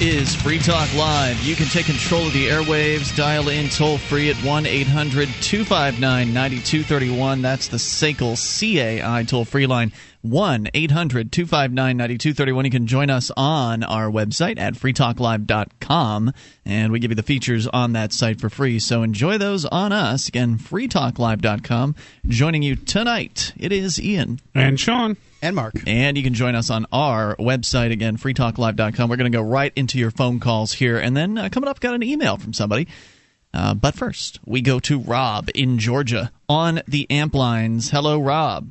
is Free Talk Live. You can take control of the airwaves. Dial in toll free at 1 800 259 9231. That's the SACL CAI toll free line. 1 800 259 9231. You can join us on our website at freetalklive.com, and we give you the features on that site for free. So enjoy those on us. Again, freetalklive.com. Joining you tonight, it is Ian. And Sean. And Mark. And you can join us on our website, again, freetalklive.com. We're going to go right into your phone calls here. And then uh, coming up, got an email from somebody. Uh, but first, we go to Rob in Georgia on the amp lines. Hello, Rob.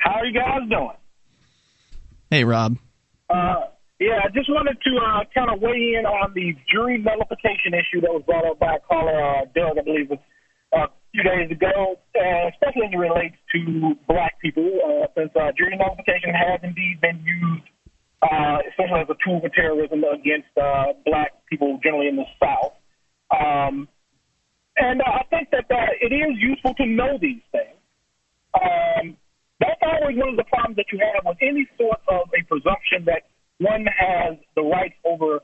How are you guys doing? Hey, Rob. Uh, yeah, I just wanted to uh, kind of weigh in on the jury nullification issue that was brought up by caller uh, Doug, I believe, a uh, few days ago, uh, especially as it relates to black people, uh, since uh, jury nullification has indeed been used, uh, especially as a tool for terrorism against uh, black people generally in the South. Um, and uh, I think that uh, it is useful to know these things. Um, that's always one of the problems that you have with any sort of a presumption that one has the rights over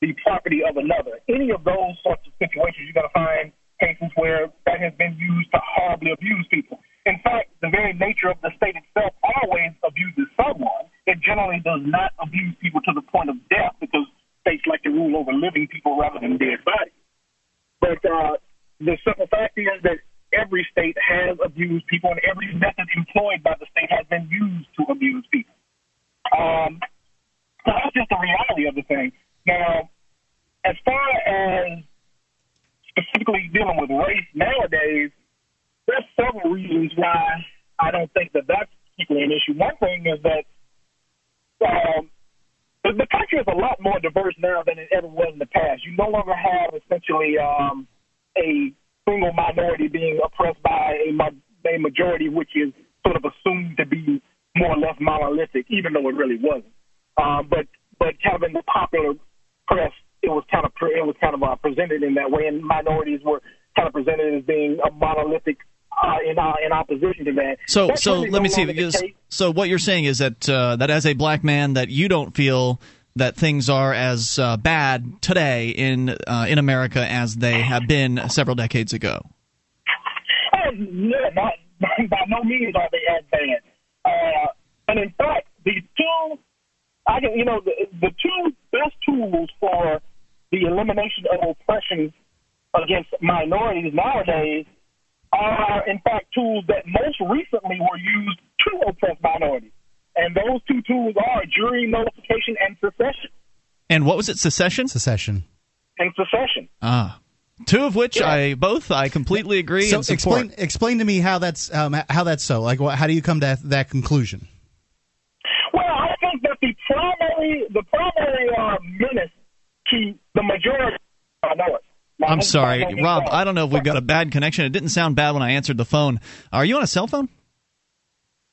the property of another. Any of those sorts of situations, you're going to find cases where that has been used to horribly abuse people. In fact, the very nature of the state itself always abuses someone. It generally does not abuse people to the point of death because states like to rule over living people rather than dead bodies. But uh, the simple fact is that every state has abused people, and every method employed by the state has been used to abuse people. Um, so that's just the reality of the thing. Now, as far as specifically dealing with race nowadays, there's several reasons why I don't think that that's particularly an issue. One thing is that um, the, the country is a lot more diverse now than it ever was in the past. You no longer have essentially um, a single minority being oppressed by a, a majority, which is sort of assumed to be more or less monolithic, even though it really wasn't. Um, but but in the popular press, it was kind of it was kind of uh, presented in that way, and minorities were kind of presented as being a monolithic uh, in uh, in opposition to that. So That's so really let me see. Because, so what you're saying is that uh, that as a black man, that you don't feel that things are as uh, bad today in uh, in America as they have been several decades ago. Yeah, not, by no means are they as bad. Uh, and in fact, the two, I can, you know, the, the two best tools for the elimination of oppression against minorities nowadays are, in fact, tools that most recently were used to oppress minorities. And those two tools are jury nullification and secession. And what was it? Secession. Secession. And secession. Ah, two of which Yeah. I both I completely agree So and support. explain explain to me how that's um, how that's so. Like, what, how do you come to that, that conclusion? Well, I think that the primary, the primary uh, menace to the majority of minorities. Now, I'm this is sorry, Rob. get I don't know if we've got a bad connection. It didn't sound bad when I answered the phone. Are you on a cell phone?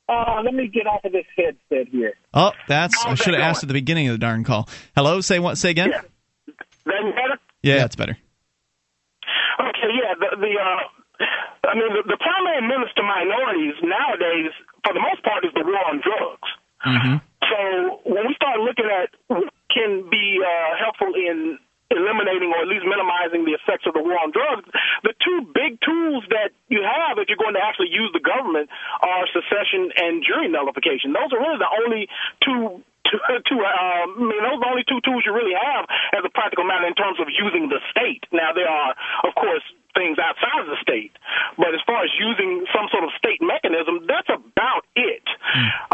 Uh, let me get off of this headset here. Oh, that's I How's that should have going? asked at the beginning of the darn call. Hello, say what? Say again. Yeah. That better? Yeah, that's better. Okay, yeah. The, the uh, I mean, the, the primary menace to minorities nowadays, for the most part, is the war on drugs. hmm So when we start looking at what can be uh, helpful in eliminating or at least minimizing the effects of the war on drugs, the two big tools that you have if you're going to actually use the government secession and jury nullification. Those are really the only two, um, I mean, those are the only two tools you really have as a practical matter in terms of using the state. Now, there are, of course, things outside of the state, but as far as using some sort of state mechanism, that's about it.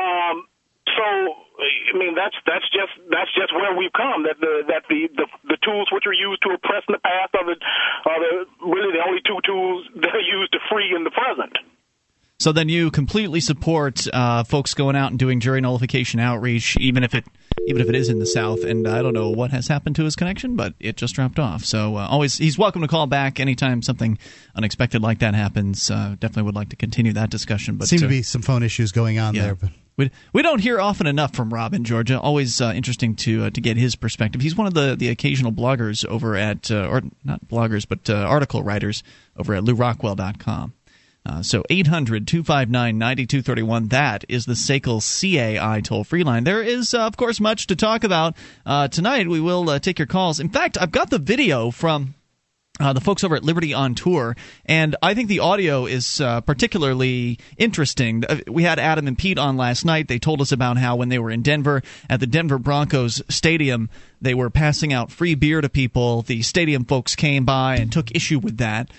Um, so I mean that's that's just that's just where we've come. That the that the the, the tools which were used to oppress in the past are the are the really the only two tools that are used to free in the present. So then you completely support uh, folks going out and doing jury nullification outreach, even if it even if it is in the South. And I don't know what has happened to his connection, but it just dropped off. So uh, always he's welcome to call back anytime something unexpected like that happens. Uh, definitely would like to continue that discussion. But Seem to uh, be some phone issues going on yeah. there. But We, we don't hear often enough from Rob in Georgia. Always uh, interesting to uh, to get his perspective. He's one of the, the occasional bloggers over at, uh, or not bloggers, but uh, article writers over at LewRockwell.com. Uh, so 800 259 9231. That is the SACL CAI toll free line. There is, uh, of course, much to talk about. Uh, tonight, we will uh, take your calls. In fact, I've got the video from uh, the folks over at Liberty on Tour, and I think the audio is uh, particularly interesting. Uh, we had Adam and Pete on last night. They told us about how when they were in Denver at the Denver Broncos stadium, they were passing out free beer to people. The stadium folks came by and took issue with that.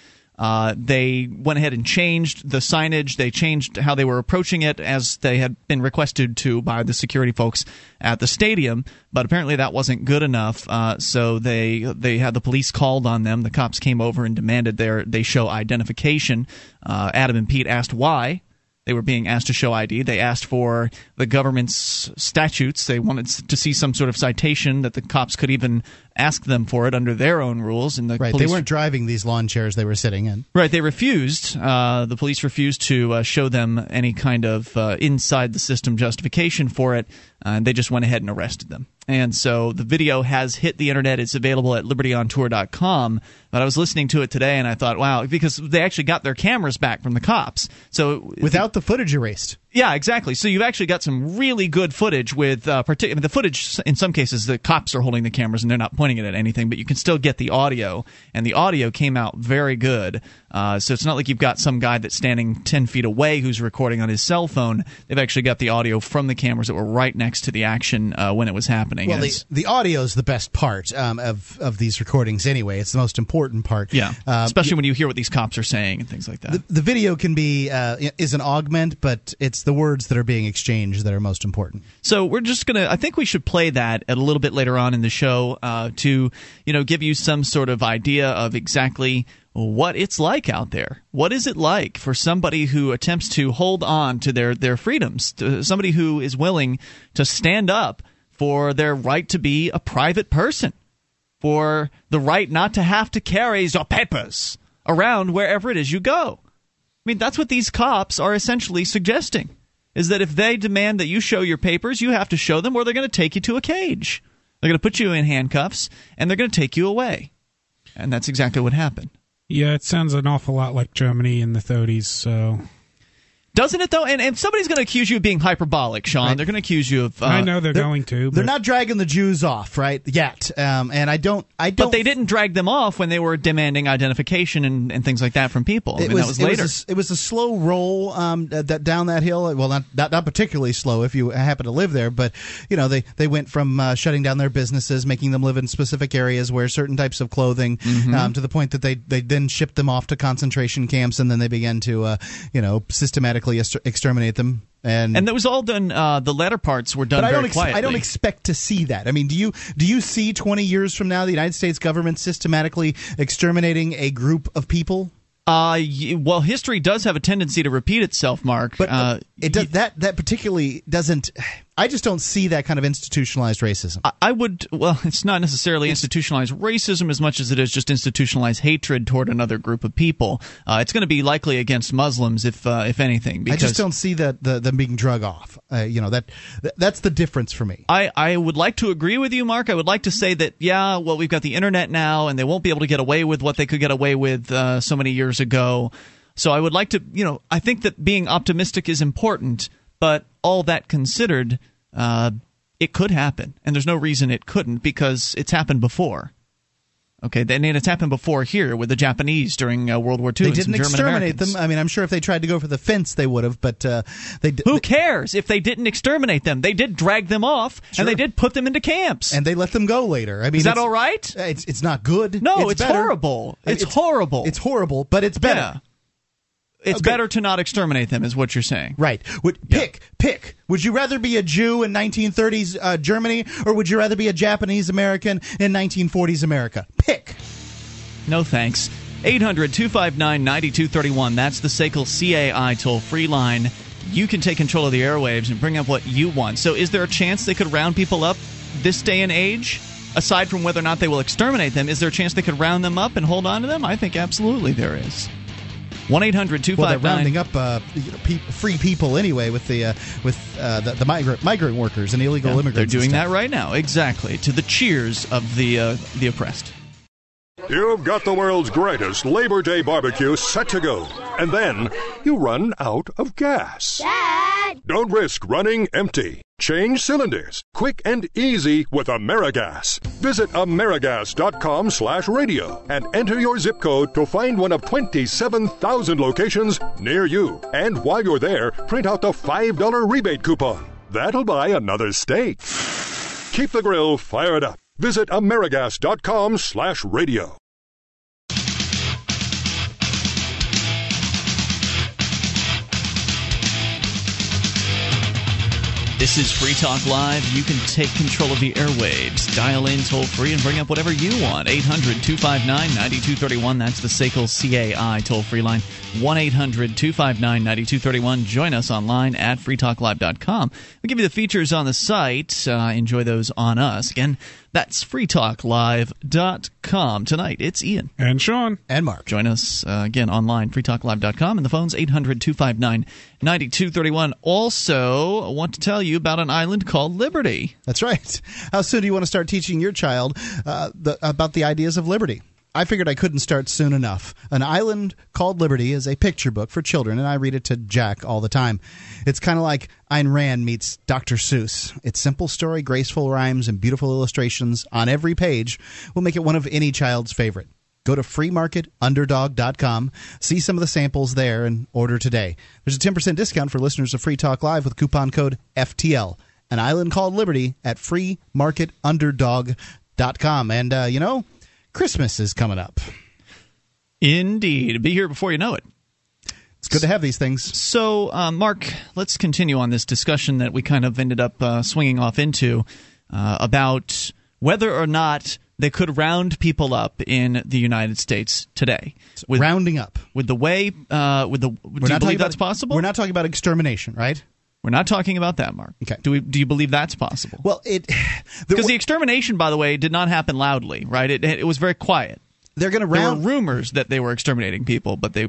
Uh, they went ahead and changed the signage. They changed how they were approaching it as they had been requested to by the security folks at the stadium. But apparently that wasn't good enough. Uh, so they they had the police called on them. The cops came over and demanded their they show identification. Uh, Adam and Pete asked why. They were being asked to show ID. They asked for the government's statutes. They wanted to see some sort of citation that the cops could even ask them for it under their own rules. And the right, police, they weren't driving these lawn chairs they were sitting in. Right, they refused. Uh, the police refused to uh, show them any kind of uh, inside the system justification for it, uh, and they just went ahead and arrested them. And so the video has hit the internet. It's available at libertyontour.com. But I was listening to it today, and I thought, wow, because they actually got their cameras back from the cops. So without the footage erased. Yeah, exactly. So you've actually got some really good footage with uh, partic- I mean, the footage. In some cases, the cops are holding the cameras and they're not pointing it at anything, but you can still get the audio, and the audio came out very good. Uh, so it's not like you've got some guy that's standing ten feet away who's recording on his cell phone. They've actually got the audio from the cameras that were right next to the action uh, when it was happening. Well, the, the audio is the best part um, of of these recordings anyway. It's the most important part. Yeah, um, especially when you hear what these cops are saying and things like that. The, the video can be uh, is an augment, but it's the words that are being exchanged that are most important. So we're just gonna. I think we should play that at a little bit later on in the show uh, to you know give you some sort of idea of exactly what it's like out there. What is it like for somebody who attempts to hold on to their their freedoms? To somebody who is willing to stand up for their right to be a private person, for the right not to have to carry your papers around wherever it is you go. I mean, that's what these cops are essentially suggesting is that if they demand that you show your papers, you have to show them or they're going to take you to a cage. They're going to put you in handcuffs and they're going to take you away. And that's exactly what happened. Yeah, it sounds an awful lot like Germany in the 30s, so doesn't it though? And, and somebody's going to accuse you of being hyperbolic, Sean. Right. They're going to accuse you of. Uh, I know they're, they're going to. But. They're not dragging the Jews off, right? Yet, um, and I don't. I don't. But they didn't drag them off when they were demanding identification and, and things like that from people. I it mean, was, that was later. It was, a, it was a slow roll um, that down that hill. Well, not, not, not particularly slow if you happen to live there, but you know they they went from uh, shutting down their businesses, making them live in specific areas, wear certain types of clothing, mm-hmm. um, to the point that they they then shipped them off to concentration camps, and then they began to uh, you know systematically exterminate them and and that was all done. Uh, the latter parts were done but I don't ex- quietly. I don't expect to see that. I mean, do you do you see twenty years from now the United States government systematically exterminating a group of people? Uh, well, history does have a tendency to repeat itself, Mark. But uh, it does, that that particularly doesn't. I just don't see that kind of institutionalized racism. I, I would. Well, it's not necessarily it's, institutionalized racism as much as it is just institutionalized hatred toward another group of people. Uh, it's going to be likely against Muslims, if uh, if anything. I just don't see that the, them being drug off. Uh, you know that, that that's the difference for me. I I would like to agree with you, Mark. I would like to say that yeah, well, we've got the internet now, and they won't be able to get away with what they could get away with uh, so many years ago. So I would like to, you know, I think that being optimistic is important, but all that considered, uh, it could happen, and there's no reason it couldn't because it's happened before. Okay, and it's happened before here with the Japanese during uh, World War II. They didn't exterminate them. I mean, I'm sure if they tried to go for the fence, they would have. But uh, they d- who cares if they didn't exterminate them? They did drag them off, sure. and they did put them into camps, and they let them go later. I mean, is that all right? It's it's not good. No, it's, it's horrible. It's, it's, horrible. It's horrible, but it's better. Yeah. It's okay. better to not exterminate them, is what you're saying. Right. Would, yeah. Pick, pick. Would you rather be a Jew in 1930s uh, Germany, or would you rather be a Japanese American in 1940s America? Pick. No thanks. 800 259 9231. That's the SACL CAI toll free line. You can take control of the airwaves and bring up what you want. So, is there a chance they could round people up this day and age? Aside from whether or not they will exterminate them, is there a chance they could round them up and hold on to them? I think absolutely there is. One eight hundred two five nine. Well, they're rounding up uh, pe- free people anyway with the uh, with uh, the, the, migrant migrant workers and illegal yeah, immigrants. They're doing that right now, exactly to the cheers of the uh, the oppressed. You've got the world's greatest Labor Day barbecue set to go. And then you run out of gas. Dad! Don't risk running empty. Change cylinders. Quick and easy with Amerigas. Visit Amerigas.com slash radio and enter your zip code to find one of 27,000 locations near you. And while you're there, print out the $5 rebate coupon. That'll buy another steak. Keep the grill fired up. Visit Amerigas.com slash radio. This is Free Talk Live. You can take control of the airwaves. Dial in toll free and bring up whatever you want. 800 259 9231. That's the SACL CAI toll free line. 1 800 259 9231. Join us online at freetalklive.com. We give you the features on the site. Uh, enjoy those on us. Again, that's freetalklive.com. Tonight, it's Ian. And Sean. And Mark. Join us uh, again online, freetalklive.com, and the phone's 800 259 9231. Also, I want to tell you about an island called Liberty. That's right. How soon do you want to start teaching your child uh, the, about the ideas of liberty? I figured I couldn't start soon enough. An Island Called Liberty is a picture book for children, and I read it to Jack all the time. It's kind of like Ayn Rand meets Dr. Seuss. Its simple story, graceful rhymes, and beautiful illustrations on every page will make it one of any child's favorite. Go to freemarketunderdog.com, see some of the samples there, and order today. There's a 10% discount for listeners of Free Talk Live with coupon code FTL. An Island Called Liberty at freemarketunderdog.com. And, uh, you know, Christmas is coming up. Indeed. Be here before you know it. It's good to have these things. So, uh, Mark, let's continue on this discussion that we kind of ended up uh, swinging off into uh, about whether or not they could round people up in the United States today. With, Rounding up. With the way, uh, with the, We're do you believe that's possible? We're not talking about extermination, right? We're not talking about that, Mark. Okay. Do we? Do you believe that's possible? Well, it because the extermination, by the way, did not happen loudly, right? It it was very quiet. they're going to round. There were rumors that they were exterminating people, but they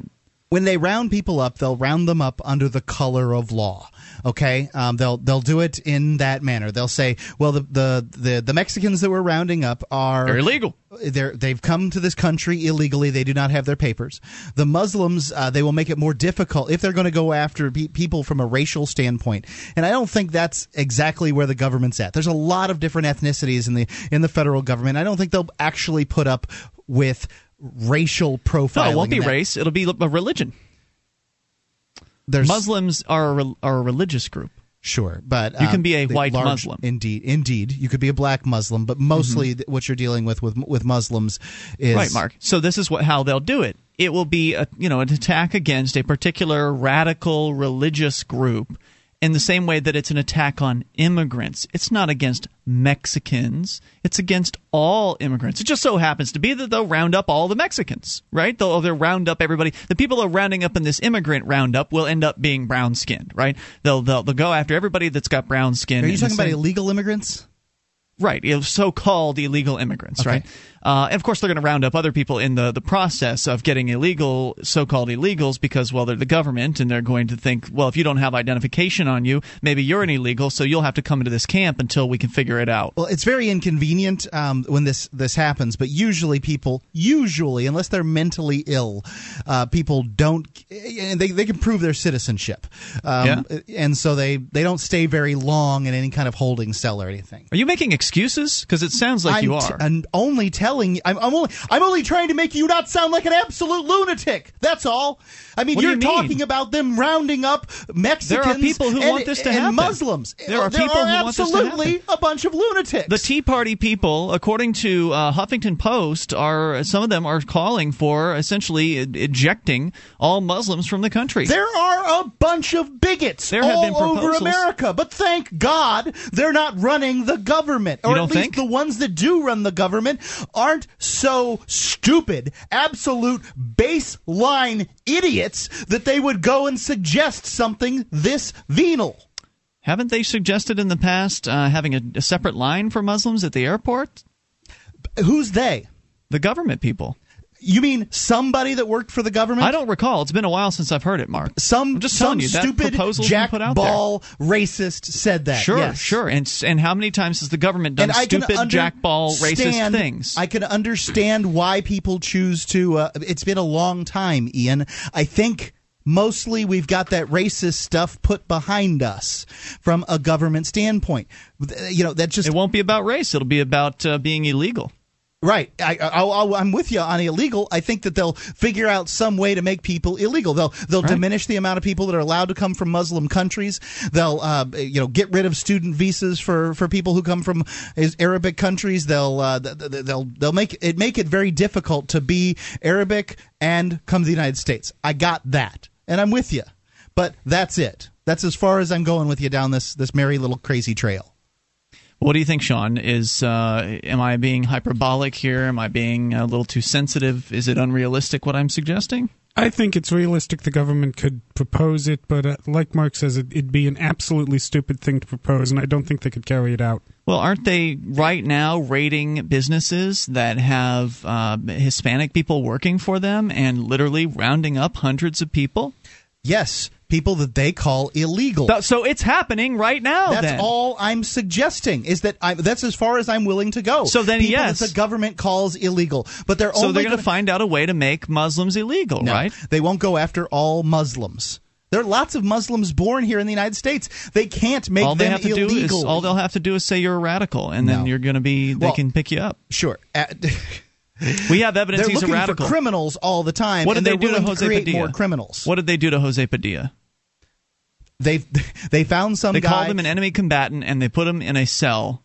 when they round people up, they'll round them up under the color of law. Okay, um, they'll they'll do it in that manner. They'll say, well, the the the, the Mexicans that we're rounding up are they're illegal. They're, they've come to this country illegally. They do not have their papers. The Muslims, uh, they will make it more difficult if they're going to go after pe- people from a racial standpoint. And I don't think that's exactly where the government's at. There's a lot of different ethnicities in the in the federal government. I don't think they'll actually put up with racial profiling. No, it won't be that. race. It'll be a religion. There's Muslims are a, re- are a religious group. Sure, but You can um, be a white large- Muslim. Mm-hmm. Indeed, indeed, you could be a black Muslim, but mostly th- what you're dealing with with with Muslims is Right, Mark. So this is what how they'll do it. It will be a you know an attack against a particular radical religious group in the same way that it's an attack on immigrants. It's not against Mexicans. It's against all immigrants. It just so happens to be that they'll round up all the Mexicans, right? They'll, they'll round up everybody. The people they're rounding up in this immigrant roundup will end up being brown skinned, right? They'll, they'll they'll go after everybody that's got brown skin. Are you talking about illegal immigrants? Right, you so-called illegal immigrants, Okay. right? Uh, and of course, they're going to round up other people in the, the process of getting illegal, so-called illegals, because well, they're the government, and they're going to think, well, if you don't have identification on you, maybe you're an illegal, so you'll have to come into this camp until we can figure it out. Well, it's very inconvenient um, when this this happens, but usually people, usually unless they're mentally ill, uh, people don't, and they they can prove their citizenship, um, and so they they don't stay very long in any kind of holding cell or anything. Are you making excuses? Because it sounds like I'm you are. I'm only telling. I'm, I'm only. I'm only trying to make you not sound like an absolute lunatic. That's all. I mean, What you're you mean? talking about them rounding up Mexicans. There are people who and, want this to and happen. Muslims. There are people who want this to absolutely a bunch of lunatics. the Tea Party people, according to uh, Huffington Post, are some of them are calling for essentially ejecting all Muslims from the country. There are a bunch of bigots There have all been over proposals. America, but thank God they're not running the government. Or You at least think? the ones that do run the government aren't so stupid, absolute baseline idiots that they would go and suggest something this venal. Haven't they suggested in the past uh, having a, a separate line for Muslims at the airport? Who's they? The government people. You mean somebody that worked for the government? I don't recall. It's been a while since I've heard it, Mark. Some I'm just some you, stupid proposal's put out there. jackball racist said that. Sure, yes. sure. And and how many times has the government done and I can stupid jackball racist things? I can understand why people choose to. Uh, it's been a long time, Ian. I think mostly we've got that racist stuff put behind us from a government standpoint. You know, that just it won't be about race. It'll be about uh, being illegal. Right, I, I, am with you on illegal. I think that they'll figure out some way to make people illegal. They'll they'll Right. diminish the amount of people that are allowed to come from Muslim countries. They'll uh, you know get rid of student visas for, for people who come from Arabic countries. They'll uh, th- th- they'll they'll make it make it very difficult to be Arabic and come to the United States. I got that, and I'm with you. But that's it. That's as far as I'm going with you down this this merry little crazy trail. What do you think, Sean? Is uh, am I being hyperbolic here? Am I being a little too sensitive? Is it unrealistic what I'm suggesting? I think it's realistic the government could propose it, but uh, like Mark says, it, it'd be an absolutely stupid thing to propose, and I don't think they could carry it out. Well, aren't they right now rating businesses that have uh, Hispanic people working for them and literally rounding up hundreds of people? Yes, people that they call illegal. So it's happening right now. That's then. all I'm suggesting. Is that I, that's as far as I'm willing to go. So then, People yes. the government calls illegal, but they're So only they're going gonna- find out a way to make Muslims illegal, No, right? They won't go after all Muslims. There are lots of Muslims born here in the United States. They can't make all they them have to illegal. do is all they'll have to do is say you're a radical, and then No. you're going to be. They Well, can pick you up. sure. We have evidence they're he's a looking radical. for criminals all the time. what did and they do to Jose create Padilla? more criminals? What did they do to Jose Padilla? They they found some They guy. called him an enemy combatant, and they put him in a cell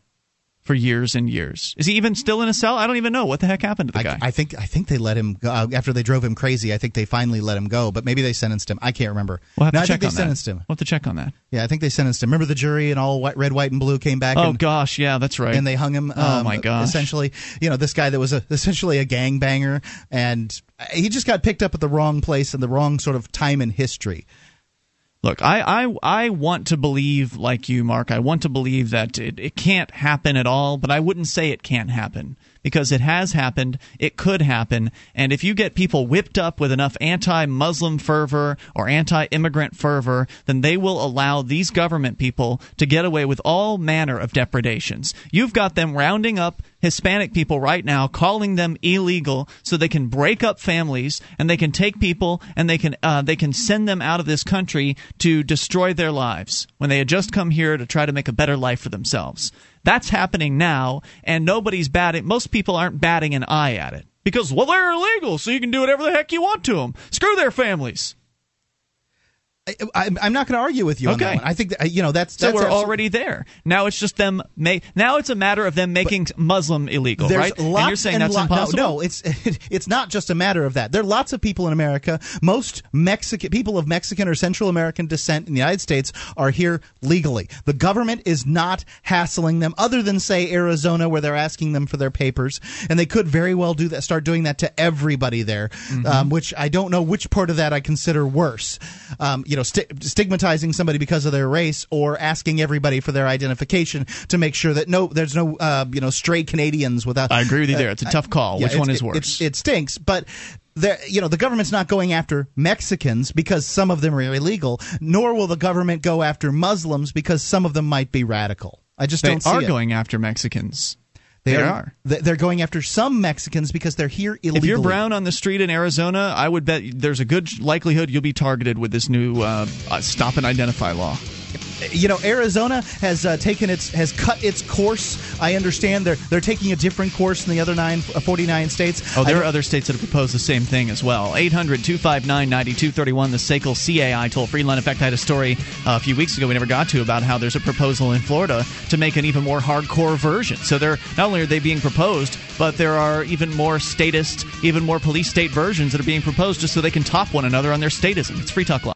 for years and years. Is he even still in a cell? I don't even know what the heck happened to the I, guy. I think I think they let him go uh, after they drove him crazy. I think they finally let him go, but maybe they sentenced him. I can't remember. we'll have no, to I check think they sentenced that. him. We'll have to check on that. Yeah, I think they sentenced him. Remember the jury and all white, red, white, and blue came back. Oh and, gosh, yeah, that's right. and they hung him. Oh, um, my gosh. Essentially, you know, this guy that was a, essentially a gangbanger, and he just got picked up at the wrong place and the wrong sort of time in history. Look, I, I I want to believe like you, Mark. I want to believe that it, it can't happen at all, but I wouldn't say it can't happen because it has happened. It could happen, and if you get people whipped up with enough anti-Muslim fervor or anti-immigrant fervor, then they will allow these government people to get away with all manner of depredations. You've got them rounding up Hispanic people right now, calling them illegal, so they can break up families and they can take people and they can uh, they can send them out of this country to destroy their lives when they had just come here to try to make a better life for themselves. That's happening now, and nobody's batting. Most people aren't batting an eye at it because well they're illegal, so you can do whatever the heck you want to them. Screw their families. I, I'm, I'm not going to argue with you on Okay. that one. I think that, you know that's So that's we're absol- already there. Now it's just them make. Now it's a matter of them making Muslim illegal, right? and you're saying and that's lo- impossible. No, no, it's it's not just a matter of that. There are lots of people in America. Most Mexican people of Mexican or Central American descent in the United States are here legally. The government is not hassling them, other than say Arizona, where they're asking them for their papers, and they could very well do that. Start doing that to everybody there, Mm-hmm. um, which I don't know which part of that I consider worse. Um, you know, sti- stigmatizing somebody because of their race, or asking everybody for their identification to make sure that no, there's no uh, you know stray Canadians without. I agree with you uh, there. It's a tough call. yeah, Which one is worse? It, it stinks, but. there- you know, the government's not going after Mexicans because some of them are illegal, nor will the government go after Muslims because some of them might be radical. I just they don't see are it. going after Mexicans. They, are. They're going after some Mexicans because they're here illegally. If you're brown on the street in Arizona, I would bet there's a good likelihood you'll be targeted with this new uh, uh, stop and identify law. You know, Arizona has uh, taken its has cut its course. I understand they're they're taking a different course than the other nine, uh, 49 states. Oh, there don't- are other states that have proposed the same thing as well. 800 259 9231, the SACL CAI toll free line. In fact, I had a story uh, a few weeks ago we never got to about how there's a proposal in Florida to make an even more hardcore version. So they're not only are they being proposed, but there are even more statist, even more police state versions that are being proposed just so they can top one another on their statism. It's Free Talk Live.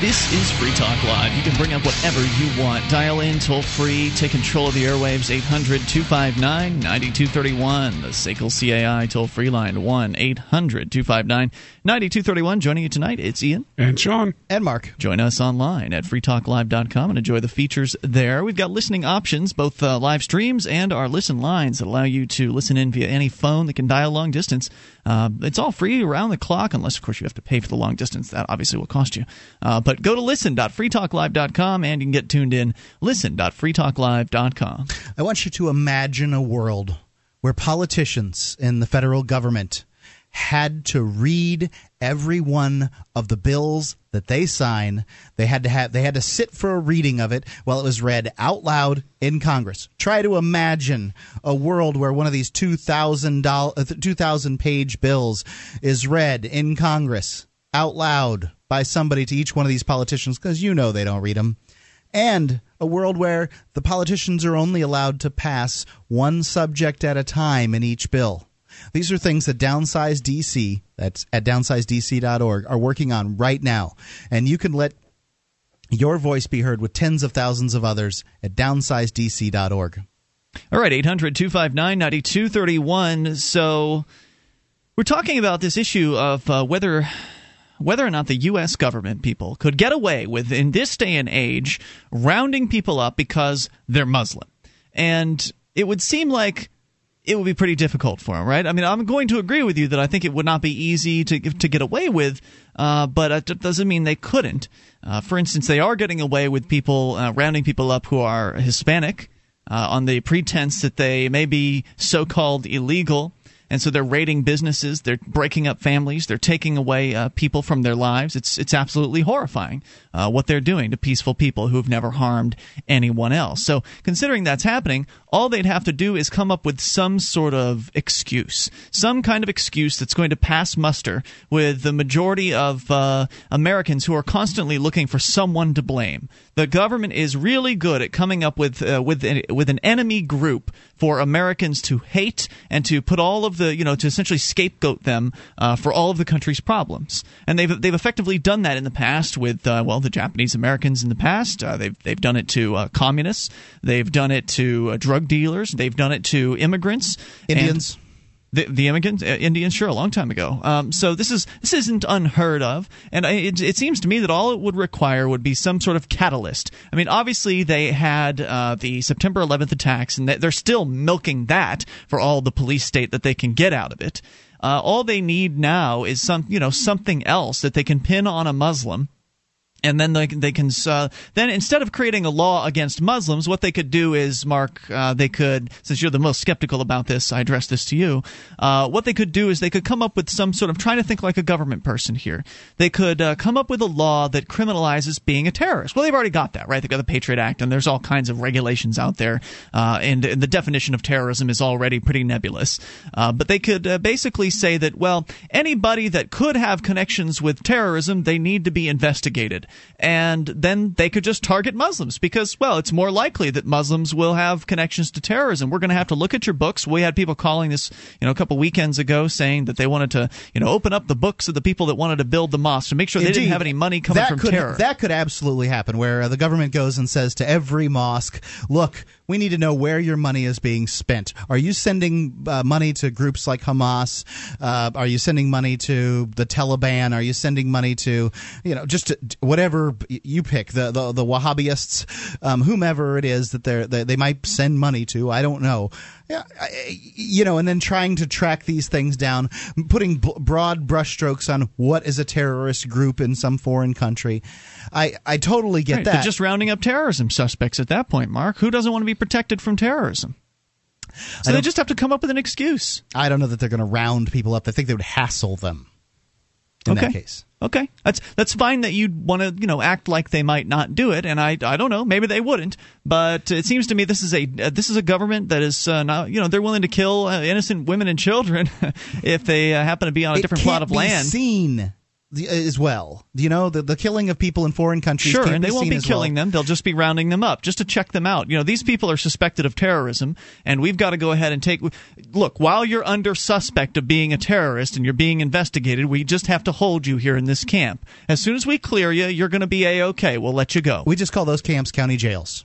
This is Free Talk Live. You can bring up whatever you want. Dial in toll free. Take control of the airwaves. 800 259 9231. The SACL CAI toll free line 1 800 259 9231. Joining you tonight, it's Ian. And Sean. And Mark. Join us online at freetalklive.com and enjoy the features there. We've got listening options, both uh, live streams and our listen lines that allow you to listen in via any phone that can dial long distance. Uh, it's all free around the clock, unless, of course, you have to pay for the long distance. That obviously will cost you. Uh, but go to listen.freetalklive.com and you can get tuned in. Listen.freetalklive.com. I want you to imagine a world where politicians in the federal government had to read every one of the bills that they sign. They had to have they had to sit for a reading of it while it was read out loud in Congress. Try to imagine a world where one of these 2000 uh, 2000 page bills is read in Congress out loud by somebody to each one of these politicians because you know they don't read them. And a world where the politicians are only allowed to pass one subject at a time in each bill. These are things that Downsize DC, that's at downsizedc.org, are working on right now. And you can let your voice be heard with tens of thousands of others at downsizedc.org. All right, 800 259 9231. So we're talking about this issue of uh, whether whether or not the U.S. government people could get away with, in this day and age, rounding people up because they're Muslim. And it would seem like it would be pretty difficult for them, right? I mean, I'm going to agree with you that I think it would not be easy to to get away with, uh, but it doesn't mean they couldn't. Uh, for instance, they are getting away with people uh, rounding people up who are Hispanic uh, on the pretense that they may be so-called illegal and so they're raiding businesses, they're breaking up families, they're taking away uh, people from their lives. It's it's absolutely horrifying uh, what they're doing to peaceful people who have never harmed anyone else. So considering that's happening, all they'd have to do is come up with some sort of excuse, some kind of excuse that's going to pass muster with the majority of uh, Americans who are constantly looking for someone to blame. The government is really good at coming up with uh, with with an enemy group for Americans to hate and to put all of the you know to essentially scapegoat them uh, for all of the country's problems. And they've they've effectively done that in the past with uh, well the Japanese Americans in the past. Uh, they've they've done it to uh, communists. They've done it to uh, drug dealers. They've done it to immigrants, Indians. And, the, the immigrants, uh, Indians, sure, a long time ago. Um, so this is this isn't unheard of, and it, it, seems to me that all it would require would be some sort of catalyst. I mean, obviously they had uh, the September 11th attacks, and they're still milking that for all the police state that they can get out of it. Uh, all they need now is some, you know, something else that they can pin on a Muslim and then they, they can uh, then instead of creating a law against Muslims, what they could do is, Mark, uh, they could since you're the most skeptical about this, I address this to you. Uh, what they could do is they could come up with some sort of trying to think like a government person here. They could uh, come up with a law that criminalizes being a terrorist. Well, they've already got that, right? They've got the Patriot Act, and there's all kinds of regulations out there, uh, and, and, the definition of terrorism is already pretty nebulous. Uh, but they could basically say that well, anybody that could have connections with terrorism, they need to be investigated and then they could just target Muslims because, well, it's more likely that Muslims will have connections to terrorism. We're going to have to look at your books. We had people calling this, you know, a couple weekends ago saying that they wanted to, you know, open up the books of the people that wanted to build the mosque to make sure Indeed. they didn't have any money coming from could, terror. That could absolutely happen, where uh, the government goes and says to every mosque, "Look, We need to know where your money is being spent. Are you sending uh, money to groups like Hamas? Uh, are you sending money to the Taliban? Are you sending money to, you know, just to, whatever you pick, the the, the Wahhabists, um, whomever it is that they're, they they might send money to? I don't know. Yeah, you know, and then trying to track these things down, putting b- broad brushstrokes on what is a terrorist group in some foreign country. I I totally get right, that. just rounding up terrorism suspects at that point, Mark. Who doesn't want to be protected from terrorism? So they just have to come up with an excuse. I don't know that they're going to round people up. I think they would hassle them in okay. that case. Okay, that's that's fine that you'd want to you know act like they might not do it, and I I don't know maybe they wouldn't, but it seems to me this is a uh, this is a government that is uh, not you know they're willing to kill uh, innocent women and children if they uh, happen to be on a it different plot of land. Seen as well. You know, the the killing of people in foreign countries. Sure, and they won't be killing well. them. They'll just be rounding them up just to check them out. You know, these people are suspected of terrorism, and we've got to go ahead and take. Look, while you're under suspect of being a terrorist and you're being investigated, we just have to hold you here in this camp. As soon as we clear you, you're going to be a okay. We'll let you go. We just call those camps county jails.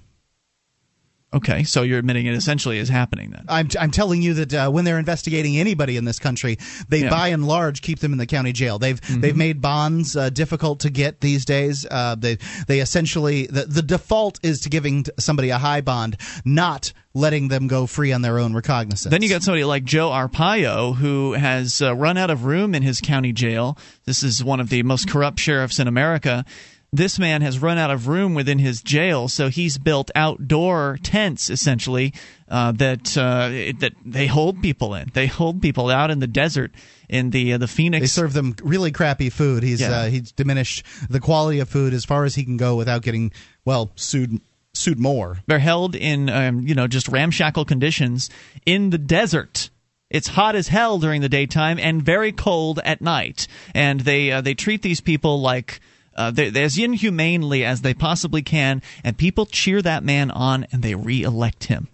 Okay, so you're admitting it essentially is happening then. I'm, I'm telling you that uh, when they're investigating anybody in this country, they Yeah. by and large keep them in the county jail. They've Mm-hmm. they've made bonds uh, difficult to get these days. Uh, they they essentially the, the default is to giving somebody a high bond, not letting them go free on their own recognizance. Then you got somebody like Joe Arpaio, who has uh, run out of room in his county jail. This is one of the most corrupt sheriffs in America. This man has run out of room within his jail, so he's built outdoor tents, essentially, uh, that uh, that they hold people in. They hold people out in the desert in the uh, the Phoenix. They serve them really crappy food. He's Yeah. uh, he's diminished the quality of food as far as he can go without getting well sued sued more. They're held in um, you know just ramshackle conditions in the desert. It's hot as hell during the daytime and very cold at night, and they uh, they treat these people like. Uh, as inhumanely as they possibly can, and people cheer that man on and they re-elect him.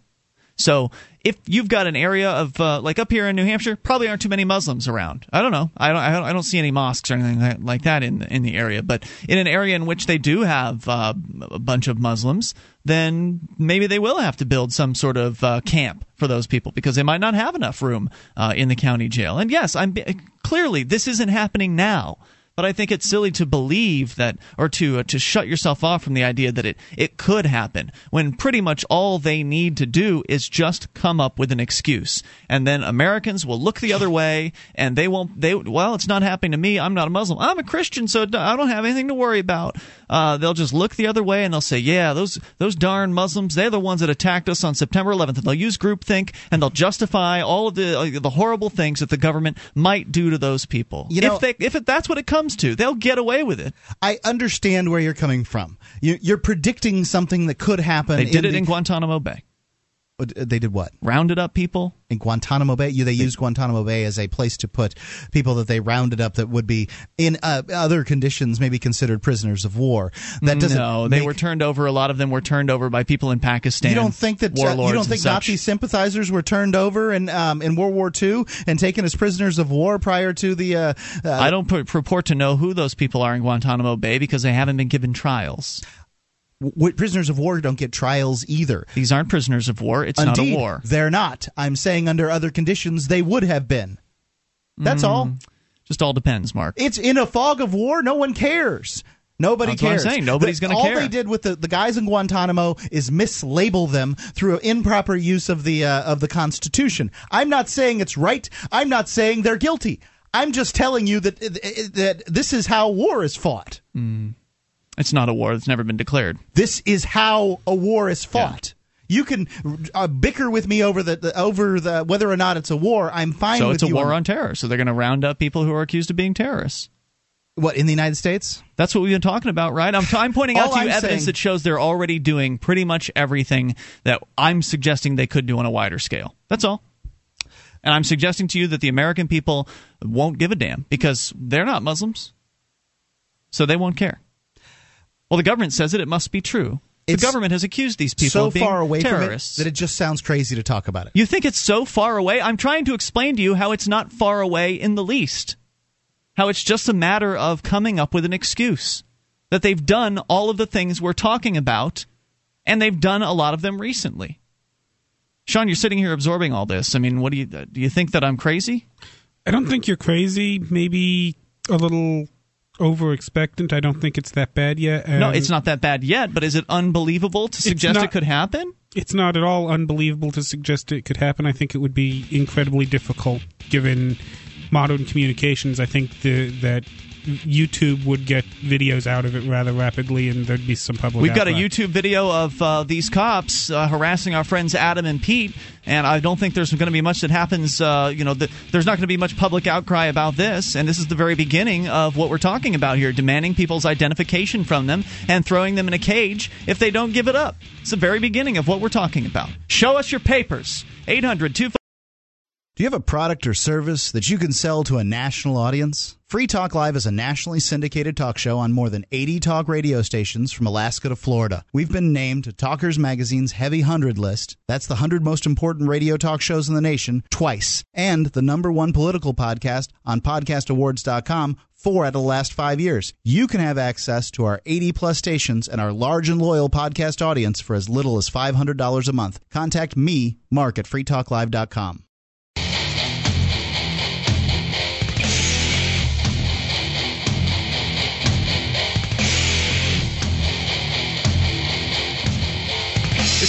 So if you've got an area of uh, like up here in New Hampshire, probably aren't too many Muslims around. I don't know. I don't. I don't, see any mosques or anything like- like that in in the area. But in an area in which they do have uh, a bunch of Muslims, then maybe they will have to build some sort of uh, camp for those people because they might not have enough room uh, in the county jail. And yes, I'm clearly this isn't happening now. But I think it's silly to believe that, or to uh, to shut yourself off from the idea that it it could happen when pretty much all they need to do is just come up with an excuse, and then Americans will look the other way, and they won't. They well, it's not happening to me. I'm not a Muslim. I'm a Christian, so I don't have anything to worry about. Uh, they'll just look the other way and they'll say, "Yeah, those those darn Muslims. They're the ones that attacked us on September 11th." And they'll use groupthink and they'll justify all of the uh, the horrible things that the government might do to those people. You know- if they if it, that's what it comes to, they'll get away with it. I understand where you're coming from. You, you're predicting something that could happen. They did it the- in Guantanamo Bay. Uh, They did what Rounded up people. in Guantanamo Bay? You, they used Guantanamo Bay as a place to put people that they rounded up that would be in uh, other conditions maybe considered prisoners of war. That doesn't. No, they make- were turned over. A lot of them were turned over by people in Pakistan. You don't think that uh, warlords you don't think. Nazi sympathizers were turned over in um, in World War II and taken as prisoners of war prior to the? Uh, uh, I don't purport to know who those people are in Guantanamo Bay because they haven't been given trials. W- prisoners of war don't get trials either. These aren't prisoners of war. It's not a war. They're not. I'm saying under other conditions they would have been. That's Mm. all. Just all depends, Mark. It's in a fog of war. No one cares. Nobody That's what I'm cares. saying. Nobody's gonna care. all they did with the, the guys in Guantanamo is mislabel them through improper use of the uh, of the Constitution. I'm not saying it's right. I'm not saying they're guilty. I'm just telling you that that this is how war is fought. It's not a war. It's never been declared. This is how a war is fought. You can uh, bicker with me over the, the over the whether or not it's a war. I'm fine. So it's a war on terror. So they're going to round up people who are accused of being terrorists. what in the United States. That's what we've been talking about, right? I'm, I'm pointing out to you I'm evidence saying- that shows they're already doing pretty much everything that I'm suggesting they could do on a wider scale. That's all. And I'm suggesting to you that the American people won't give a damn because they're not Muslims. So they won't care. Well, the government says it. It must be true. It's the government has accused these people so of being far away terrorists. from it that it just sounds crazy to talk about it. You think it's so far away? I'm trying to explain to you how it's not far away in the least. How it's just a matter of coming up with an excuse. That they've done all of the things we're talking about, and they've done a lot of them recently. Sean, you're sitting here absorbing all this. I mean, what do you do? You think that I'm crazy? I don't think you're crazy. Maybe a little over expectant. I don't think it's that bad yet. no, it's not that bad yet. But is it unbelievable to suggest not, it could happen? It's not at all unbelievable to suggest it could happen. I think it would be incredibly difficult given modern communications. I think the, that YouTube would get videos out of it rather rapidly, and there'd be some public. We've got outcry. a YouTube video of uh, these cops uh, harassing our friends Adam and Pete, and I don't think there's going to be much that happens. Uh, you know, the, there's not going to be much public outcry about this, and this is the very beginning of what we're talking about here: demanding people's identification from them and throwing them in a cage if they don't give it up. It's the very beginning of what we're talking about. Show us your papers. 800 do you have a product or service that you can sell to a national audience? Free Talk Live is a nationally syndicated talk show on more than 80 talk radio stations from Alaska to Florida. We've been named to Talkers Magazine's Heavy 100 list. That's the 100 most important radio talk shows in the nation twice. And the number one political podcast on podcastawards.com four out of the last five years. You can have access to our 80 plus stations and our large and loyal podcast audience for as little as $500 a month. Contact me, Mark, at freetalklive.com.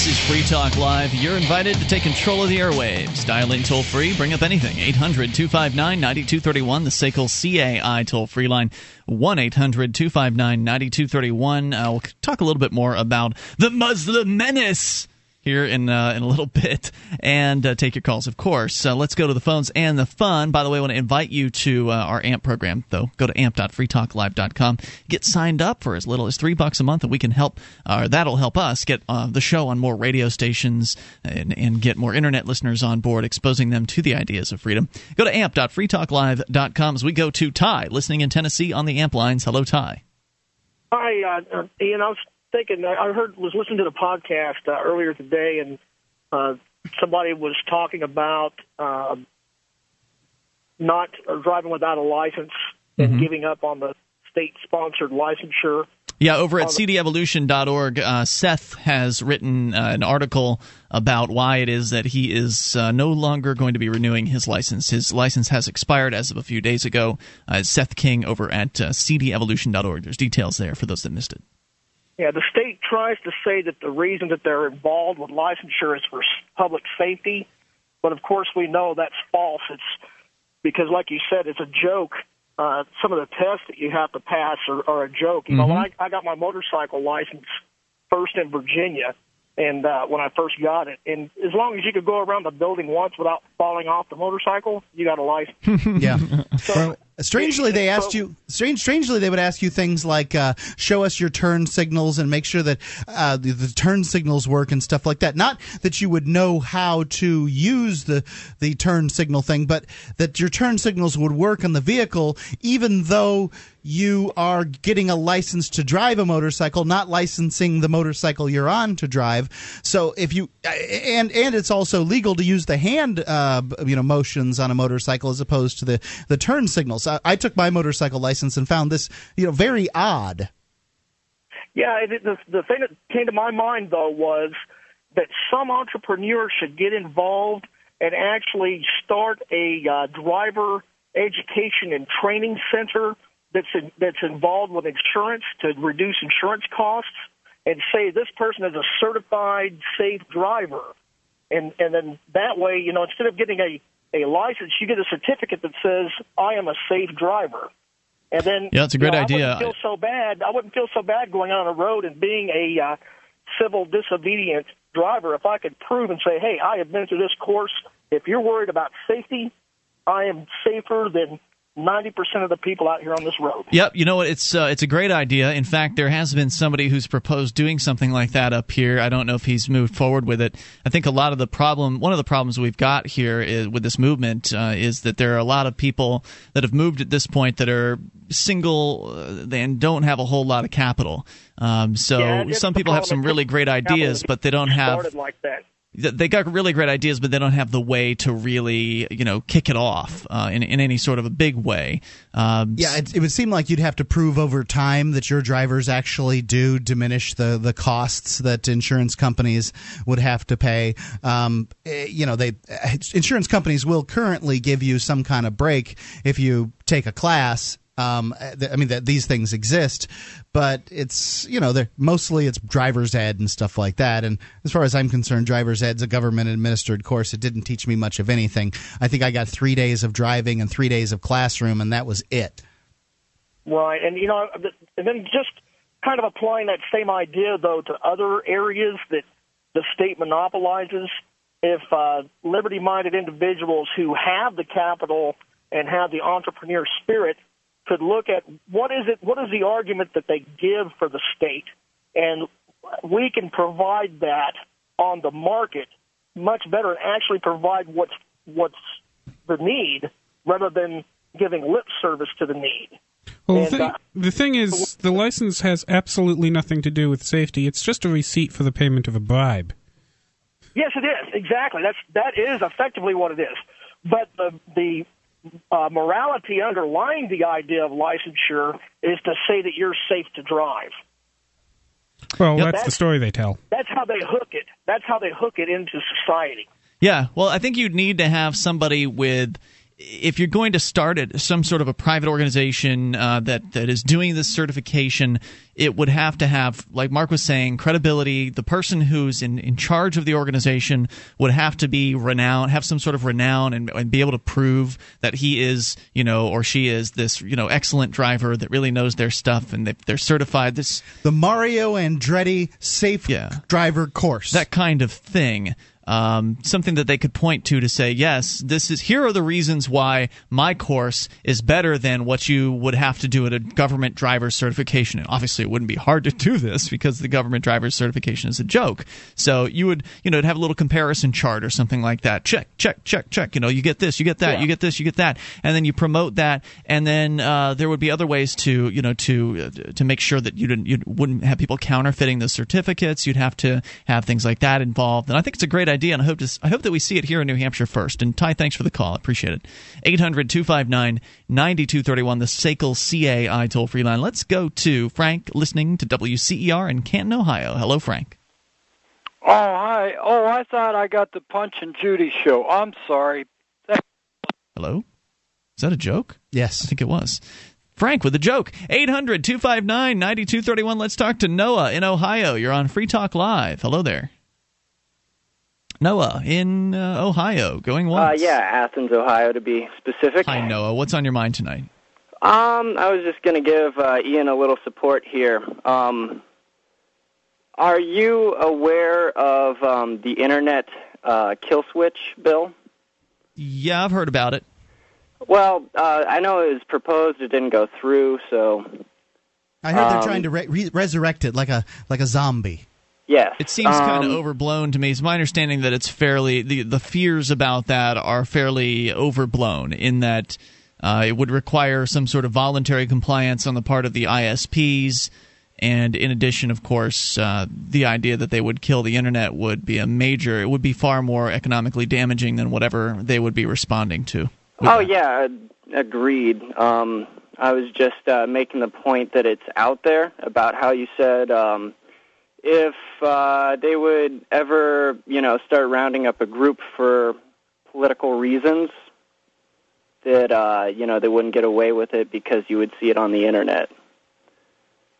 This is Free Talk Live. You're invited to take control of the airwaves. Dial in toll free, bring up anything. 800 259 9231, the SACL CAI toll free line. 1 800 259 9231. Uh, we'll talk a little bit more about the Muslim menace here in uh, in a little bit and uh, take your calls, of course. Uh, let's go to the phones and the fun. By the way, I want to invite you to uh, our AMP program, though. Go to amp.freetalklive.com. Get signed up for as little as three bucks a month, and we can help, uh, that'll help us get uh, the show on more radio stations and, and get more internet listeners on board, exposing them to the ideas of freedom. Go to amp.freetalklive.com as we go to Ty, listening in Tennessee on the AMP lines. Hello, Ty. Hi, Ian. I was thinking, I heard, was listening to the podcast uh, earlier today, and uh, somebody was talking about uh, not driving without a license and mm-hmm. giving up on the state-sponsored licensure. Yeah, over at cdevolution.org, uh, Seth has written uh, an article about why it is that he is uh, no longer going to be renewing his license. His license has expired as of a few days ago. Uh, Seth King over at uh, cdevolution.org. There's details there for those that missed it. Yeah, the state tries to say that the reason that they're involved with licensure is for public safety, but of course we know that's false. It's because, like you said, it's a joke. Uh, some of the tests that you have to pass are, are a joke. You mm-hmm. know, when I, I got my motorcycle license first in Virginia, and uh, when I first got it, and as long as you could go around the building once without falling off the motorcycle, you got a license. yeah. So, well, Strangely, they asked you. Strange, strangely, they would ask you things like, uh, "Show us your turn signals and make sure that uh, the, the, turn signals work and stuff like that." Not that you would know how to use the the turn signal thing, but that your turn signals would work on the vehicle, even though you are getting a license to drive a motorcycle, not licensing the motorcycle you're on to drive. So if you and and it's also legal to use the hand, uh, you know, motions on a motorcycle as opposed to the the turn signals. I, I took my motorcycle license and found this, you know, very odd. Yeah, it, the the thing that came to my mind though was that some entrepreneurs should get involved and actually start a uh, driver education and training center that's in, that's involved with insurance to reduce insurance costs, and say this person is a certified safe driver, and and then that way, you know, instead of getting a a license, you get a certificate that says I am a safe driver. And then yeah, it's a great you know, idea. I wouldn't feel so bad. I wouldn't feel so bad going on a road and being a uh, civil disobedient driver if I could prove and say, "Hey, I have been through this course. If you're worried about safety, I am safer than ninety percent of the people out here on this road. Yep, you know what? It's uh, it's a great idea. In fact, there has been somebody who's proposed doing something like that up here. I don't know if he's moved forward with it. I think a lot of the problem, one of the problems we've got here is, with this movement uh, is that there are a lot of people that have moved at this point that are single uh, and don't have a whole lot of capital. Um, so yeah, some people have some really great ideas, but they don't have like that they got really great ideas, but they don't have the way to really, you know, kick it off uh, in in any sort of a big way. Um, yeah, it, it, would seem like you'd have to prove over time that your drivers actually do diminish the the costs that insurance companies would have to pay. Um, eh, you know, they insurance companies will currently give you some kind of break if you take a class um, I mean, that these things exist, but it's you know, they're mostly it's driver's ed and stuff like that. And as far as I'm concerned, driver's ed's a government administered course. It didn't teach me much of anything. I think I got three days of driving and three days of classroom, and that was it. Right, and you know, and then just kind of applying that same idea though to other areas that the state monopolizes. If uh, liberty-minded individuals who have the capital and have the entrepreneur spirit could look at what is it, what is the argument that they give for the state, and we can provide that on the market much better and actually provide what's what's the need rather than giving lip service to the need. Well, and, the, thing, uh, the thing is, the license has absolutely nothing to do with safety. It's just a receipt for the payment of a bribe. Yes, it is exactly. That's that is effectively what it is. But the the uh, morality underlying the idea of licensure is to say that you're safe to drive. Well, that's, that's the story they tell. That's how they hook it. That's how they hook it into society. Yeah, well, I think you'd need to have somebody with if you're going to start at some sort of a private organization uh, that that is doing this certification, it would have to have, like Mark was saying, credibility. The person who's in, in charge of the organization would have to be renowned, have some sort of renown, and, and be able to prove that he is, you know, or she is this, you know, excellent driver that really knows their stuff, and they, they're certified. This the Mario Andretti Safe yeah, Driver Course, that kind of thing um, something that they could point to to say, yes, this is here are the reasons why my course is better than what you would have to do at a government driver's certification. And obviously, it wouldn't be hard to do this because the government driver's certification is a joke. So you would, you know, have a little comparison chart or something like that. Check, check, check, check. You know, you get this, you get that, yeah. you get this, you get that, and then you promote that, and then uh, there would be other ways to, you know, to uh, to make sure that you didn't, you wouldn't have people counterfeiting the certificates. You'd have to have things like that involved, and I think it's a great idea idea, and I hope to, I hope that we see it here in New Hampshire first. And Ty, thanks for the call. I appreciate it. 800 259 9231, the SACL CAI toll free line. Let's go to Frank listening to WCER in Canton, Ohio. Hello, Frank. Oh, hi. Oh, I thought I got the Punch and Judy show. I'm sorry. Hello? Is that a joke? Yes. I think it was. Frank with a joke. 800 259 9231. Let's talk to Noah in Ohio. You're on Free Talk Live. Hello there. Noah in uh, Ohio, going once. Uh, yeah, Athens, Ohio, to be specific. Hi, Noah. What's on your mind tonight? Um, I was just going to give uh, Ian a little support here. Um, are you aware of um, the Internet uh, kill switch bill? Yeah, I've heard about it. Well, uh, I know it was proposed; it didn't go through. So I heard they're um, trying to re- re- resurrect it like a like a zombie. Yes. It seems um, kind of overblown to me. It's my understanding that it's fairly the the fears about that are fairly overblown in that uh, it would require some sort of voluntary compliance on the part of the ISPs. And in addition, of course, uh, the idea that they would kill the internet would be a major, it would be far more economically damaging than whatever they would be responding to. Oh, that. yeah, agreed. Um, I was just uh, making the point that it's out there about how you said um, if uh, they would ever, you know, start rounding up a group for political reasons, that uh, you know they wouldn't get away with it because you would see it on the internet.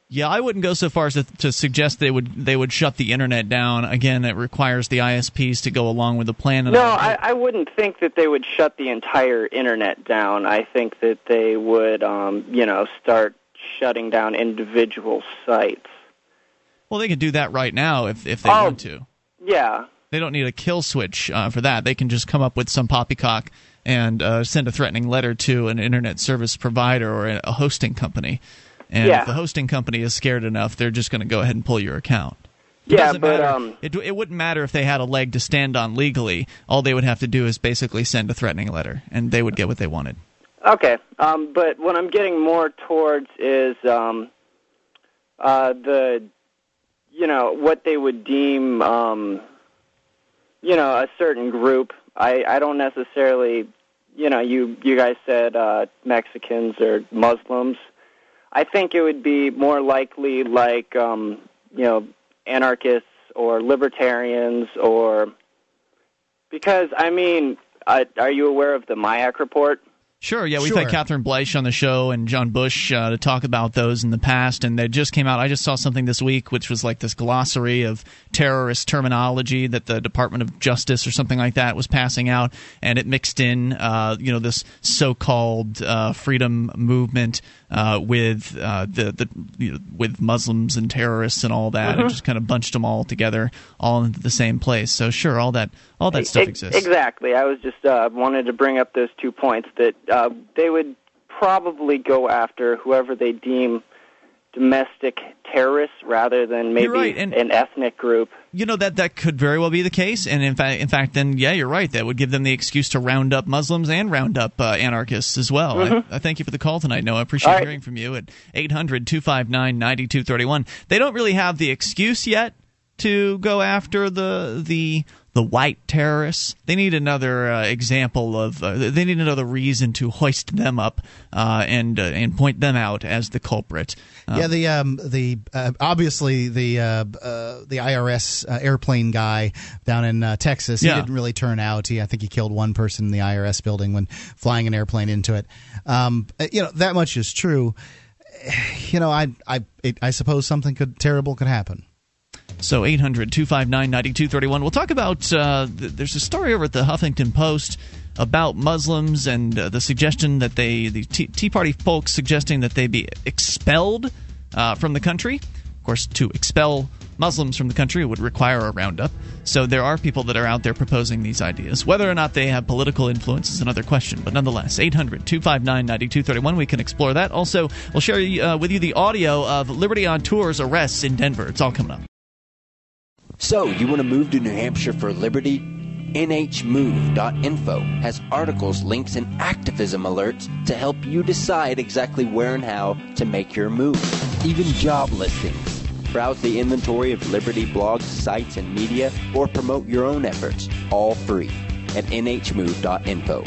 Yeah, I wouldn't go so far as to, to, suggest they would they would shut the internet down. Again, it requires the ISPs to go along with the plan. no, I, I, wouldn't think that they would shut the entire internet down. I think that they would, um, you know, start shutting down individual sites. Well, they can do that right now if if they oh, want to. Yeah. They don't need a kill switch uh, for that. They can just come up with some poppycock and uh, send a threatening letter to an internet service provider or a hosting company. And yeah. if the hosting company is scared enough, they're just going to go ahead and pull your account. It yeah, but um, it, it wouldn't matter if they had a leg to stand on legally. All they would have to do is basically send a threatening letter, and they would get what they wanted. Okay, um, but what I'm getting more towards is um, uh, the you know what they would deem um, you know, a certain group. I I don't necessarily, you know, you you guys said uh, Mexicans or Muslims. I think it would be more likely like, um, you know, anarchists or libertarians or because I mean, uh, are you aware of the MIAC report? Sure, yeah, we've Sure. had Catherine Bleish on the show and John Bush uh, to talk about those in the past, and they just came out. I just saw something this week, which was like this glossary of terrorist terminology that the Department of Justice or something like that was passing out, and it mixed in, uh, you know, this so-called uh, freedom movement uh, with uh, the the you know, with Muslims and terrorists and all that, and just kind of bunched them all together, all into the same place. So sure, all that all that stuff exists. Exactly. I was just uh, wanted to bring up those two points that uh, they would probably go after whoever they deem domestic terrorists rather than maybe right, and- an ethnic group. you know that that could very well be the case, and in fact, in fact, then yeah, you're right. That would give them the excuse to round up Muslims and round up uh, anarchists as well. I, I thank you for the call tonight, Noah. I appreciate right. hearing from you at 800-259-9231. They don't really have the excuse yet to go after the the the white terrorists. They need another uh, example of. Uh, they need another reason to hoist them up uh, and uh, and point them out as the culprit. Uh, Yeah, the um, the uh, obviously the uh, uh, the IRS uh, airplane guy down in uh, Texas. He Yeah. didn't really turn out. He I think he killed one person in the IRS building when flying an airplane into it. Um, you know that much is true. You know, I I it, I suppose something could terrible could happen. So 800 259 9231. We'll talk about. Uh, th- there's a story over at the Huffington Post about Muslims and uh, the suggestion that they, the Tea, Party folks suggesting that they be expelled uh, from the country. Of course, to expel Muslims from the country would require a roundup. So there are people that are out there proposing these ideas. Whether or not they have political influence is another question, but nonetheless, 800 259 9231. We can explore that. Also, we'll share uh, with you the audio of Liberty on Tour's arrests in Denver. It's all coming up. So, you want to move to New Hampshire for liberty? NHMove.info has articles, links, and activism alerts to help you decide exactly where and how to make your move. Even job listings. Browse the inventory of Liberty blogs, sites, and media, or promote your own efforts, all free at NHMove.info.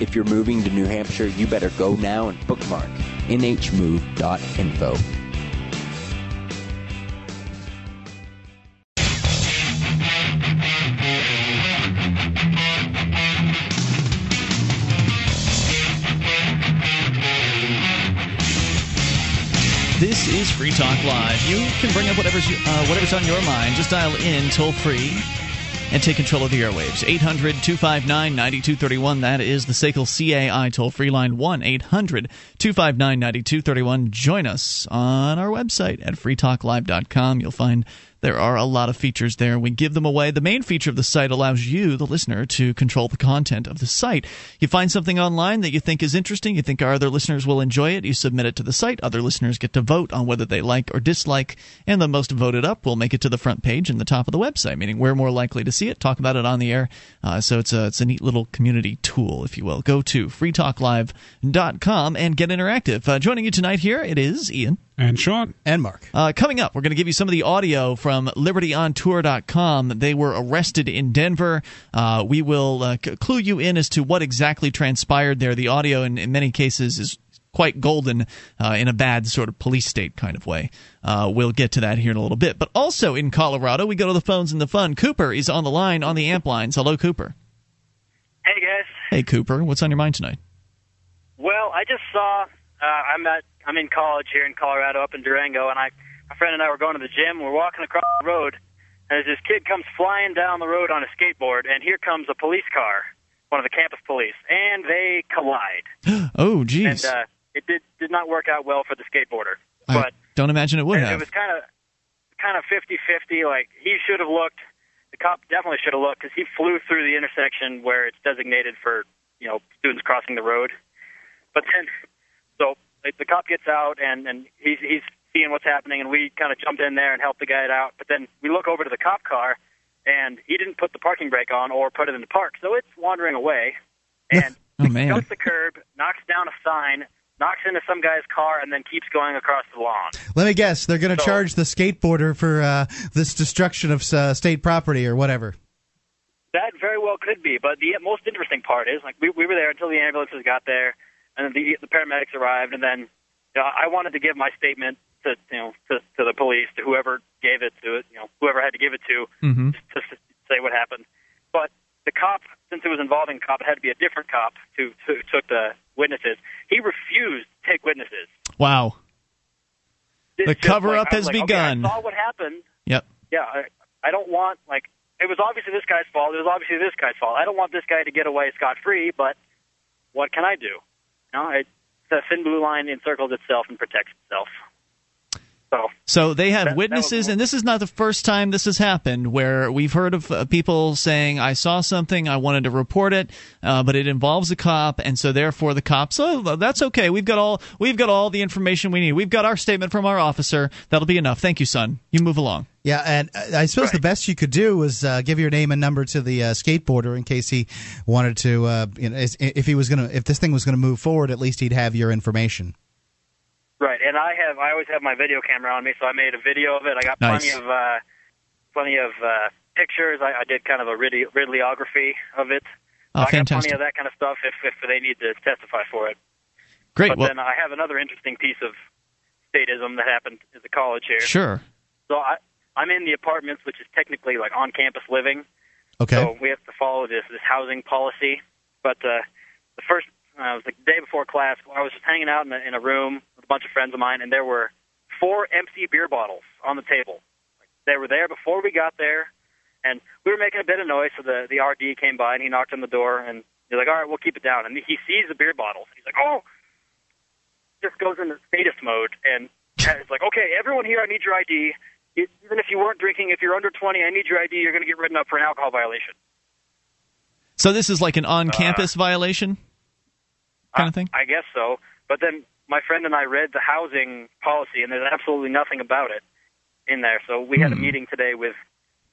If you're moving to New Hampshire, you better go now and bookmark NHMove.info. This is Free Talk Live. You can bring up whatever's uh, whatever's on your mind. Just dial in toll free and take control of the airwaves. 800 259 9231. That is the SACL CAI toll free line 1 800 259 9231. Join us on our website at freetalklive.com. You'll find there are a lot of features there. and We give them away. The main feature of the site allows you, the listener, to control the content of the site. You find something online that you think is interesting, you think our other listeners will enjoy it, you submit it to the site. Other listeners get to vote on whether they like or dislike, and the most voted up will make it to the front page and the top of the website, meaning we're more likely to see it, talk about it on the air. Uh, so it's a, it's a neat little community tool, if you will. Go to freetalklive.com and get interactive. Uh, joining you tonight here, it is Ian. And Sean. And Mark. Uh, coming up, we're going to give you some of the audio from LibertyOnTour.com. They were arrested in Denver. Uh, we will uh, clue you in as to what exactly transpired there. The audio, in, in many cases, is quite golden uh, in a bad sort of police state kind of way. Uh, we'll get to that here in a little bit. But also in Colorado, we go to the phones and the fun. Cooper is on the line on the amp lines. Hello, Cooper. Hey guys. Hey, Cooper. What's on your mind tonight? Well, I just saw. Uh, I'm at. I'm in college here in Colorado, up in Durango, and I, my friend and I were going to the gym. We're walking across the road, and as this kid comes flying down the road on a skateboard, and here comes a police car, one of the campus police, and they collide. oh, geez. And uh, it did did not work out well for the skateboarder. I But don't imagine it would it, have. it was kind of kind of 50-50. Like he should have looked. The cop definitely should have looked because he flew through the intersection where it's designated for you know students crossing the road. But then, so the, the cop gets out and and he's he's seeing what's happening, and we kind of jumped in there and helped the guy out. But then we look over to the cop car, and he didn't put the parking brake on or put it in the park, so it's wandering away. And oh, man. jumps the curb, knocks down a sign, knocks into some guy's car, and then keeps going across the lawn. Let me guess. They're going to So- charge the skateboarder for uh, this destruction of uh, state property or whatever. That very well could be. But the most interesting part is like we we were there until the ambulances got there, and the the paramedics arrived, and then you know, I wanted to give my statement to you know to, to the police, to whoever gave it to it, you know whoever had to give it to, Mm-hmm. to s- say what happened. But the cop, since it was involving a cop, it had to be a different cop who, who took the witnesses. He refused to take witnesses. Wow. It's The cover-up like, was has like, begun. Okay, I saw what happened. Yep. Yeah, I, I don't want like it was obviously this guy's fault. It was obviously this guy's fault. I don't want this guy to get away scot free. But what can I do? Know, it, the thin blue line encircles itself and protects itself. So So they have That- that witnesses, was- and this is not the first time this has happened. Where we've heard of uh, people saying, "I saw something, I wanted to report it, uh, but it involves a cop, and so therefore the cops, oh, that's okay. We've got all we've got all the information we need. We've got our statement from our officer. That'll be enough. Thank you, son. You move along." Yeah, and uh, I suppose the best you could do was uh, give your name and number to the uh, skateboarder in case he wanted to. Uh, you know, if he was gonna, if this thing was gonna move forward, at least he'd have your information. Right, and I have I always have my video camera on me, so I made a video of it. I got Nice. plenty of uh, plenty of uh, pictures. I, I did kind of a Ridley, Ridleyography of it. Oh, I got fantastic. plenty of that kind of stuff if if they need to testify for it. Great. But Well, then I have another interesting piece of statism that happened at the college here. sure. So I I'm in the apartments, which is technically like on campus living. Okay. So we have to follow this this housing policy. But uh, the first uh, it was like the day before class. I was just hanging out in a, in a room with a bunch of friends of mine, and there were four empty beer bottles on the table. Like, they were there before we got there, and we were making a bit of noise. So the the RD came by and he knocked on the door, and he's like, "All right, we'll keep it down." And he sees the beer bottles. He's like, "Oh!" Just goes into status mode, and it's like, "Okay, everyone here, I need your ID." Even if you weren't drinking, if you're under 20, I need your ID. You're going to get written up for an alcohol violation. So this is like an on-campus violation kind of thing. I guess so. But then my friend and I read the housing policy, and there's absolutely nothing about it in there. So we had a Hmm. meeting today with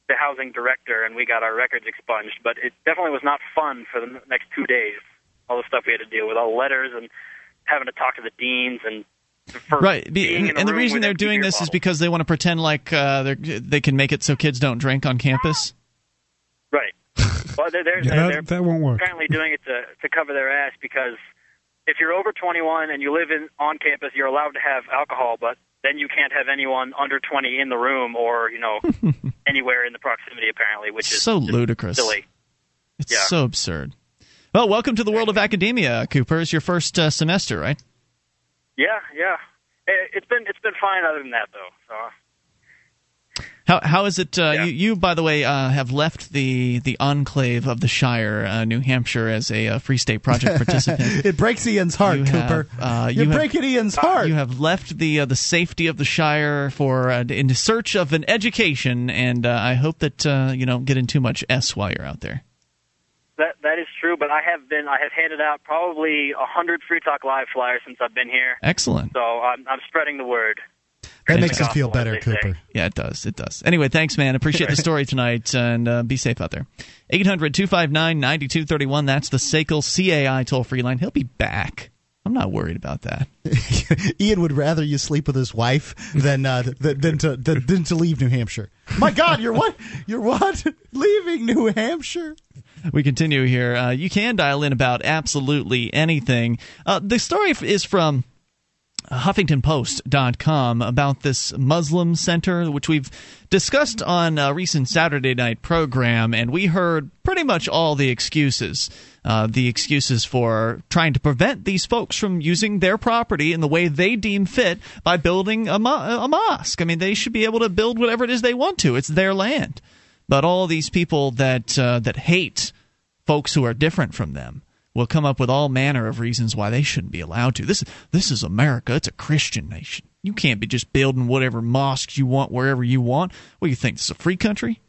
the housing director, and we got our records expunged. But it definitely was not fun for the next two days. All the stuff we had to deal with, all the letters, and having to talk to the deans, and for Right, Be- being in a and the reason they're doing beer this is because they want to pretend like uh, they're, they can make it so kids don't drink on campus. Right. Well, they're, they're, Yeah, they're, that- they're that won't work. apparently doing it to, to cover their ass because if you're over 21 and you live in on campus, you're allowed to have alcohol, but then you can't have anyone under 20 in the room or you know anywhere in the proximity. Apparently, which is so ludicrous. silly. It's Yeah. so absurd. Well, welcome to the world of academia, Cooper. It's your first uh, semester, right? Yeah, yeah. It, it's been it's been fine other than that though. So How how is it? Uh, you, you, by the way, uh, have left the the enclave of the Shire, uh, New Hampshire, as a uh, Free State Project participant. it breaks Ian's heart, You have, Cooper. uh, You're have- breaking Ian's heart. You have left the uh, the safety of the Shire for uh, in search of an education, and uh, I hope that uh, you don't get in too much s while you're out there. that that is true. But I have been I have handed out probably a hundred Free Talk Live flyers since I've been here. Excellent. So I'm I'm spreading the word. That Spreading makes the us feel better, they say. Cooper. Yeah, it does. It does. Anyway, thanks, man. Appreciate the story tonight, and uh, be safe out there. 800 259 9231. That's the SACL CAI toll free line. He'll be back. I'm not worried about that. Ian would rather you sleep with his wife than uh, than, than to than, than to leave New Hampshire. My God, you're what? You're what? Leaving New Hampshire? We continue here. Uh, you can dial in about absolutely anything. Uh, the story is from HuffingtonPost.com about this Muslim center, which we've discussed on a recent Saturday night program, and we heard pretty much all the excuses. Uh, the excuses for trying to prevent these folks from using their property in the way they deem fit by building a, mo- a mosque. I mean, they should be able to build whatever it is they want to. It's their land. But all these people that uh, that hate folks who are different from them will come up with all manner of reasons why they shouldn't be allowed to. This is this is America. It's a Christian nation. You can't be just building whatever mosques you want wherever you want. What do you think? This is a free country?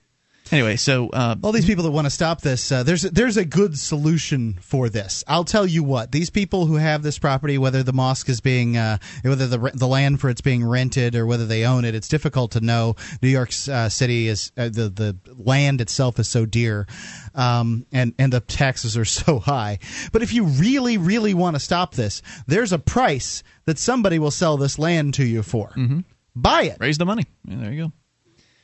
Anyway, so uh, All these people that want to stop this, uh, there's there's a good solution for this. I'll tell you what: these people who have this property, whether the mosque is being, uh, whether the the land for it's being rented or whether they own it, it's difficult to know. New York uh, City is uh, the the land itself is so dear, um, and and the taxes are so high. But if you really really want to stop this, there's a price that somebody will sell this land to you for. Mhm. Buy it. raise the money. Yeah, there you go.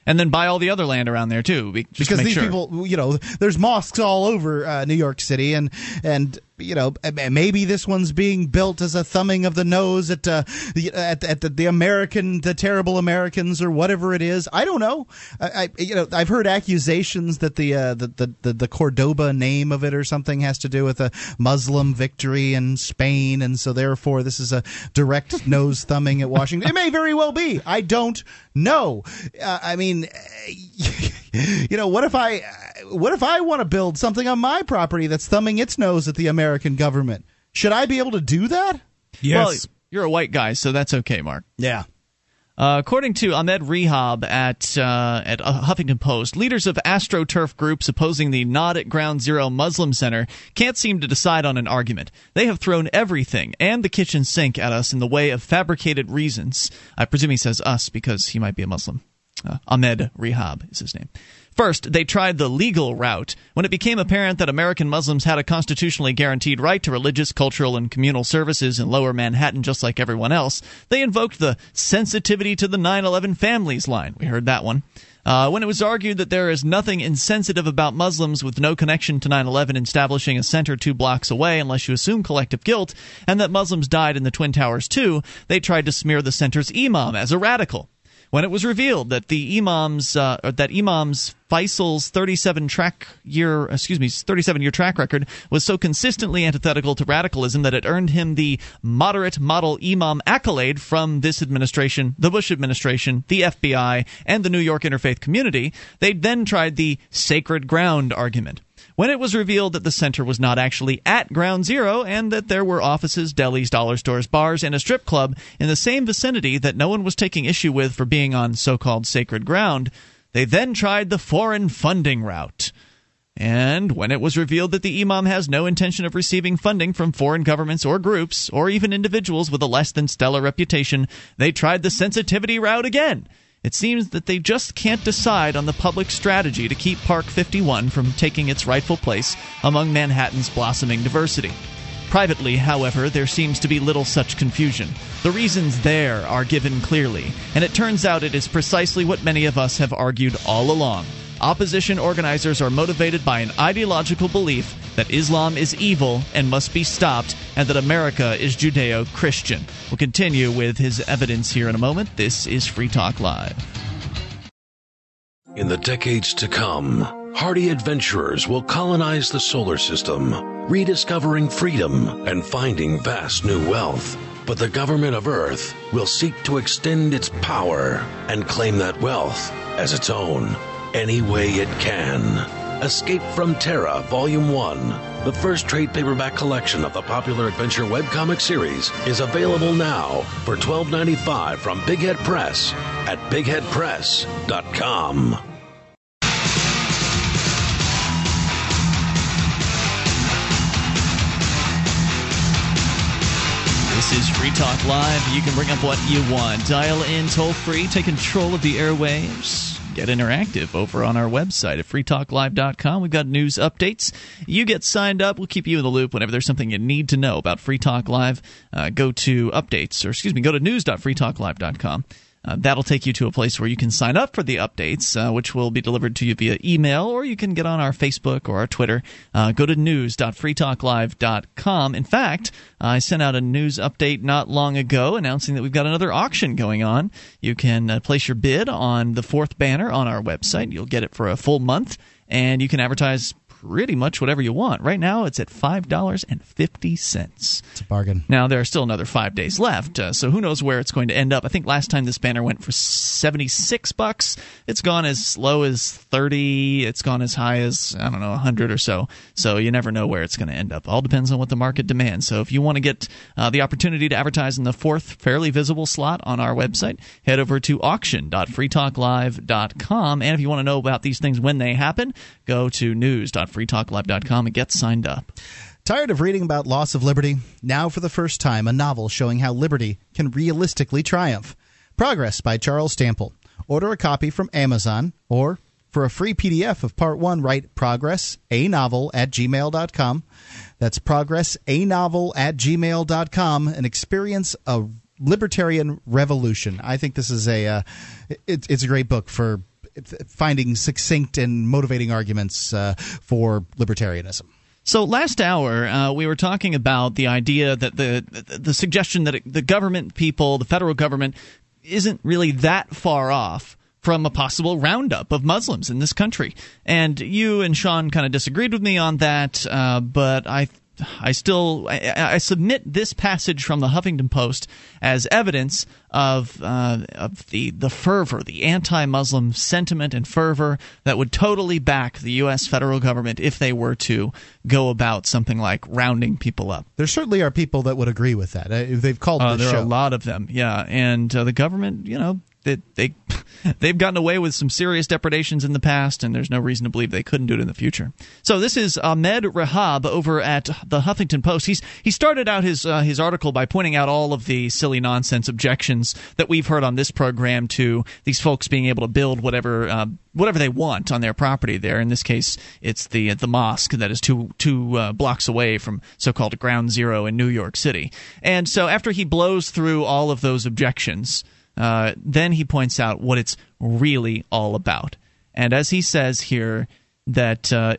And then buy all the other land around there too, be- just to because these sure. people, you know, there's mosques all over uh, New York City, and and you know maybe this one's being built as a thumbing of the nose at uh, the, at, at the, the American, the terrible Americans, or whatever it is. I don't know. I, I you know I've heard accusations that the, uh, the, the the the Cordoba name of it or something has to do with a Muslim victory in Spain, and so therefore this is a direct nose thumbing at Washington. it may very well be. I don't know. Uh, I mean. You know what if i what if i want to build something on my property that's thumbing its nose at the american government should i be able to do that Well, you're a white guy, so that's okay, Mark. yeah Uh, according to Ahmed Rehab at uh, at uh, Huffington Post, leaders of AstroTurf groups opposing the Nod at Ground Zero Muslim Center can't seem to decide on an argument. They have thrown everything and the kitchen sink at us in the way of fabricated reasons. I presume he says us because he might be a Muslim. Ahmed Rehab is his name. First, they tried the legal route. When it became apparent that American Muslims had a constitutionally guaranteed right to religious, cultural, and communal services in lower Manhattan just like everyone else, they invoked the sensitivity to the 9 11 families line. We heard that one. Uh, when it was argued that there is nothing insensitive about Muslims with no connection to 9 11 establishing a center two blocks away unless you assume collective guilt, and that Muslims died in the Twin Towers too, they tried to smear the center's imam as a radical when it was revealed that the imams uh, that imams Feisal's 37 track year excuse me 37 year track record was so consistently antithetical to radicalism that it earned him the moderate model imam accolade from this administration the Bush administration the FBI and the New York interfaith community. They then tried the sacred ground argument when it was revealed that the center was not actually at ground zero and that there were offices, delis, dollar stores, bars, and a strip club in the same vicinity that no one was taking issue with for being on so called sacred ground, they then tried the foreign funding route. And when it was revealed that the imam has no intention of receiving funding from foreign governments or groups, or even individuals with a less than stellar reputation, they tried the sensitivity route again. It seems that they just can't decide on the public strategy to keep Park 51 from taking its rightful place among Manhattan's blossoming diversity. Privately, however, there seems to be little such confusion. The reasons there are given clearly, and it turns out it is precisely what many of us have argued all along. Opposition organizers are motivated by an ideological belief that Islam is evil and must be stopped, and that America is Judeo Christian. We'll continue with his evidence here in a moment. This is Free Talk Live. In the decades to come, hardy adventurers will colonize the solar system, rediscovering freedom and finding vast new wealth. But the government of Earth will seek to extend its power and claim that wealth as its own any way it can. Escape from Terra Volume 1, the first trade paperback collection of the popular adventure webcomic series, is available now for $12.95 from Big Head Press at bigheadpress.com. This is Free Talk Live. You can bring up what you want. Dial in toll free, take control of the airwaves. Get interactive over on our website at freetalklive.com. We've got news updates. You get signed up. We'll keep you in the loop whenever there's something you need to know about Free Talk Live. Uh, go to updates, or excuse me, go to news.freetalklive.com. Uh, that'll take you to a place where you can sign up for the updates, uh, which will be delivered to you via email, or you can get on our Facebook or our Twitter. Uh, go to news.freetalklive.com. In fact, I sent out a news update not long ago announcing that we've got another auction going on. You can uh, place your bid on the fourth banner on our website. You'll get it for a full month, and you can advertise pretty much whatever you want. Right now, it's at $5.50. It's a bargain. Now there are still another five days left, uh, so who knows where it's going to end up? I think last time this banner went for seventy six bucks. It's gone as low as thirty. It's gone as high as I don't know hundred or so. So you never know where it's going to end up. All depends on what the market demands. So if you want to get uh, the opportunity to advertise in the fourth fairly visible slot on our website, head over to auction.freetalklive.com. And if you want to know about these things when they happen, go to news.freetalklive.com and get signed up. Tired of reading about loss of liberty? Now, for the first time, a novel showing how liberty can realistically triumph. Progress by Charles Sample. Order a copy from Amazon or for a free PDF of Part 1, write progress, a novel at gmail.com. That's progress, a novel at gmail.com and experience a libertarian revolution. I think this is a, uh, it, it's a great book for finding succinct and motivating arguments uh, for libertarianism. So last hour uh, we were talking about the idea that the the suggestion that the government people, the federal government, isn't really that far off from a possible roundup of Muslims in this country. And you and Sean kind of disagreed with me on that, uh, but I I still I, I, submit this passage from the Huffington Post as evidence of uh, of the the fervor, the anti-Muslim sentiment and fervor that would totally back the U.S. federal government if they were to go about something like rounding people up. There certainly are people that would agree with that. Uh, they've called uh, there show. are a lot of them, yeah, and uh, the government, you know, they, they they've gotten away with some serious depredations in the past, and there's no reason to believe they couldn't do it in the future. So this is Ahmed Rehab over at the Huffington Post. He's he started out his uh, his article by pointing out all of the silly nonsense objections that we've heard on this program to these folks being able to build whatever. Uh, whatever they want on their property there. In this case, it's the the mosque that is two two uh, blocks away from so-called Ground Zero in New York City. And so after he blows through all of those objections, uh, then he points out what it's really all about. And as he says here, that. Uh,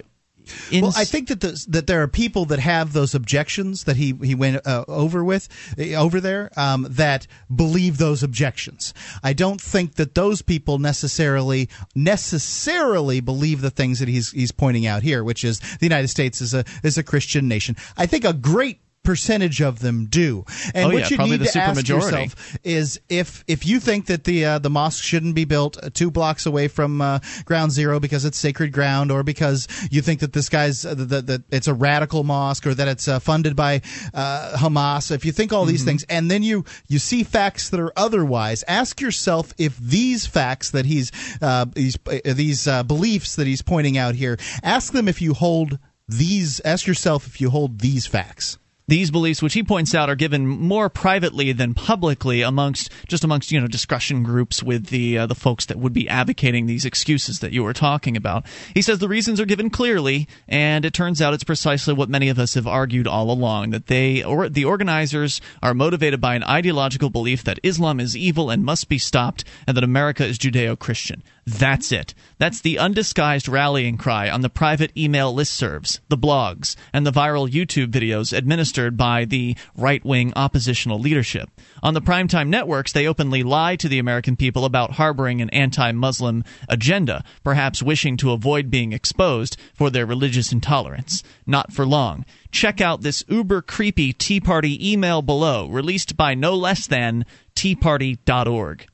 well, I think that the, that there are people that have those objections that he he went uh, over with uh, over there um, that believe those objections. I don't think that those people necessarily necessarily believe the things that he's he's pointing out here, which is the United States is a is a Christian nation. I think a great percentage of them do. And oh, what yeah, you need the to ask majority. yourself is if if you think that the uh, the mosque shouldn't be built uh, two blocks away from uh, Ground Zero because it's sacred ground, or because you think that this guy's uh, that, that it's a radical mosque, or that it's uh, funded by uh, Hamas, if you think all these Mm-hmm. things, and then you you see facts that are otherwise, ask yourself if these facts that he's uh, these uh, these uh, beliefs that he's pointing out here, ask them if you hold these. Ask yourself if you hold these facts. These beliefs, which he points out, are given more privately than publicly amongst just amongst you know discussion groups with the uh, the folks that would be advocating these excuses that you were talking about. He says the reasons are given clearly, and it turns out it's precisely what many of us have argued all along that they or the organizers are motivated by an ideological belief that Islam is evil and must be stopped, and that America is Judeo-Christian. That's it. That's the undisguised rallying cry on the private email listservs, the blogs, and the viral YouTube videos administered by the right wing oppositional leadership. On the primetime networks, they openly lie to the American people about harboring an anti Muslim agenda, perhaps wishing to avoid being exposed for their religious intolerance. Not for long. Check out this uber creepy Tea Party email below, released by no less than teaparty.org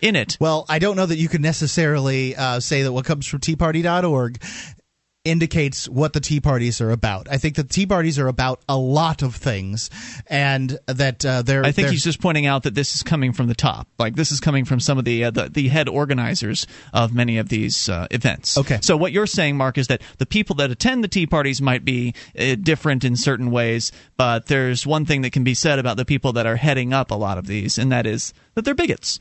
in it. Well, I don't know that you can necessarily uh, say that what comes from teaparty.org indicates what the tea parties are about. I think the tea parties are about a lot of things, and that uh, they're. I think they're, he's just pointing out that this is coming from the top. Like this is coming from some of the uh, the, the head organizers of many of these uh, events. Okay. So what you're saying, Mark, is that the people that attend the tea parties might be uh, different in certain ways, but there's one thing that can be said about the people that are heading up a lot of these, and that is that they're bigots.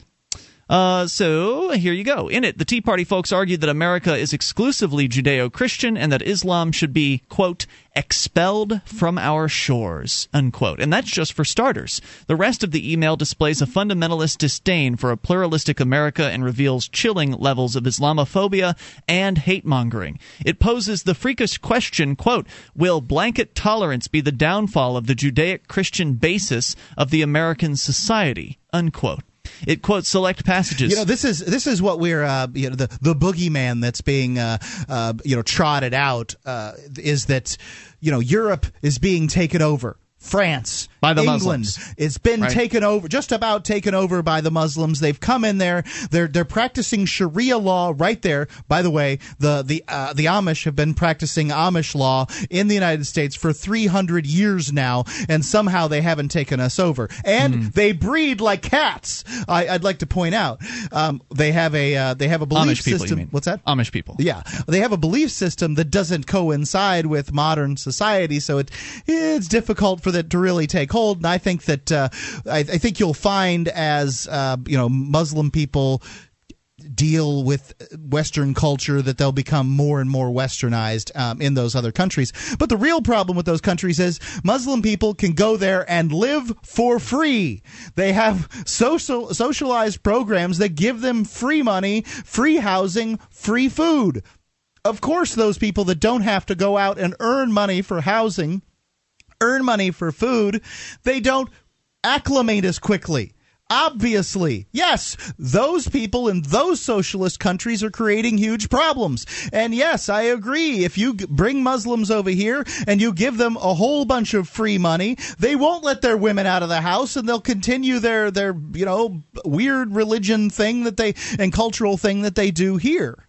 Uh, so here you go. In it, the Tea Party folks argued that America is exclusively Judeo Christian and that Islam should be, quote, expelled from our shores, unquote. And that's just for starters. The rest of the email displays a fundamentalist disdain for a pluralistic America and reveals chilling levels of Islamophobia and hate mongering. It poses the freakish question, quote, will blanket tolerance be the downfall of the Judaic Christian basis of the American society, unquote. It quotes select passages. You know, this is this is what we're uh, you know the the boogeyman that's being uh, uh, you know trotted out uh, is that you know Europe is being taken over. France, by the England, Muslims. it's been Right. taken over, just about taken over by the Muslims. They've come in there. They're they're practicing Sharia law right there. By the way, the the uh, the Amish have been practicing Amish law in the United States for 300 years now, and somehow they haven't taken us over. And Hmm. they breed like cats. I, I'd like to point out um, they have a uh, they have a belief Amish system. mean. What's that? Amish people. Yeah, they have a belief system that doesn't coincide with modern society, so it it's difficult for to really take hold. And I think that uh, I, I think you'll find as uh, you know Muslim people deal with Western culture that they'll become more and more westernized um, in those other countries. But the real problem with those countries is Muslim people can go there and live for free. They have social socialized programs that give them free money, free housing, free food. Of course, those people that don't have to go out and earn money for housing, earn money for food, they don't acclimate as quickly Obviously, yes, those people in those socialist countries are creating huge problems. And yes, I agree. If you bring Muslims over here and you give them a whole bunch of free money, they won't let their women out of the house and they'll continue their, their, you know, weird religion thing that they, and cultural thing that they do here.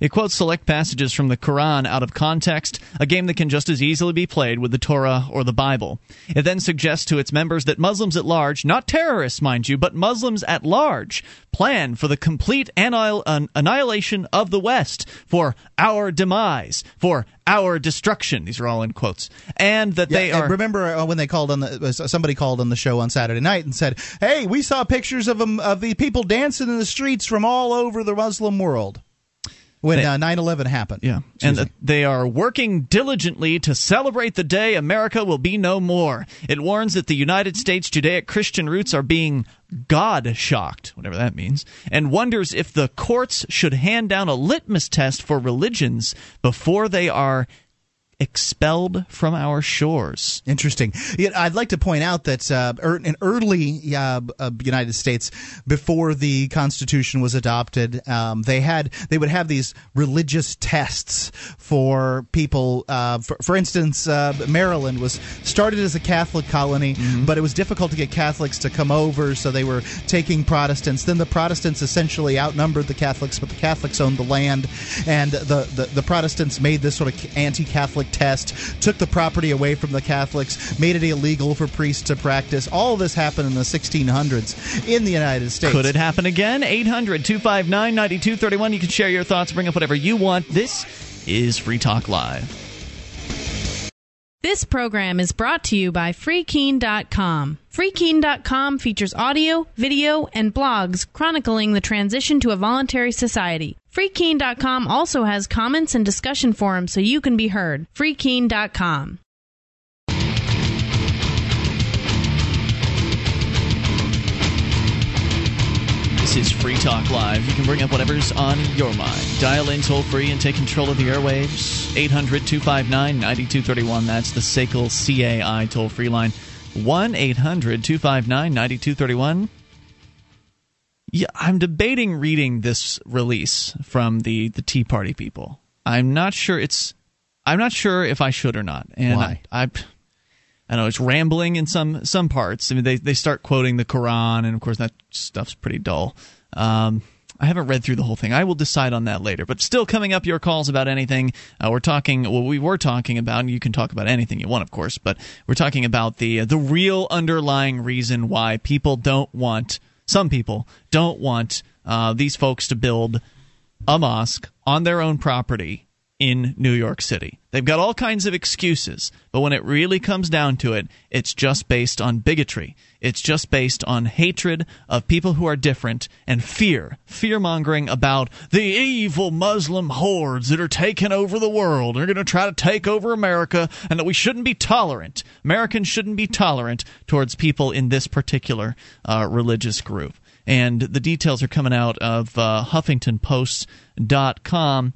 It quotes select passages from the Quran out of context, a game that can just as easily be played with the Torah or the Bible. It then suggests to its members that Muslims at large, not terrorists, mind you, but Muslims at large, plan for the complete annihilation of the West, for our demise, for our destruction. These are all in quotes, and that yeah, they are. Remember uh, when they called on the somebody called on the show on Saturday night and said, "Hey, we saw pictures of them of the people dancing in the streets from all over the Muslim world." When uh, 9/11 happened. Yeah, and uh, they are working diligently to celebrate the day America will be no more. It warns that the United States' Judaic Christian roots are being God shocked, whatever that means, and wonders if the courts should hand down a litmus test for religions before they are expelled from our shores. Interesting. I'd like to point out that uh, er, in early uh, uh, United States, before the Constitution was adopted, um, they had they would have these religious tests for people. Uh, for, for, instance, uh, Maryland was started as a Catholic colony, mm-hmm. but it was difficult to get Catholics to come over, so they were taking Protestants. Then the Protestants essentially outnumbered the Catholics, but the Catholics owned the land, and the the, the Protestants made this sort of anti-Catholic Catholic test, took the property away from the Catholics, made it illegal for priests to practice. All this happened in the 1600s in the United States. Could it happen again? 800 259 9231. You can share your thoughts, bring up whatever you want. This is Free Talk Live. This program is brought to you by FreeKeene.com. FreeKeene.com features audio, video, and blogs chronicling the transition to a voluntary society. FreeKeene.com also has comments and discussion forums so you can be heard. FreeKeene.com. This is Free Talk Live. You can bring up whatever's on your mind. Dial in toll free and take control of the airwaves. 800 259 9231. That's the SACL CAI toll free line. 1 800 259 9231. Yeah, I'm debating reading this release from the, the Tea Party people. I'm not sure it's. I'm not sure if I should or not. And Why? I, I I know it's rambling in some some parts. I mean, they they start quoting the Quran, and of course that stuff's pretty dull. Um, I haven't read through the whole thing. I will decide on that later. But still, coming up, your calls about anything. Uh, we're talking. Well, we were talking about. And you can talk about anything you want, of course. But we're talking about the uh, the real underlying reason why people don't want. Some people don't want uh, these folks to build a mosque on their own property in New York City. They've got all kinds of excuses, but when it really comes down to it, it's just based on bigotry. It's just based on hatred of people who are different and fear, fear mongering about the evil Muslim hordes that are taking over the world. They're going to try to take over America, and that we shouldn't be tolerant. Americans shouldn't be tolerant towards people in this particular uh, religious group. And the details are coming out of uh, HuffingtonPost.com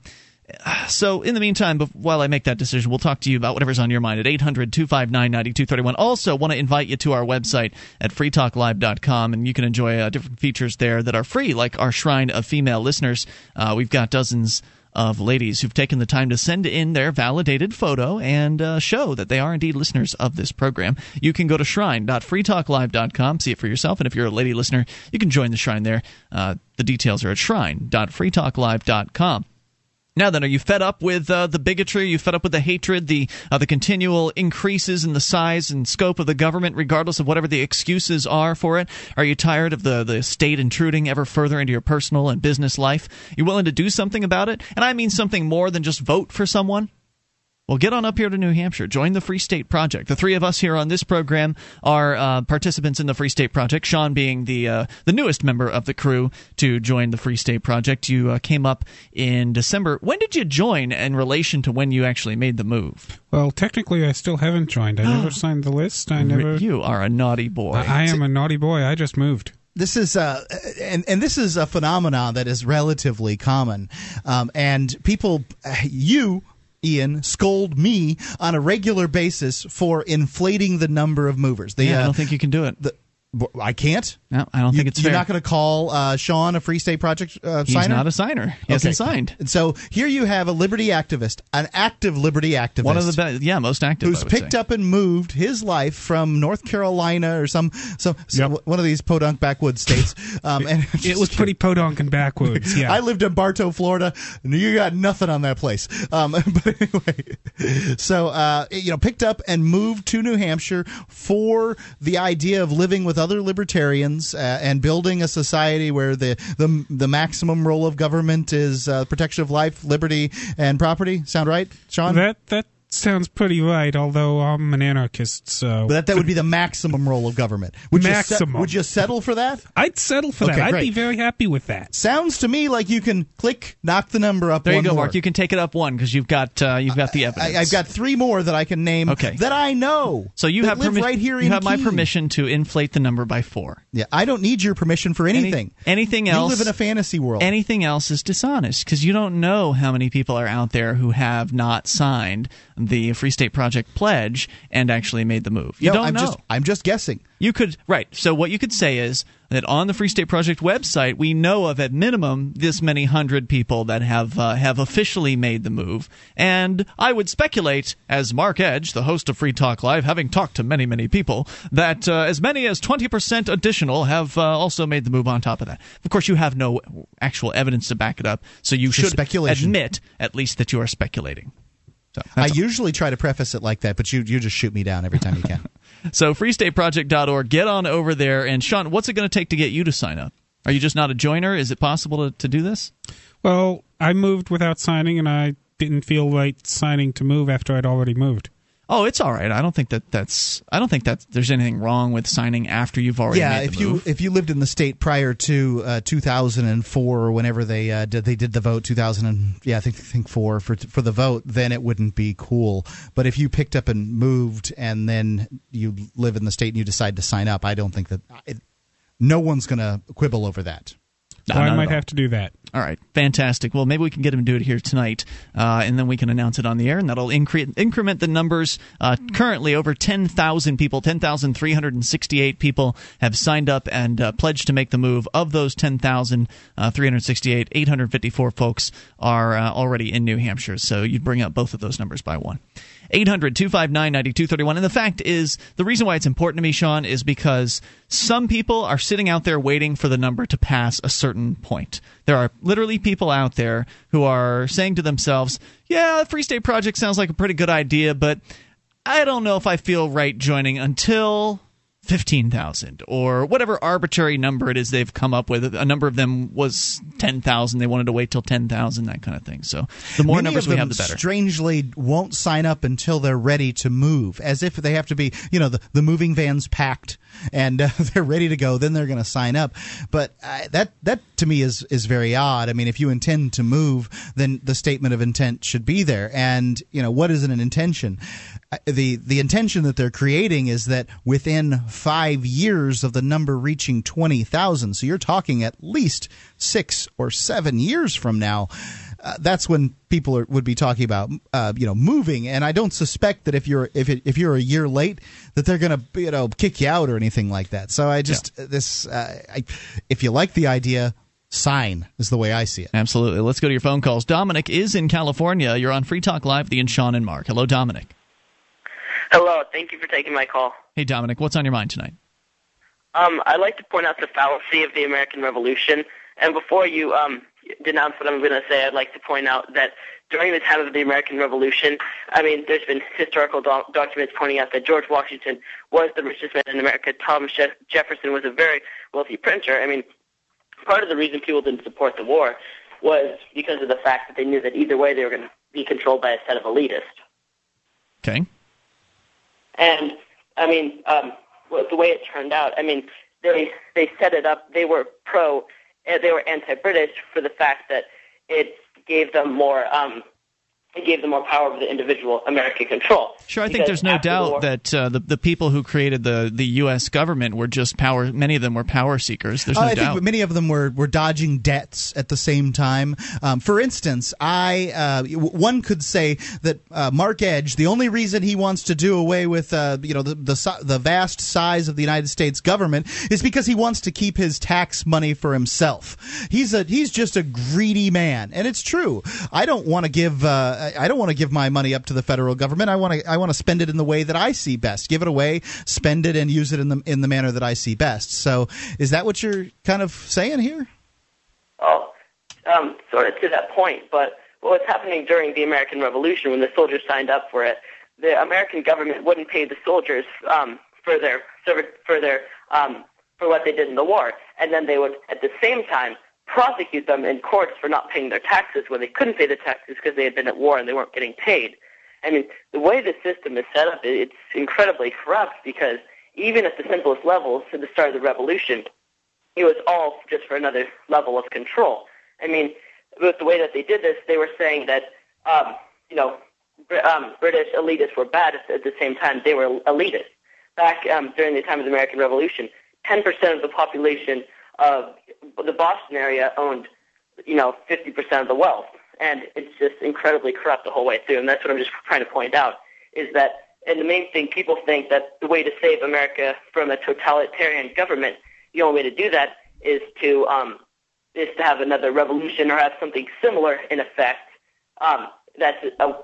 so in the meantime while i make that decision we'll talk to you about whatever's on your mind at 800-259-9231 also want to invite you to our website at freetalklive.com and you can enjoy uh, different features there that are free like our shrine of female listeners uh, we've got dozens of ladies who've taken the time to send in their validated photo and uh, show that they are indeed listeners of this program. You can go to shrine.freetalklive.com, see it for yourself, and if you're a lady listener, you can join the shrine there. Uh, the details are at shrine.freetalklive.com. Now then, are you fed up with uh, the bigotry? Are you fed up with the hatred, the uh, the continual increases in the size and scope of the government, regardless of whatever the excuses are for it? Are you tired of the the state intruding ever further into your personal and business life? You willing to do something about it? And I mean something more than just vote for someone. Well, get on up here to New Hampshire. Join the Free State Project. The three of us here on this program are uh, participants in the Free State Project. Sean being the uh, the newest member of the crew to join the Free State Project. You uh, came up in December. When did you join in relation to when you actually made the move? Well, technically, I still haven't joined. I never signed the list. I never. You are a naughty boy. I, I am a naughty boy. I just moved this is uh, and and this is a phenomenon that is relatively common, um, and people, you Ian, scold me on a regular basis for inflating the number of movers. The, yeah, I don't uh, think you can do it. The, I can't. No, I don't you, think it's You're fair. not going to call uh, Sean a Free State Project uh, He's signer? not a signer. He hasn't signed. So here you have a liberty activist, an active liberty activist. One of the best, yeah, most active. Who's picked say. up and moved his life from North Carolina or some, some, some yep. one of these podunk backwoods states. Um, and it was pretty podunk and backwoods, yeah. I lived in Bartow, Florida, and you got nothing on that place. Um, but anyway, so, uh, you know, picked up and moved to New Hampshire for the idea of living with other libertarians uh, and building a society where the, the the maximum role of government is uh, protection of life, liberty, and property. Sound right, Sean? That that sounds pretty right, although I'm an anarchist, so. But that, that would be the maximum role of government. Would maximum. You se- would you settle for that? I'd settle for okay, that. I'd be very happy with that. Sounds to me like you can click, knock the number up. There you go, more. Mark. You can take it up one because you've got uh, you've got the evidence. I, have got three more that I can name. Okay. That I know. So you have permission. right here. You have Keene. my permission to inflate the number by four. Yeah, I don't need your permission for anything. Any, anything else? You live in a fantasy world. Anything else is dishonest because you don't know how many people are out there who have not signed the Free State Project pledge and actually made the move. You no, don't I'm know. Just, I'm just guessing. You could right. So what you could say is that on the Free State Project website, we know of at minimum this many hundred people that have uh, have officially made the move, and I would speculate, as Mark Edge, the host of Free Talk Live, having talked to many many people, that uh, as many as twenty percent additional have uh, also made the move. On top of that, of course, you have no actual evidence to back it up, so you should speculation. admit at least that you are speculating. So I usually try to preface it like that, but you you just shoot me down every time you can. so freestateproject.org, get on over there. And Sean, what's it going to take to get you to sign up? Are you just not a joiner? Is it possible to, to do this? Well, I moved without signing, and I didn't feel right signing to move after I'd already moved. Oh, it's all right. I don't think that that's. I don't think that there's anything wrong with signing after you've already. yeah, if the you if you lived in the state prior to uh, 2004 or whenever they uh, did they did the vote 2000 and yeah I think I think four for for the vote, then it wouldn't be cool. But if you picked up and moved and then you live in the state and you decide to sign up, I don't think that it, no one's going to quibble over that. No, so I might have to do that. All right, fantastic. Well, maybe we can get him to do it here tonight, uh, and then we can announce it on the air, and that'll incre- increment the numbers. Uh, currently, over 10,000 people, 10,368 people have signed up and uh, pledged to make the move. Of those 10,368, 854 folks are uh, already in New Hampshire, so you'd bring up both of those numbers by one. 800 259 9231. And the fact is, the reason why it's important to me, Sean, is because some people are sitting out there waiting for the number to pass a certain point. There are literally people out there who are saying to themselves, yeah, the Free State Project sounds like a pretty good idea, but I don't know if I feel right joining until 15,000 or whatever arbitrary number it is they've come up with. A number of them was 10,000. They wanted to wait till 10,000, that kind of thing. So the more Many numbers we have, the better. Strangely, won't sign up until they're ready to move, as if they have to be, you know, the, the moving van's packed and uh, they're ready to go. Then they're going to sign up. But uh, that that to me is is very odd. I mean, if you intend to move, then the statement of intent should be there. And you know, what is an intention? The the intention that they're creating is that within five years of the number reaching twenty thousand, so you're talking at least six or seven years from now uh, that's when people are, would be talking about uh, you know moving and i don't suspect that if you're if, it, if you're a year late that they're going to you know kick you out or anything like that so i just this uh, I, if you like the idea sign is the way i see it Absolutely. Let's go to your phone calls. Dominic is in California. You're on Free Talk Live, the and Sean and Mark. Hello, Dominic. Hello, thank you for taking my call. Hey, Dominic, what's on your mind tonight? Um, I'd like to point out the fallacy of the American Revolution. And before you um, denounce what I'm going to say, I'd like to point out that during the time of the American Revolution, I mean, there's been historical do- documents pointing out that George Washington was the richest man in America. Thomas Je- Jefferson was a very wealthy printer. I mean, part of the reason people didn't support the war was because of the fact that they knew that either way they were going to be controlled by a set of elitists. Okay. And I mean, um, the way it turned out, I mean, they they set it up. They were pro, uh, they were anti-British for the fact that it gave them more um, it gave them more power over the individual American control. Sure, I think there's no after the doubt war- that uh, the the people who created the the U.S. government were just power. Many of them were power seekers. There's no Uh, I doubt. think many of them were, were dodging debts at the same time. Um, for instance, I uh, one could say that uh, Mark Edge, the only reason he wants to do away with uh, you know the, the the vast size of the United States government is because he wants to keep his tax money for himself. He's a he's just a greedy man, and it's true. I don't want to give uh, I don't want to give my money up to the federal government. I want to I want to spend it in the way that I see best. Give it away, spend it, and use it in the in the manner that I see best. So, is that what you're kind of saying here? Oh, um, sort of to that point. But what was happening during the American Revolution when the soldiers signed up for it, the American government wouldn't pay the soldiers um, for their for their um, for what they did in the war, and then they would at the same time prosecute them in courts for not paying their taxes when they couldn't pay the taxes because they had been at war and they weren't getting paid. I mean, the way the system is set up, it's incredibly corrupt because even at the simplest levels, at the start of the revolution, it was all just for another level of control. I mean, with the way that they did this, they were saying that, um, you know, um, British elitists were bad at, at the same time they were elitists. Back um, during the time of the American Revolution, 10% of the population of the Boston area owned, you know, 50% of the wealth. And it's just incredibly corrupt the whole way through. And that's what I'm just trying to point out is that, and the main thing people think that the way to save America from a totalitarian government, the only way to do that is to um, is to have another revolution or have something similar in effect. Um, that's a,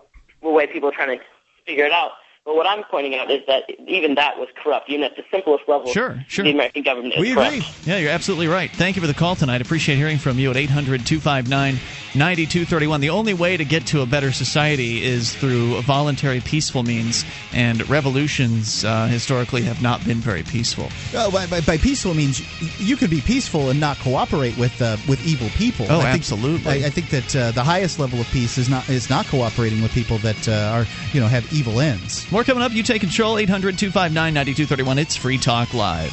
a way people are trying to figure it out. But what I'm pointing out is that even that was corrupt. Even at the simplest level, Sure, sure. the American government is We corrupt. agree. Yeah, you're absolutely right. Thank you for the call tonight. Appreciate hearing from you at 800 259 9231. The only way to get to a better society is through voluntary, peaceful means, and revolutions uh, historically have not been very peaceful. Uh, by, by, by peaceful means you can be peaceful and not cooperate with uh, with evil people. Oh, I think, absolutely. I, I think that uh, the highest level of peace is not is not cooperating with people that uh, are you know have evil ends. More coming up. You take control. 800 259 9231. It's Free Talk Live.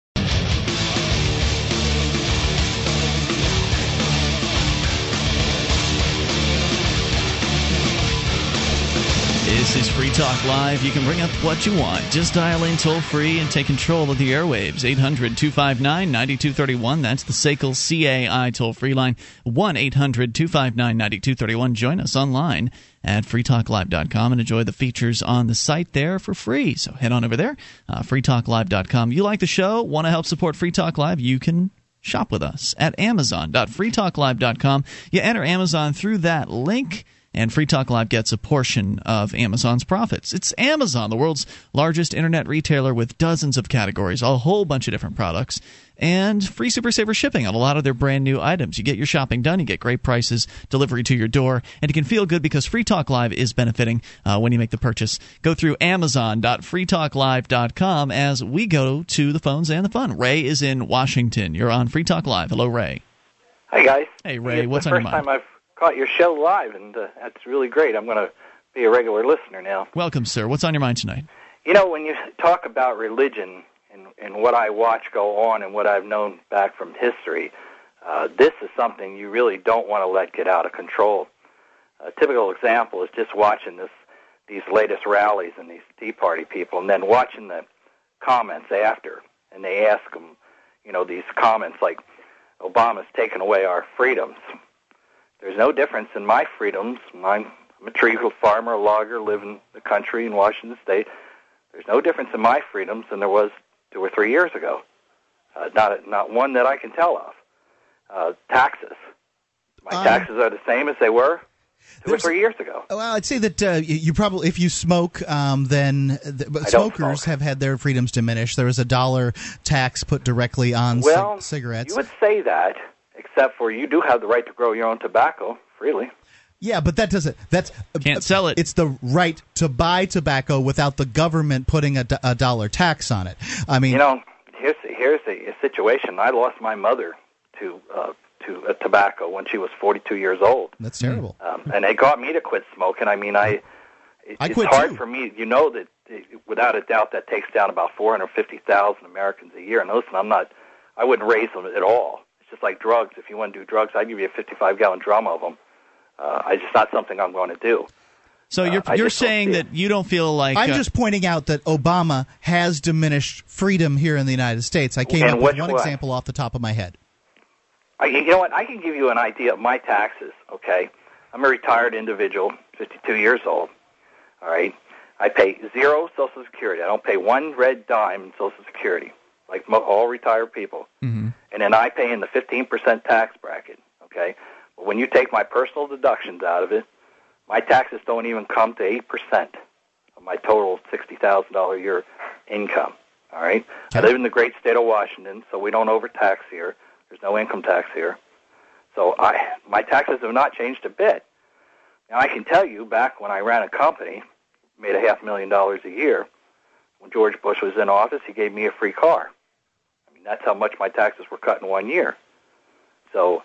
This is Free Talk Live. You can bring up what you want. Just dial in toll free and take control of the airwaves. 800 259 9231. That's the SACL CAI toll free line. 1 800 259 9231. Join us online at freetalklive.com and enjoy the features on the site there for free. So head on over there, uh, freetalklive.com. You like the show? Want to help support Free Talk Live? You can shop with us at amazon.freetalklive.com. You enter Amazon through that link and Free Talk Live gets a portion of Amazon's profits. It's Amazon, the world's largest internet retailer with dozens of categories, a whole bunch of different products, and free Super Saver shipping on a lot of their brand new items. You get your shopping done, you get great prices, delivery to your door, and you can feel good because Free Talk Live is benefiting uh, when you make the purchase. Go through Amazon.freetalklive.com as we go to the phones and the fun. Ray is in Washington. You're on Free Talk Live. Hello, Ray. Hi guys. Hey, Ray. It's What's on your mind? Caught your show live, and uh, that's really great. I'm going to be a regular listener now. Welcome, sir. What's on your mind tonight? You know, when you talk about religion and, and what I watch go on and what I've known back from history, uh, this is something you really don't want to let get out of control. A typical example is just watching this these latest rallies and these Tea Party people, and then watching the comments after, and they ask them, you know, these comments like, "Obama's taken away our freedoms." There's no difference in my freedoms. I'm, I'm a tree farmer, a logger, live in the country in Washington State. There's no difference in my freedoms than there was two or three years ago. Uh, not not one that I can tell of. Uh, taxes. My Uh, taxes are the same as they were. two or three years ago. Well, I'd say that uh, you you probably, if you smoke, um, then the, but I don't smokers have had their freedoms diminished. There was a dollar tax put directly on Well, cig- cigarettes. You would say that, except for you do have the right to grow your own tobacco freely. Yeah, but that doesn't. That's can't sell it. It's the right to buy tobacco without the government putting a, a dollar tax on it. I mean, You know, here's here's a, a situation. I lost my mother to uh, to uh, tobacco when she was 42 years old. that's terrible. um, and it got me to quit smoking. I mean, I, it, I it's hard too. for me. You know that without a doubt that takes down about 450,000 Americans a year. And listen, I'm not, I wouldn't raise them at all. It's just like drugs. If you want to do drugs, I'd give you a 55 gallon drum of them. Uh, it's just not something I'm going to do. So you're I you're saying that you don't feel like I'm uh, just pointing out that Obama has diminished freedom here in the United States. I came And up with one way? example off the top of my head. I, you know what? I can give you an idea of my taxes. Okay, I'm a retired individual, 52 years old. All right, I pay zero Social Security. I don't pay one red dime in Social Security, like mo- all retired people. Mm-hmm. And then I pay in the 15% tax bracket. Okay, but when you take my personal deductions out of it, my taxes don't even come to eight percent of my total $60,000 a year income. All right, I live in the great state of Washington, so we don't overtax here. There's no income tax here. So I my taxes have not changed a bit. Now I can tell you back when I ran a company, made a half million dollars a year, when George Bush was in office, he gave me a free car. Mean that's how much my taxes were cut in one year. So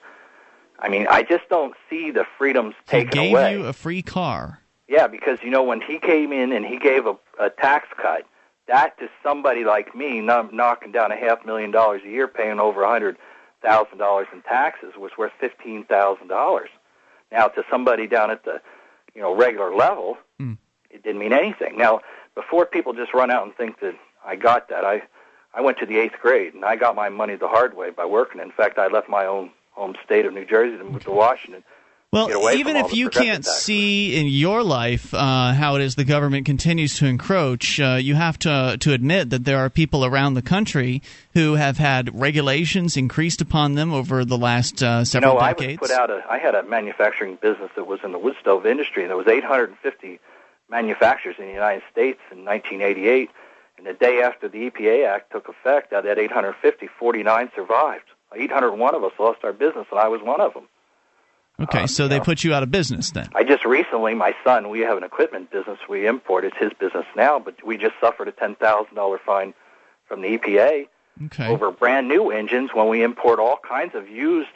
I mean I just don't see the freedoms he taken gave away. you a free car. Yeah, because you know when he came in and he gave a, a tax cut, that to somebody like me, not knocking down a half million dollars a year, paying over a hundred thousand dollars in taxes, was worth fifteen thousand dollars. Now to somebody down at the, you know, regular level, hmm. it didn't mean anything. Now before people just run out and think that I got that, I I went to the eighth grade and I got my money the hard way by working. In fact, I left my own home state of New Jersey to move to Washington. Well, even if you can't taxes. see in your life uh, how it is the government continues to encroach, uh, you have to to admit that there are people around the country who have had regulations increased upon them over the last uh, several you know, decades. I put out a. I had a manufacturing business that was in the wood stove industry, and there was 850 manufacturers in the United States in 1988. The day after the EPA Act took effect, out of that 850, 49 survived. 801 of us lost our business, and I was one of them. okay, um, so they put you out of business then. I just recently, my son, we have an equipment business we import. It's his business now, but we just suffered a $10,000 fine from the EPA Okay. over brand new engines when we import all kinds of used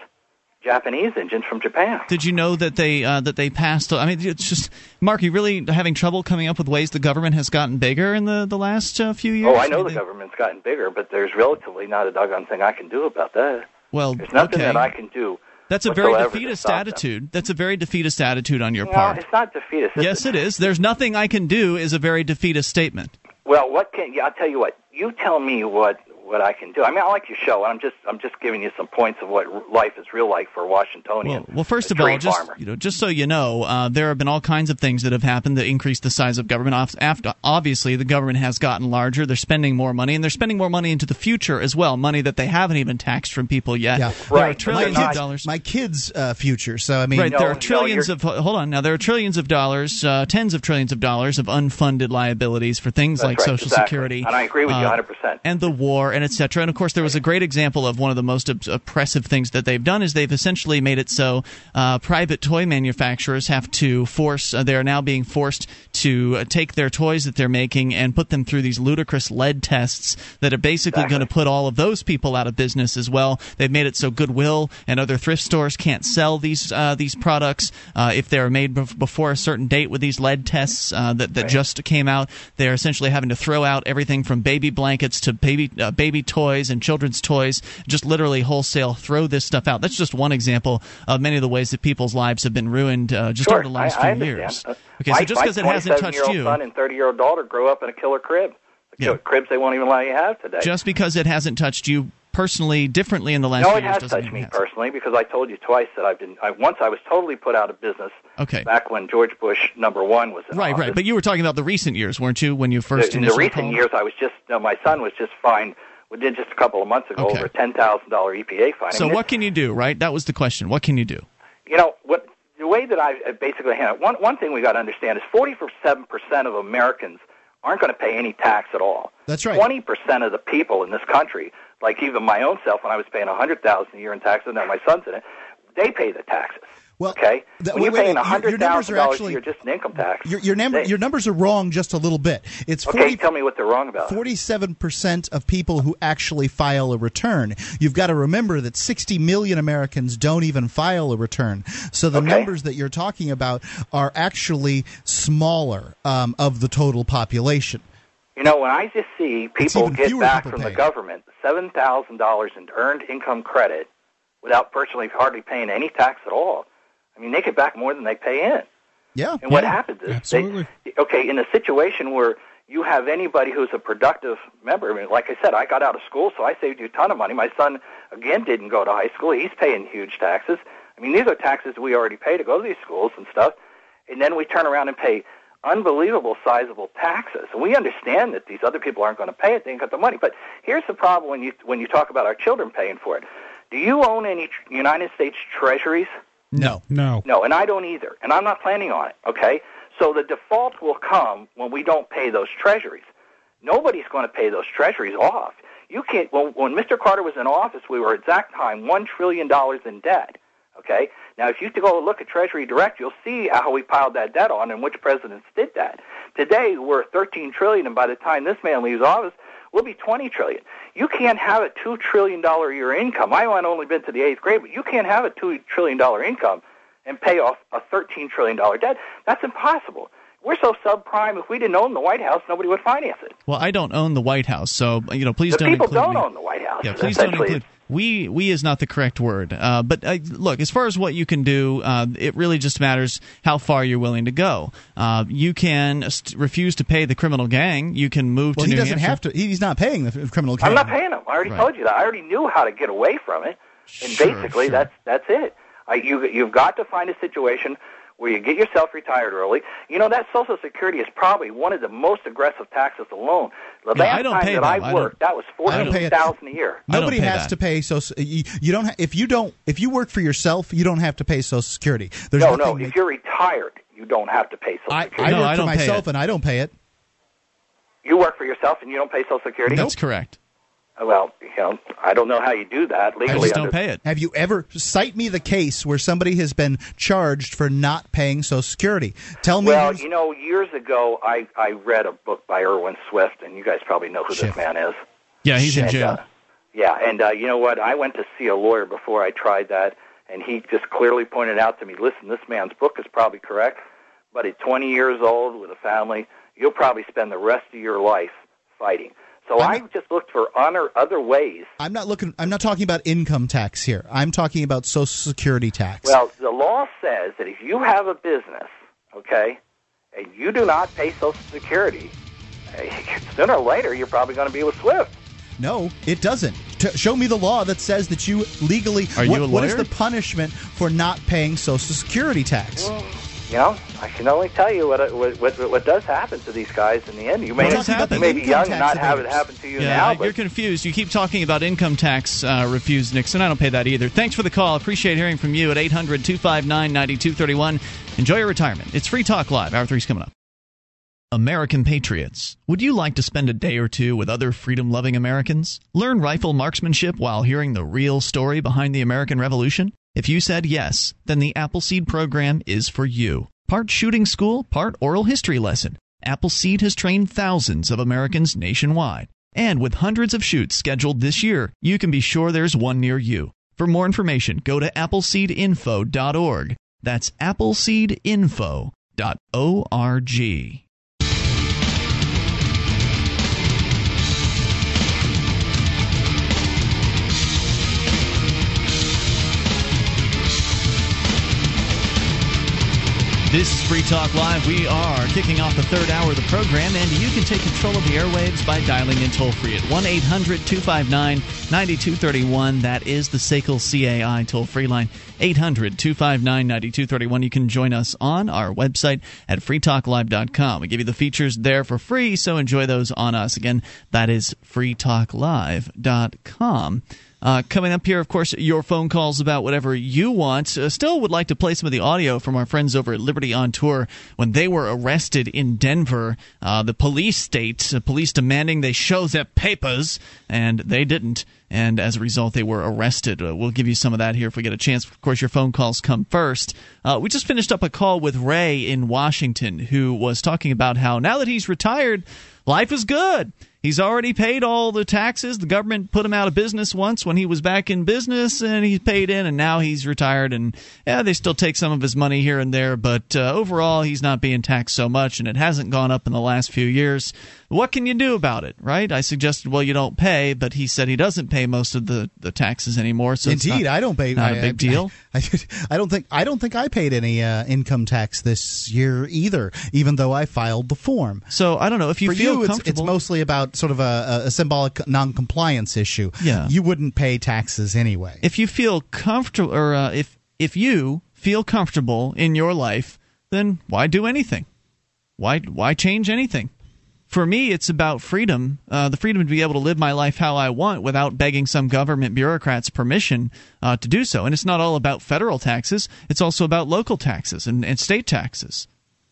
Japanese engines from Japan. Did you know that they uh, that they passed? I mean, it's just Mark. You really having trouble coming up with ways the government has gotten bigger in the the last uh, few years? Oh, I know the government's gotten bigger, but there's relatively not a doggone thing I can do about that. Well, There's nothing okay. that I can do. That's a very defeatist stop them. attitude. That's a very defeatist attitude on your No, part. it's not defeatist. It's- Yes, it is. There's nothing I can do is a very defeatist statement. Well, what can yeah, I'll tell you what. You tell me what what I can do. I mean, I like your show, and I'm just I'm just giving you some points of what life is real like for a Washingtonian. Well, first a of all, tree just farmer. you know, just so you know, uh, there have been all kinds of things that have happened that increase the size of government. After, obviously, the government has gotten larger. They're spending more money, and they're spending more money into the future as well. Money that they haven't even taxed from people yet. Yeah, There are trillions my of kids, dollars. My kids' uh, future. So I mean, right, there are trillions of hold on now. There are trillions of dollars, uh, tens of trillions of dollars of unfunded liabilities for things That's like right, Social exactly. Security, And I agree with you uh, 100%. and the war, and etc. And of course, there was a great example of one of the most op- oppressive things that they've done is they've essentially made it so uh, private toy manufacturers have to force. Uh, they are now being forced to uh, take their toys that they're making and put them through these ludicrous lead tests that are basically going to put all of those people out of business as well. They've made it so Goodwill and other thrift stores can't sell these uh, these products uh, if they're made bef- before a certain date with these lead tests uh, that that just came out. They're essentially having to throw out everything from baby blankets to baby uh, baby toys and children's toys. Just literally wholesale throw this stuff out. That's just one example of many of the ways that people's lives have been ruined uh, just sure, over the last I, I few understand. years. Uh, Okay, my, so just because it hasn't touched 27-year-old you, son and 30 year old daughter grew up in a killer crib. The killer cribs they won't even allow you have today. just because it hasn't touched you personally differently in the last no, few it has doesn't touched me has. personally because I told you twice that I've been. I, once I was totally put out of business. Okay. Back when George Bush number one was in Right, office. right. But you were talking about the recent years, weren't you, when you first the, in the recent called? years, I was just. No, my son was just fined. did just a couple of months ago, Okay. over a ten thousand dollar EPA fine. I So mean, what can you do, right? That was the question. What can you do? you know what the way that I uh, basically handle it, one one thing we got to understand is 47 percent of Americans aren't going to pay any tax at all. That's right. 20 percent of the people in this country, like even my own self, when I was paying a 100,000 a year in taxes, and now my son's in it, they pay the taxes. Well, okay, th- when you're wait, paying wait, your- your hundred thousand dollars a year just in income tax, Your your, they- your numbers are wrong just a little bit. It's okay, tell me what they're wrong about. 47% of people who actually file a return. You've got to remember that 60 million Americans don't even file a return. So the Okay. numbers that you're talking about are actually smaller um, of the total population. You know, when I just see people get back people from paying. the government seven thousand dollars in earned income credit without virtually hardly paying any tax at all, I mean, they get back more than they pay in. Yeah. And what yeah. happens is, Absolutely. they, okay, in a situation where you have anybody who's a productive member, I mean, like I said, I got out of school, so I saved you a ton of money. My son, again, didn't go to high school. He's paying huge taxes. I mean, these are taxes we already pay to go to these schools and stuff. And then we turn around and pay unbelievable sizable taxes. And we understand that these other people aren't going to pay it. They ain't got the money. But here's the problem when you when you talk about our children paying for it. Do you own any tr- United States treasuries? No. No. No, and I don't either. And I'm not planning on it, okay? So the default will come when we don't pay those treasuries. Nobody's going to pay those treasuries off. You can't when, when Mr. Carter was in office, we were at exact time 1 trillion dollars in debt, okay? Now if you go look at Treasury Direct, you'll see how we piled that debt on and which presidents did that. Today we're at 13 trillion and by the time this man leaves office, we'll be 20 trillion. You can't have a 2 trillion dollar a year income. I might only been to the 8th grade, but you can't have a 2 trillion dollar income and pay off a 13 trillion dollar debt. That's impossible. We're so subprime. If we didn't own the White House, nobody would finance it. Well, I don't own the White House, so you know, please the don't people include don't me. own the White House. Yeah, please don't include. We we is not the correct word. Uh, but uh, look, as far as what you can do, uh, it really just matters how far you're willing to go. Uh, you can st- refuse to pay the criminal gang. You can move Well, to he New doesn't Hampshire. have to. He's not paying the f- criminal. I'm not paying him. I already Right. told you that. I already knew how to get away from it, and Sure, basically sure. that's that's it. I, you you've got to find a situation where you get yourself retired early. You know that Social Security is probably one of the most aggressive taxes alone. The Yeah, last I don't time pay that them. I I don't- worked, that was I don't pay fourteen it. thousand a year. Nobody has that. to pay. So you, you don't. ha- If you don't. If you work for yourself, you don't have to pay Social Security. There's no, no. nothing If you're retired, you don't have to pay Social Security. I No, work I for don't pay myself and I don't pay it. You work for yourself and you don't pay Social Security. That's correct. Well, you know, I don't know how you do that legally. I legally. just don't under- pay it. Have you ever cite me the case where somebody has been charged for not paying Social Security? Tell me. Well, you know, years ago, I I read a book by Irwin Swift, and you guys probably know who Schiff. this man is. Yeah, he's in And, jail. uh, yeah, and uh, you know what? I went to see a lawyer before I tried that, and he just clearly pointed out to me, "Listen, this man's book is probably correct, but at 20 years old with a family, you'll probably spend the rest of your life fighting." So I'm I just looked for honor other ways. I'm not looking. I'm not talking about income tax here. I'm talking about Social Security tax. Well, the law says that if you have a business, okay, and you do not pay Social Security, eh, sooner or later you're probably going to be with Swift. no, it doesn't. T- show me the law that says that you legally. Are you what, a What is the punishment for not paying Social Security tax? You know, I can only tell you what what what, what does happen to these guys in the end. You may, What you may be young and not have it happen to you Yeah, now, but you're confused. You keep talking about income tax uh, refused, Nixon. I don't pay that either. Thanks for the call. Appreciate hearing from you at 800 259 9231. Enjoy your retirement. It's Free Talk Live. Hour three's coming up. American Patriots. Would you like to spend a day or two with other freedom loving Americans? Learn rifle marksmanship while hearing the real story behind the American Revolution? If you said yes, then the Appleseed program is for you. Part shooting school, part oral history lesson. Appleseed has trained thousands of Americans nationwide. And with hundreds of shoots scheduled this year, you can be sure there's one near you. For more information, go to appleseedinfo.org. That's appleseedinfo.org. This is Free Talk Live. We are kicking off the third hour of the program, and you can take control of the airwaves by dialing in toll free at 1 800 259 9231. That is the SACL CAI toll free line. 800 259 9231. You can join us on our website at freetalklive.com. We give you the features there for free, so enjoy those on us. Again, that is freetalklive.com. Uh, coming up here, of course, your phone calls about whatever you want. Uh, still would like to play some of the audio from our friends over at Liberty on Tour when they were arrested in Denver. Uh, the police state, uh, police demanding they show their papers, and they didn't. And as a result, they were arrested. Uh, we'll give you some of that here if we get a chance. Of course, your phone calls come first. Uh, we just finished up a call with Ray in Washington, who was talking about how now that he's retired, life is good. He's already paid all the taxes. The government put him out of business once when he was back in business, and he's paid in, and now he's retired. And yeah, they still take some of his money here and there, but uh, overall, he's not being taxed so much, and it hasn't gone up in the last few years. What can you do about it, right? I suggested, well, you don't pay, but he said he doesn't pay most of the, the taxes anymore. So indeed, not, I don't pay. Not I, a big I, deal. I, I, don't think I don't think I paid any uh, income tax this year either, even though I filed the form. So I don't know if you For feel you, it's, comfortable. it's mostly about sort of a, a symbolic non-compliance issue. Yeah. you wouldn't pay taxes anyway. if you feel comfortable, or uh, if if you feel comfortable in your life, then why do anything? Why why change anything? For me, it's about freedom, uh, the freedom to be able to live my life how I want without begging some government bureaucrat's permission uh, to do so. And it's not all about federal taxes; it's also about local taxes and, and state taxes.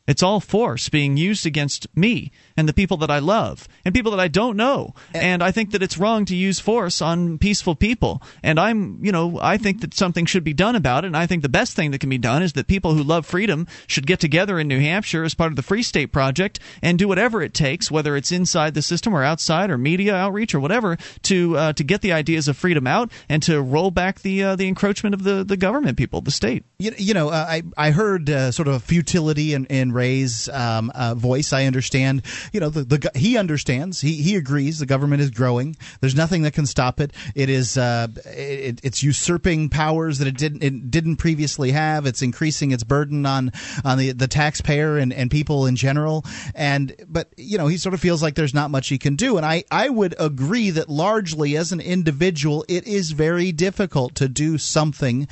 It's all force being used against me and the people that I love and people that I don't know. And I think that it's wrong to use force on peaceful people. And I'm, you know, I think that something should be done about it. And I think the best thing that can be done is that people who love freedom should get together in New Hampshire as part of the Free State Project and do whatever it takes, whether it's inside the system or outside or media outreach or whatever, to uh, to get the ideas of freedom out and to roll back the uh, the encroachment of the, the government people, the state. You, you know, uh, I I heard uh, sort of futility in, in Ray's um, uh, voice. I understand. You know, the, the he understands. He he agrees. The government is growing. There's nothing that can stop it. It is uh, it, it's usurping powers that it didn't it didn't previously have. It's increasing its burden on on the the taxpayer and, and people in general. And but you know, he sort of feels like there's not much he can do. And I I would agree that largely as an individual, it is very difficult to do something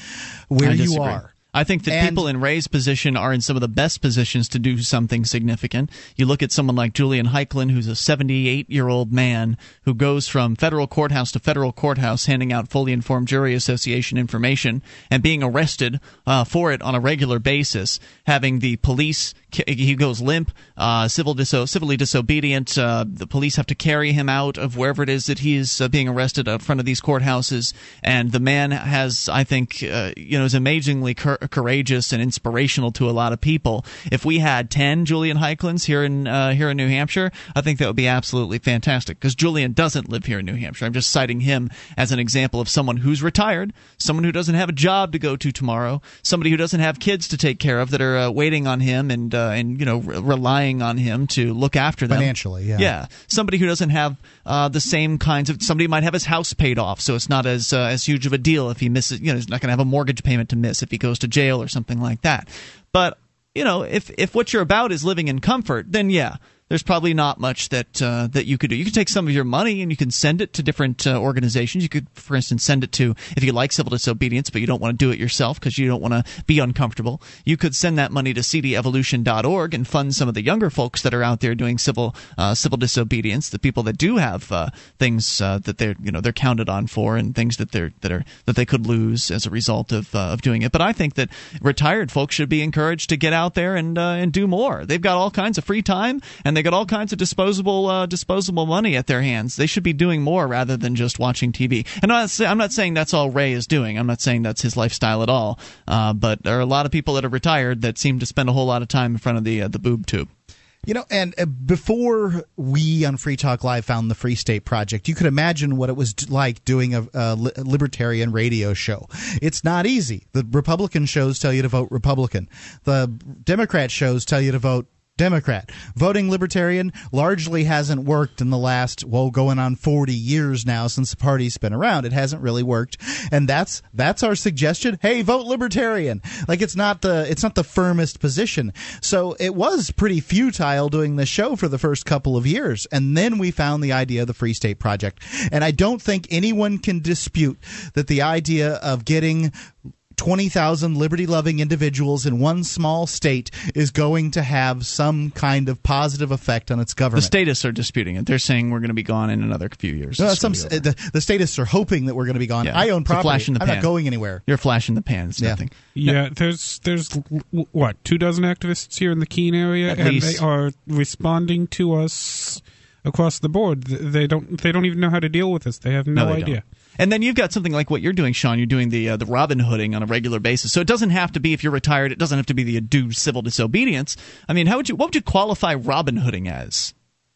where you are. I think that And- people in Ray's position are in some of the best positions to do something significant. You look at someone like Julian Heicklen, who's a 78 year old man who goes from federal courthouse to federal courthouse handing out fully informed jury association information and being arrested uh, for it on a regular basis, having the police. He goes limp, uh, civil diso- civilly disobedient. Uh, the police have to carry him out of wherever it is that he is uh, being arrested in front of these courthouses. And the man has, I think, uh, you know, is amazingly cur- courageous and inspirational to a lot of people. If we had ten Julian Heicklens here in uh, here in New Hampshire, I think that would be absolutely fantastic. Because Julian doesn't live here in New Hampshire. I'm just citing him as an example of someone who's retired, someone who doesn't have a job to go to tomorrow, somebody who doesn't have kids to take care of that are uh, waiting on him and uh, and you know re- relying on him to look after them Financially, yeah. Yeah, somebody who doesn't have uh, the same kinds of somebody might have his house paid off, so it's not as uh, as huge of a deal if he misses. You know, he's not going to have a mortgage payment to miss if he goes to jail or something like that. But you know, if if what you're about is living in comfort, then yeah. There's probably not much that uh, that you could do. You could take some of your money and you can send it to different uh, organizations. You could, for instance, send it to if you like civil disobedience, but you don't want to do it yourself because you don't want to be uncomfortable. You could send that money to cdevolution.org and fund some of the younger folks that are out there doing civil uh, civil disobedience. The people that do have uh, things uh, that they're you know they're counted on for and things that they're that are that they could lose as a result of uh, of doing it. But I think that retired folks should be encouraged to get out there and and do more. They've got all kinds of free time and they got all kinds of disposable uh, disposable money at their hands. They should be doing more rather than just watching TV. And I'm not, say, I'm not saying that's all Ray is doing. I'm not saying that's his lifestyle at all. Uh, but there are a lot of people that are retired that seem to spend a whole lot of time in front of the uh, the boob tube. You know, and uh, before we on Free Talk Live found the Free State Project, you could imagine what it was like doing a, a libertarian radio show. It's not easy. The Republican shows tell you to vote Republican. The Democrat shows tell you to vote Democrat. Voting Libertarian largely hasn't worked in the last, well, going on 40 years now since the party's been around. It hasn't really worked. And that's, that's our suggestion. Hey, vote Libertarian. Like it's not the, it's not the firmest position. So it was pretty futile doing the show for the first couple of years. And then we found the idea of the Free State Project. And I don't think anyone can dispute that the idea of getting 20,000 liberty loving individuals in one small state is going to have some kind of positive effect on its government. The statists are disputing it. They're saying we're going to be gone in another few years. No, some, gonna be over. the, the statists are hoping that we're going to be gone. Yeah. I own It's a property. flash in the I'm pan. not going anywhere. You're flashing the pan. It's Yeah. nothing. Yeah, there's there's what two dozen activists here in the Keene area, At and least. they are responding to us across the board. They don't they don't even know how to deal with us. They have no, they idea. don't. And then you've got something like what you're doing, Sean. You're doing the uh, the Robin Hooding on a regular basis. So it doesn't have to be if you're retired. It doesn't have to be the due civil disobedience. I mean, how would you what would you qualify Robin Hooding as?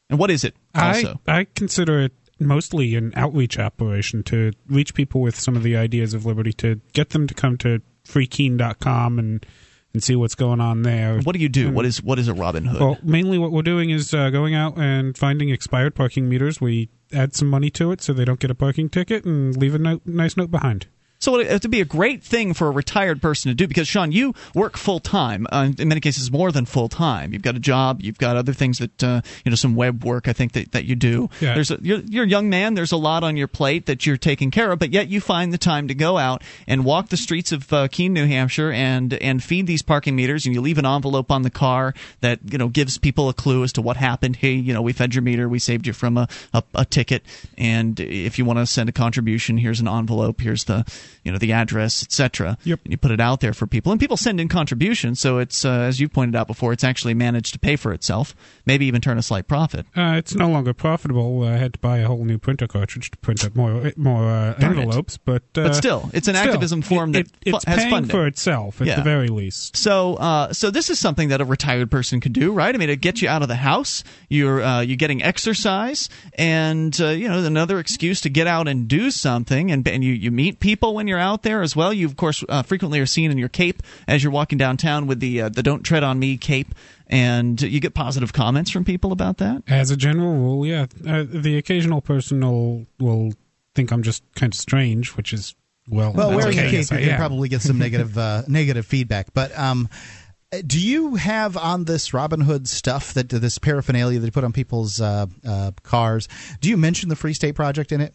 And what is it? Also, I I consider it mostly an outreach operation to reach people with some of the ideas of liberty to get them to come to freekeene.com and and see what's going on there. what do you do? And- What is what is a Robin Hood? Well, mainly what we're doing is uh, going out and finding expired parking meters. We add some money to it so they don't get a parking ticket and leave a note, nice note behind. So it would be a great thing for a retired person to do because Sean, you work full time. Uh, in many cases, more than full time. You've got a job. You've got other things that uh, you know, some web work. I think that, that you do. Yeah. There's a, you're, you're a young man. There's a lot on your plate that you're taking care of, but yet you find the time to go out and walk the streets of uh, Keene, New Hampshire, and and feed these parking meters. And you leave an envelope on the car that you know gives people a clue as to what happened. Hey, you know, we fed your meter. We saved you from a a, a ticket. And if you want to send a contribution, here's an envelope. Here's the you know the address, etc. Yep. And you put it out there for people, and people send in contributions. So it's uh, as you pointed out before, it's actually managed to pay for itself. Maybe even turn a slight profit. Uh, it's no longer profitable. I had to buy a whole new printer cartridge to print up more more uh, Darn it. envelopes, but uh, But still, it's an still, activism form it, that it, fu- it's has paying funding. for itself at Yeah. the very least. So, uh, so this is something that a retired person could do, right? I mean, it gets you out of the house. You're uh, you're getting exercise, and uh, you know another excuse to get out and do something. And and you you meet people when you're out there as well. You of course uh, frequently are seen in your cape as you're walking downtown with the uh, the "Don't Tread on Me" cape, and you get positive comments from people about that. As a general rule, yeah, uh, the occasional person will will think I'm just kind of strange, which is well, Well, that's wearing okay, a cape, I you can probably get some negative uh, negative feedback. But um, do you have on this Robin Hood stuff that this paraphernalia they put on people's uh, uh, cars? Do you mention the Free State Project in it?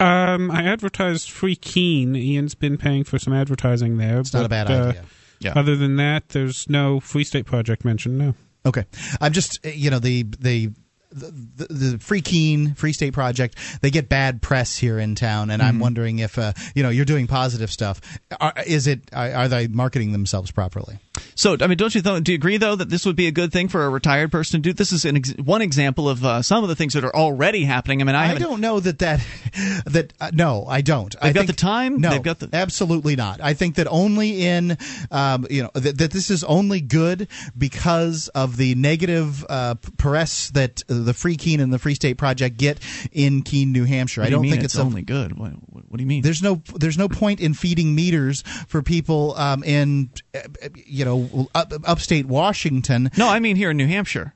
Um, I advertised Free Keene. Ian's been paying for some advertising there. It's not a bad uh, idea. Yeah. Other than that, there's no Free State Project mentioned. No. Okay, I'm just you know the the. The, the, Free Keene Free State Project they get bad press here in town, and I'm wondering if uh, you know you're doing positive stuff. Are, is it are, they marketing themselves properly? So, I mean, don't you th- do you agree though that this would be a good thing for a retired person to do? This is an ex- one example of uh, some of the things that are already happening. I mean, I, I don't know that that that uh, no, I don't. They've I got think, the time? No, They've got the- absolutely not. I think that only in um, you know that, that this is only good because of the negative uh, press that uh, the Free Keene and the Free State Project get in Keene, New Hampshire. I do you don't think it's, it's, a- only good. What, what, what do you mean? there's no there's no point in feeding meters for people um, in you know up, upstate Washington. No, I mean here in New Hampshire.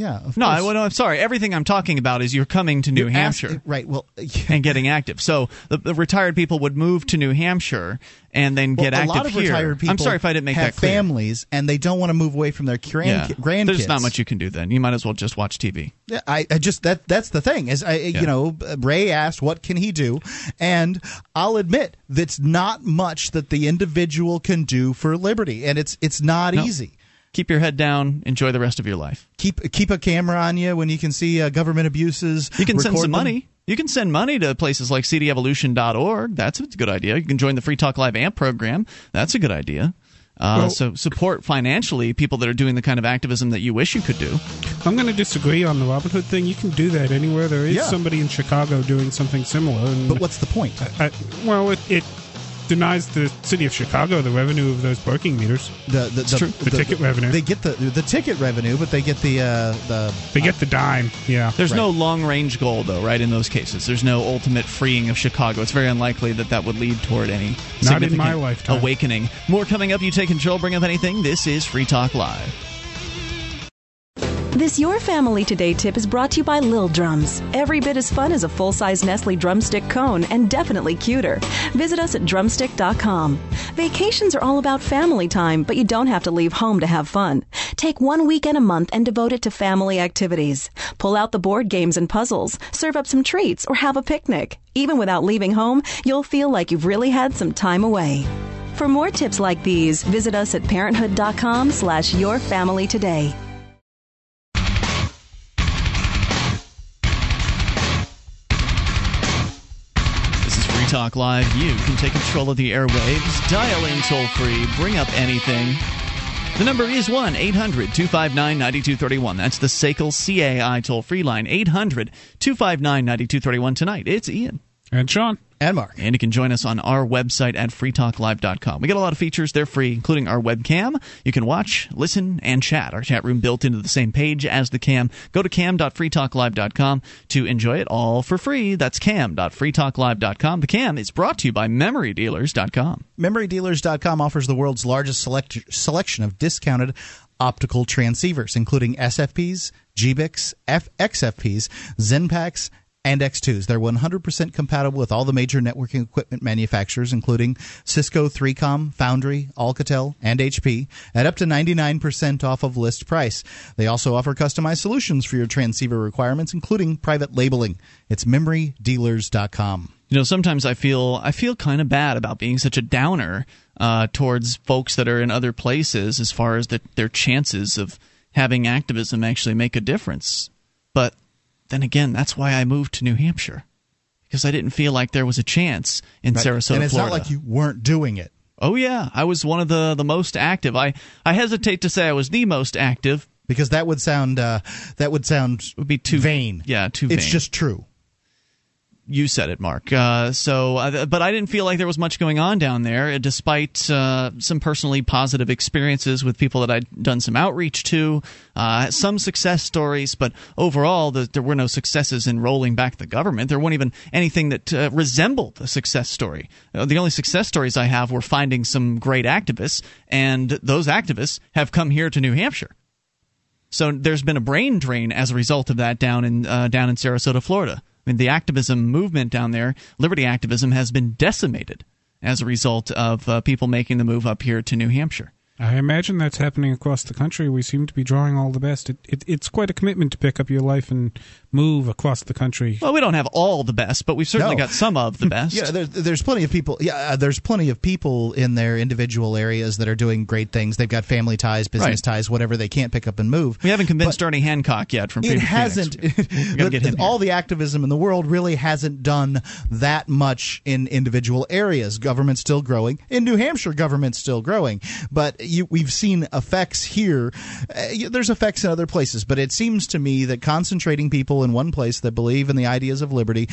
Yeah, of No, I, well, no, I'm sorry. Everything I'm talking about is you're coming to New You're Hampshire. right? Well, and getting active. So the, the retired people would move to New Hampshire and then get Well, active a lot of here. retired people I'm sorry if I didn't make have that clear. families and they don't want to move away from their grand- yeah. grandkids. There's not much you can do then. You might as well just watch TV. Yeah, I, I just that that's the thing is I Yeah. you know Ray asked what can he do and I'll admit that's not much that the individual can do for liberty and it's it's not No. easy. Keep your head down. Enjoy the rest of your life. Keep keep a camera on you when you can see uh, government abuses. You can send some them. money. You can send money to places like cdevolution.org. That's a good idea. You can join the Free Talk Live AMP program. That's a good idea. Uh, Well- so support financially people that are doing the kind of activism that you wish you could do. I'm going to disagree on the Robin Hood thing. You can do that anywhere. There is Yeah. somebody in Chicago doing something similar. And But what's the point? I, well, it, it denies the city of Chicago the revenue of those parking meters. The the, the, true. The ticket revenue. They get the the ticket revenue, but they get the uh, the They get the dime. Yeah. There's Right. no long range goal, though, right? In those cases, there's no ultimate freeing of Chicago. It's very unlikely that that would lead toward any Not in my lifetime. awakening. More coming up. You take control. Bring up anything. This is Free Talk Live. This Your Family Today tip is brought to you by Lil Drums. Every bit as fun as a full size Nestle drumstick cone and definitely cuter. Visit us at drumstick.com. Vacations are all about family time, but you don't have to leave home to have fun. Take one weekend a month and devote it to family activities. Pull out the board games and puzzles, serve up some treats, or have a picnic. Even without leaving home, you'll feel like you've really had some time away. For more tips like these, visit us at parenthood.com slash your family today. Talk Live. You can take control of the airwaves, dial in toll free, bring up anything. The number is 1 800 259 9231. That's the SACL CAI toll free line. 800 259 9231. Tonight, it's Ian. And Sean. And Mark. And you can join us on our website at freetalklive.com. We got a lot of features. They're free, including our webcam. You can watch, listen, and chat. Our chat room built into the same page as the cam. Go to cam.freetalklive.com to enjoy it all for free. That's cam.freetalklive.com. The cam is brought to you by memorydealers.com. MemoryDealers.com offers the world's largest select- selection of discounted optical transceivers, including SFPs, GBICs, F- XFPs, XENPAKs, and X2s. They're 100% compatible with all the major networking equipment manufacturers, including Cisco, 3Com, Foundry, Alcatel, and HP, at up to 99% off of list price. They also offer customized solutions for your transceiver requirements, including private labeling. It's MemoryDealers.com. You know, sometimes I feel I feel kind of bad about being such a downer uh, towards folks that are in other places as far as the, their chances of having activism actually make a difference. But then again, that's why I moved to New Hampshire because I didn't feel like there was a chance in Right. Sarasota, And it's Florida. not like you weren't doing it. Oh yeah, I was one of the the most active. I I hesitate to say I was the most active because that would sound uh, that would sound would be too vain. Yeah, too. Vain. It's just true. You said it, Mark. Uh, so, uh, but I didn't feel like there was much going on down there, uh, despite uh, some personally positive experiences with people that I'd done some outreach to, uh, some success stories. But overall, the, there were no successes in rolling back the government. There weren't even anything that uh, resembled a success story. The only success stories I have were finding some great activists, and those activists have come here to New Hampshire. So there's been a brain drain as a result of that down in down in Sarasota, Florida. I mean, the activism movement down there, liberty activism, has been decimated as a result of uh, people making the move up here to New Hampshire. I imagine that's happening across the country. We seem to be drawing all the best. It, it, it's quite a commitment to pick up your life and move across the country. Well, we don't have all the best, but we've certainly No. got some of the best. Yeah, there's, there's plenty of people. Yeah, uh, there's plenty of people in their individual areas that are doing great things. They've got family ties, business Right. ties, whatever. They can't pick up and move. we haven't convinced Ernie Hancock yet from It Freedom hasn't. Phoenix. Get him here. all the activism in the world really hasn't done that much in individual areas. Government's still growing. In New Hampshire, government's still growing. But you, we've seen effects here. Uh, there's effects in other places, but it seems to me that concentrating people in one place that believe in the ideas of liberty,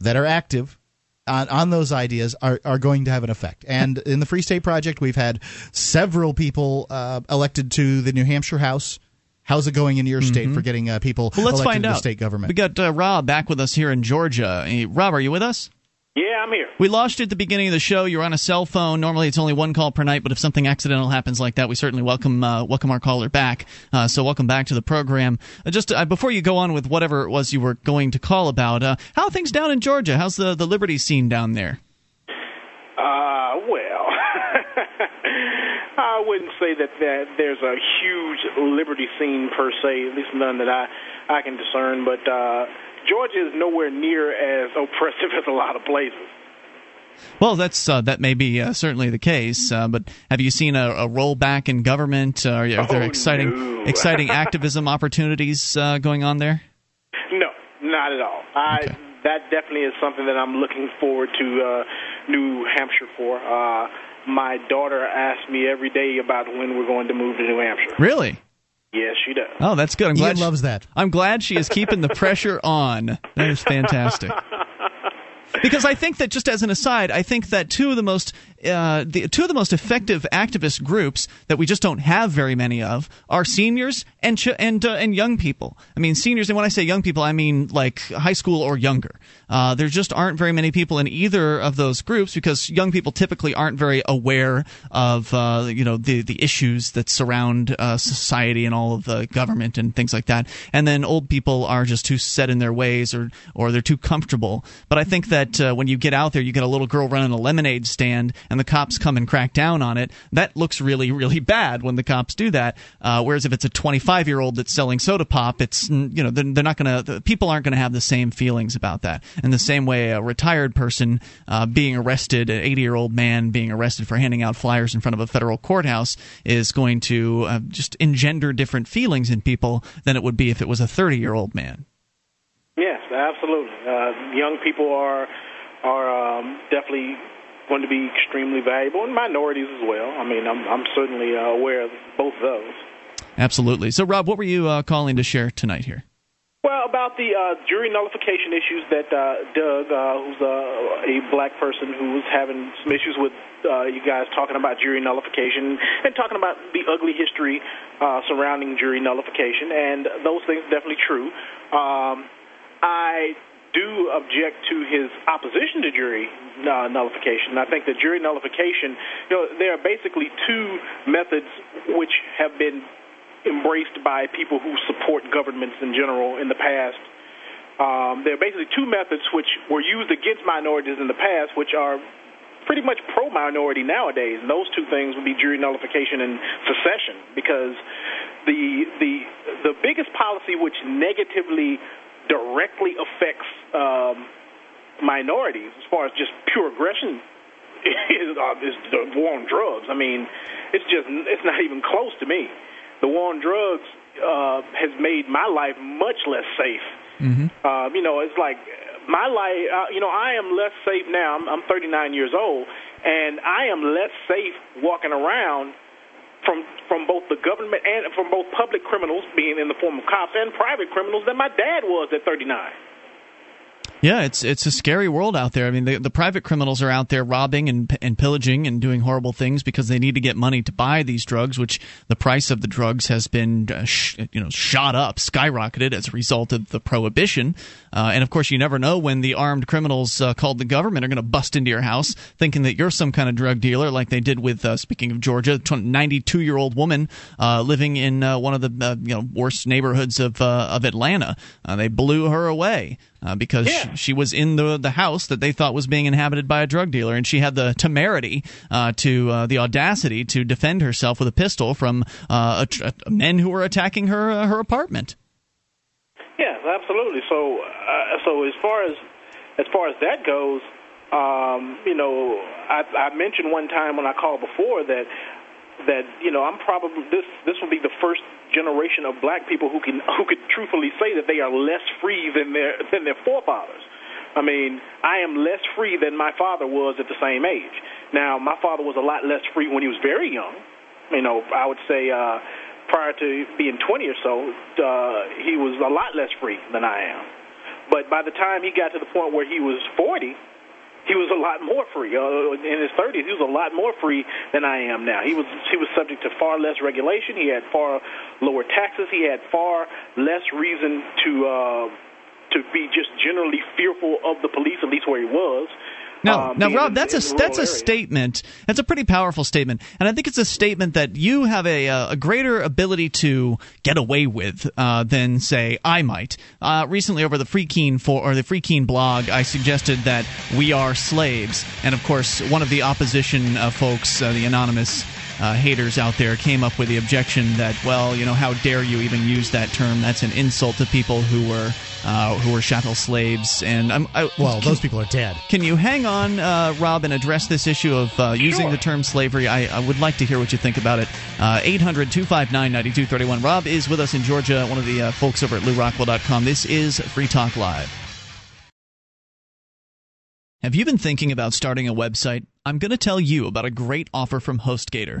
that are active, on, on those ideas are, are going to have an effect. And in the Free State Project, we've had several people uh, elected to the New Hampshire House. How's it going in your state for getting uh, people Mm-hmm. Well, let's elected find to the out. state government? We got uh, Rob back with us here in Georgia. Hey, Rob, are you with us? Yeah, I'm here. We lost you at the beginning of the show. You're on a cell phone. Normally, it's only one call per night, but if something accidental happens like that, we certainly welcome uh, welcome our caller back. Uh, so, welcome back to the program. Uh, just uh, before you go on with whatever it was you were going to call about, uh, how are things down in Georgia? How's the the liberty scene down there? Uh, well, I wouldn't say that, that there's a huge liberty scene per se, at least none that I, I can discern, but uh, Georgia is nowhere near as oppressive as a lot of places. Well, that's uh, that may be uh, certainly the case. Uh, but have you seen a, a rollback in government? Uh, are there Oh, exciting no. exciting activism opportunities uh, going on there? No, not at all. I that definitely is something that I'm looking forward to uh, New Hampshire for. Uh, my daughter asks me every day about when we're going to move to New Hampshire. Really? Yes, she does. Oh, that's good. I'm Ian glad she- loves that. I'm glad she is keeping the pressure on. That is fantastic. Because I think that just as an aside, I think that two of the most uh, the two of the most effective activist groups that we just don't have very many of are seniors and ch- and uh, and young people. I mean seniors, and when I say young people, I mean like high school or younger. Uh, there just aren't very many people in either of those groups because young people typically aren't very aware of uh, you know the the issues that surround uh, society and all of the government and things like that. And then old people are just too set in their ways or or they're too comfortable. But I think that when you get out there, you get a little girl running a lemonade stand and the cops come and crack down on it, that looks really, really bad when the cops do that. Uh, whereas if it's a 25 year old that's selling soda pop, it's you know they're, they're not going to people aren't going to have the same feelings about that. In the same way, a retired person uh, being arrested, an 80 year old man being arrested for handing out flyers in front of a federal courthouse is going to uh, just engender different feelings in people than it would be if it was a 30 year old man. Yes, absolutely. Uh, young people are are um, definitely going to be extremely valuable, and minorities as well. I mean, I'm I'm certainly uh, aware of both of those. Absolutely. So, Rob, what were you uh, calling to share tonight here? Well, about the uh, jury nullification issues that uh, Doug, uh, who's uh, a black person who was having some issues with uh, you guys talking about jury nullification and talking about the ugly history uh, surrounding jury nullification, and those things are definitely true. Um, I do object to his opposition to jury uh, nullification. I think that jury nullification, you know, there are basically two methods which have been embraced by people who support governments in general in the past. Um, there are basically two methods which were used against minorities in the past, which are pretty much pro-minority nowadays. And those two things would be jury nullification and secession, because the the the biggest policy which negatively directly affects um, minorities, as far as just pure aggression, is, uh, is the war on drugs. I mean, it's just it's not even close to me the war on drugs uh, has made my life much less safe. Mm-hmm. Uh, you know, it's like my life. Uh, you know, I am less safe now. I'm, I'm 39 years old, and I am less safe walking around from from both the government and from both public criminals, being in the form of cops, and private criminals than my dad was at 39. Yeah, it's it's a scary world out there. I mean, the, the private criminals are out there robbing and and pillaging and doing horrible things because they need to get money to buy these drugs, which the price of the drugs has been uh, sh- you know shot up, skyrocketed as a result of the prohibition. Uh, and of course, you never know when the armed criminals uh, called the government are going to bust into your house, thinking that you're some kind of drug dealer, like they did with uh, speaking of Georgia, 92 year old woman uh, living in uh, one of the you know worst neighborhoods of of Atlanta. they blew her away uh, because yeah. she, she, was in the the house that they thought was being inhabited by a drug dealer, and she had the temerity uh, to uh, the audacity to defend herself with a pistol from uh, a, a men who were attacking her uh, her apartment. Yes, absolutely. So, uh, so as far as as far as that goes, um, you know, I, I mentioned one time when I called before that that you know I'm probably this this will be the first generation of black people who can who could truthfully say that they are less free than their than their forefathers. I mean, I am less free than my father was at the same age. Now, my father was a lot less free when he was very young. You know, I would say uh, prior to being 20 or so, uh, he was a lot less free than I am. But by the time he got to the point where he was 40, he was a lot more free. Uh, in his 30s, he was a lot more free than I am now. He was he was subject to far less regulation. He had far lower taxes. He had far less reason to uh, to be just generally fearful of the police, at least where he was. Now, um, now, Rob, that's a that's a statement. That's a pretty powerful statement, and I think it's a statement that you have a a greater ability to get away with uh, than say I might. Uh, recently, over the Free Keene for or the Free Keene blog, I suggested that we are slaves, and of course, one of the opposition uh, folks, uh, the anonymous. Uh, haters out there came up with the objection that, well, you know, how dare you even use that term? That's an insult to people who were uh, who were chattel slaves. And I'm, I, well, can, those people are dead. Can you hang on, uh, Rob, and address this issue of uh, using Sure. the term slavery? I, I would like to hear what you think about it. Uh, 800 259 9231. Rob is with us in Georgia, one of the uh, folks over at LewRockwell.com. This is Free Talk Live. Have you been thinking about starting a website? I'm going to tell you about a great offer from HostGator.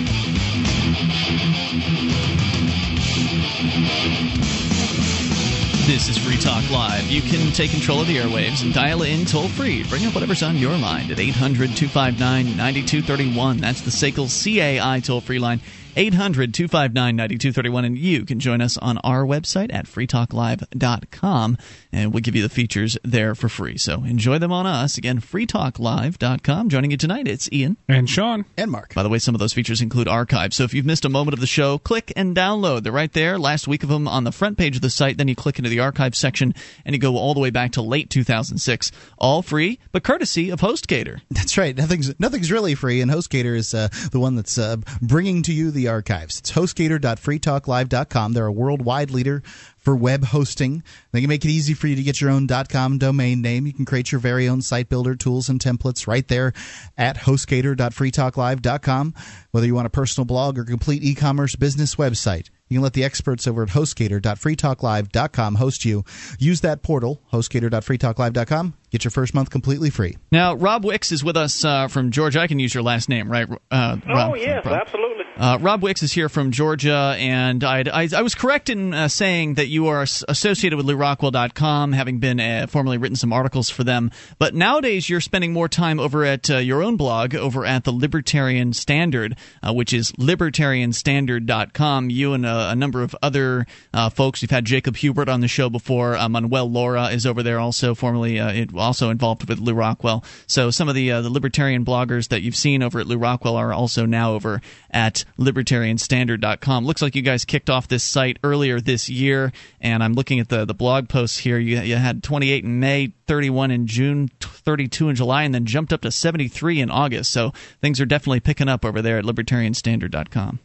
This is Free Talk Live. You can take control of the airwaves and dial in toll free. Bring up whatever's on your mind at 800 259 9231. That's the SACL CAI toll free line. 800 259 9231. And you can join us on our website at freetalklive.com, and we'll give you the features there for free. So enjoy them on us. Again, freetalklive.com. Joining you tonight, it's Ian. And Sean. And Mark. By the way, some of those features include archives. So if you've missed a moment of the show, click and download. They're right there. Last week of them on the front page of the site. Then you click into the archive section and you go all the way back to late 2006. All free, but courtesy of HostGator. That's right. Nothing's nothing's really free, and HostGator is uh, the one that's uh, bringing to you the archives. It's HostGator.freetalklive.com. They're a worldwide leader for web hosting. They can make it easy for you to get your own .com domain name. You can create your very own site builder tools and templates right there at HostGator.freetalklive.com. Whether you want a personal blog or complete e-commerce business website. You can let the experts over at HostGator.freetalklive.com host you. Use that portal, HostGator.freetalklive.com. Get your first month completely free. Now, Rob Wicks is with us uh, from Georgia. I can use your last name, right? Uh, oh, yes, Rob. absolutely. Uh, Rob Wicks is here from Georgia, and I, I, I was correct in uh, saying that you are associated with LewRockwell.com, having been uh, formerly written some articles for them. But nowadays, you're spending more time over at uh, your own blog, over at the Libertarian Standard, uh, which is libertarianstandard.com. You and a, a number of other uh, folks. You've had Jacob Huebert on the show before. Manuel Lora is over there, also formerly it, also involved with Lew Rockwell. So some of the the libertarian bloggers that you've seen over at Lew Rockwell are also now over at libertarianstandard.com. Looks like you guys kicked off this site earlier this year, and I'm looking at the, the blog posts here. You, you had 28 in May, 31 in June, 32 in July, and then jumped up to 73 in August. So things are definitely picking up over there at libertarianstandard.com.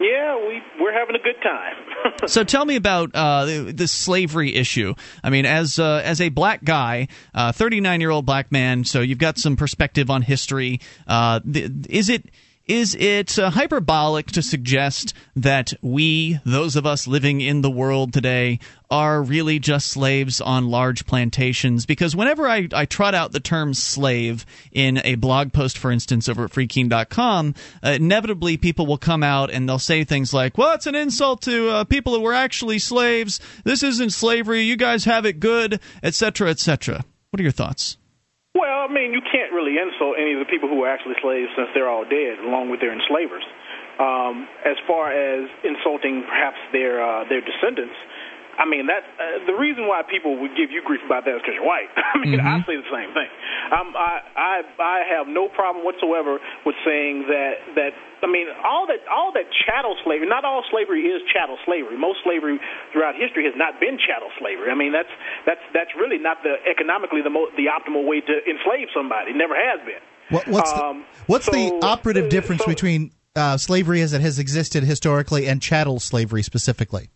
Yeah, we we're having a good time. so tell me about uh, the, the, slavery issue. I mean, as uh, as a black guy, thirty nine year old black man, so you've got some perspective on history. Uh, is it is it uh, hyperbolic to suggest that we, those of us living in the world today, are really just slaves on large plantations? Because whenever I, I trot out the term slave in a blog post, for instance, over at freekeene.com, uh, inevitably people will come out and they'll say things like, well, it's an insult to uh, people who were actually slaves. This isn't slavery. You guys have it good, etc., etc. What are your thoughts? Well, I mean, you can't really insult any of the people who were actually slaves since they're all dead, along with their enslavers. Um, as far as insulting perhaps their uh, their descendants, I mean that uh, the reason why people would give you grief about that is because you're white. I mean, mm-hmm. I say the same thing. Um, I I I have no problem whatsoever with saying that that I mean all that all that chattel slavery. Not all slavery is chattel slavery. Most slavery throughout history has not been chattel slavery. I mean that's that's that's really not the economically the mo- the optimal way to enslave somebody. It never has been. What, what's um, the, what's so, the operative difference so, between uh, slavery as it has existed historically and chattel slavery specifically?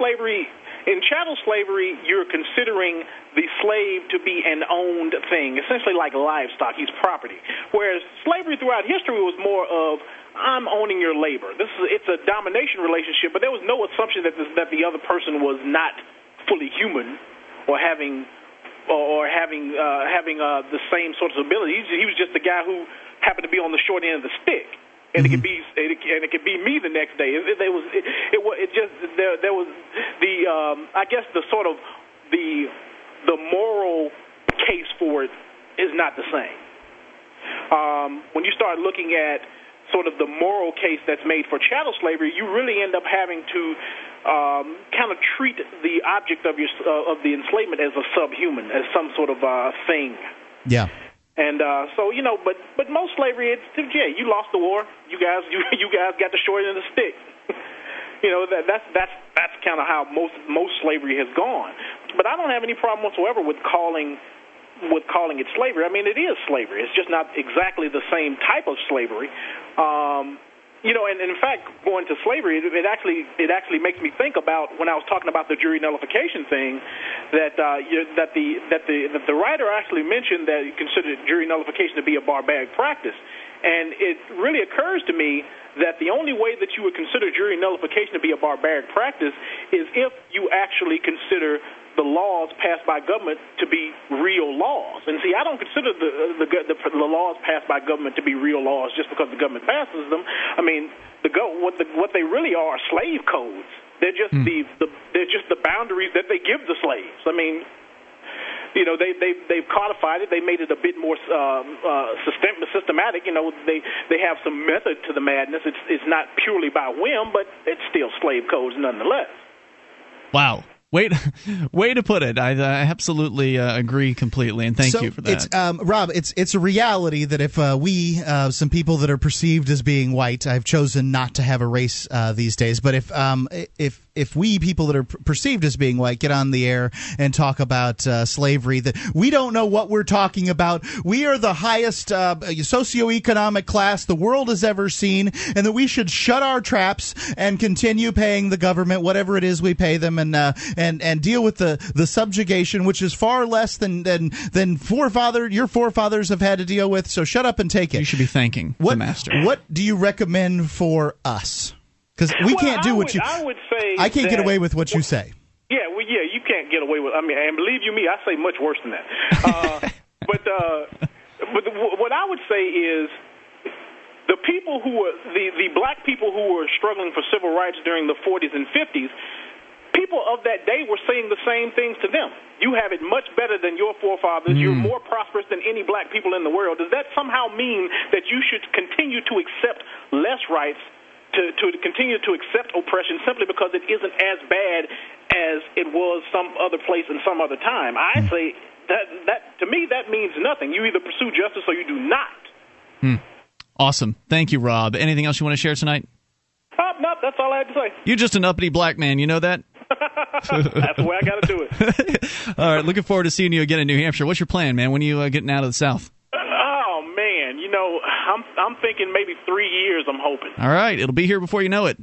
Slavery, in chattel slavery, you're considering the slave to be an owned thing, essentially like livestock. He's property. Whereas slavery throughout history was more of I'm owning your labor. This is it's a domination relationship, but there was no assumption that this, that the other person was not fully human or having or, having uh, having uh, the same sorts of abilities. He was just the guy who happened to be on the short end of the stick and mm-hmm. it could be it, and it could be me the next day. It, it, it was it, it was it just there there was the um, I guess the sort of the the moral case for it is not the same. Um, when you start looking at sort of the moral case that's made for chattel slavery, you really end up having to um, kind of treat the object of your uh, of the enslavement as a subhuman, as some sort of uh, thing. Yeah. And uh, so you know, but but most slavery, it's yeah, you lost the war. You guys, you you guys got the short end of the stick. you know that that's that's that's kind of how most most slavery has gone. But I don't have any problem whatsoever with calling with calling it slavery. I mean, it is slavery. It's just not exactly the same type of slavery. Um, you know, and, and in fact, going to slavery, it, it actually it actually makes me think about when I was talking about the jury nullification thing, that uh, you, that the that the that the writer actually mentioned that he considered jury nullification to be a barbaric practice, and it really occurs to me that the only way that you would consider jury nullification to be a barbaric practice is if you actually consider the laws passed by government to be real laws. And see, I don't consider the, the the, the laws passed by government to be real laws just because the government passes them. I mean, the go what the what they really are, are slave codes. They're just mm. the, the they're just the boundaries that they give the slaves. I mean, you know they they they've codified it. They made it a bit more uh, uh, system, systematic. You know they they have some method to the madness. It's it's not purely by whim, but it's still slave codes nonetheless. Wow. Wait, way to put it. I, I absolutely uh, agree completely, and thank so you for that. It's, um, Rob, it's it's a reality that if uh, we, uh, some people that are perceived as being white, I've chosen not to have a race uh, these days, but if um, if if we people that are perceived as being white get on the air and talk about uh, slavery, that we don't know what we're talking about. We are the highest uh, socioeconomic class the world has ever seen, and that we should shut our traps and continue paying the government whatever it is we pay them, and uh, and and deal with the the subjugation, which is far less than than than forefather your forefathers have had to deal with. So shut up and take it. You should be thanking what, the master. What do you recommend for us? Because we well, can't do I what would, you. I would say I can't that, get away with what you say. Yeah, well, yeah, you can't get away with. I mean, and believe you me, I say much worse than that. Uh, but uh, but the, what I would say is the people who were the the black people who were struggling for civil rights during the 40s and 50s. People of that day were saying the same things to them. You have it much better than your forefathers. Hmm. You're more prosperous than any black people in the world. Does that somehow mean that you should continue to accept less rights to, to continue to accept oppression simply because it isn't as bad as it was some other place in some other time. I say that that to me that means nothing. You either pursue justice or you do not. Hmm. Awesome. Thank you, Rob. Anything else you want to share tonight? Uh, no, that's all I had to say. You're just an uppity black man. You know that? That's the way I got to do it. All right. Looking forward to seeing you again in New Hampshire. What's your plan, man? When are you uh, getting out of the South? Oh man, you know I'm I'm thinking maybe three years. I'm hoping. All right. It'll be here before you know it.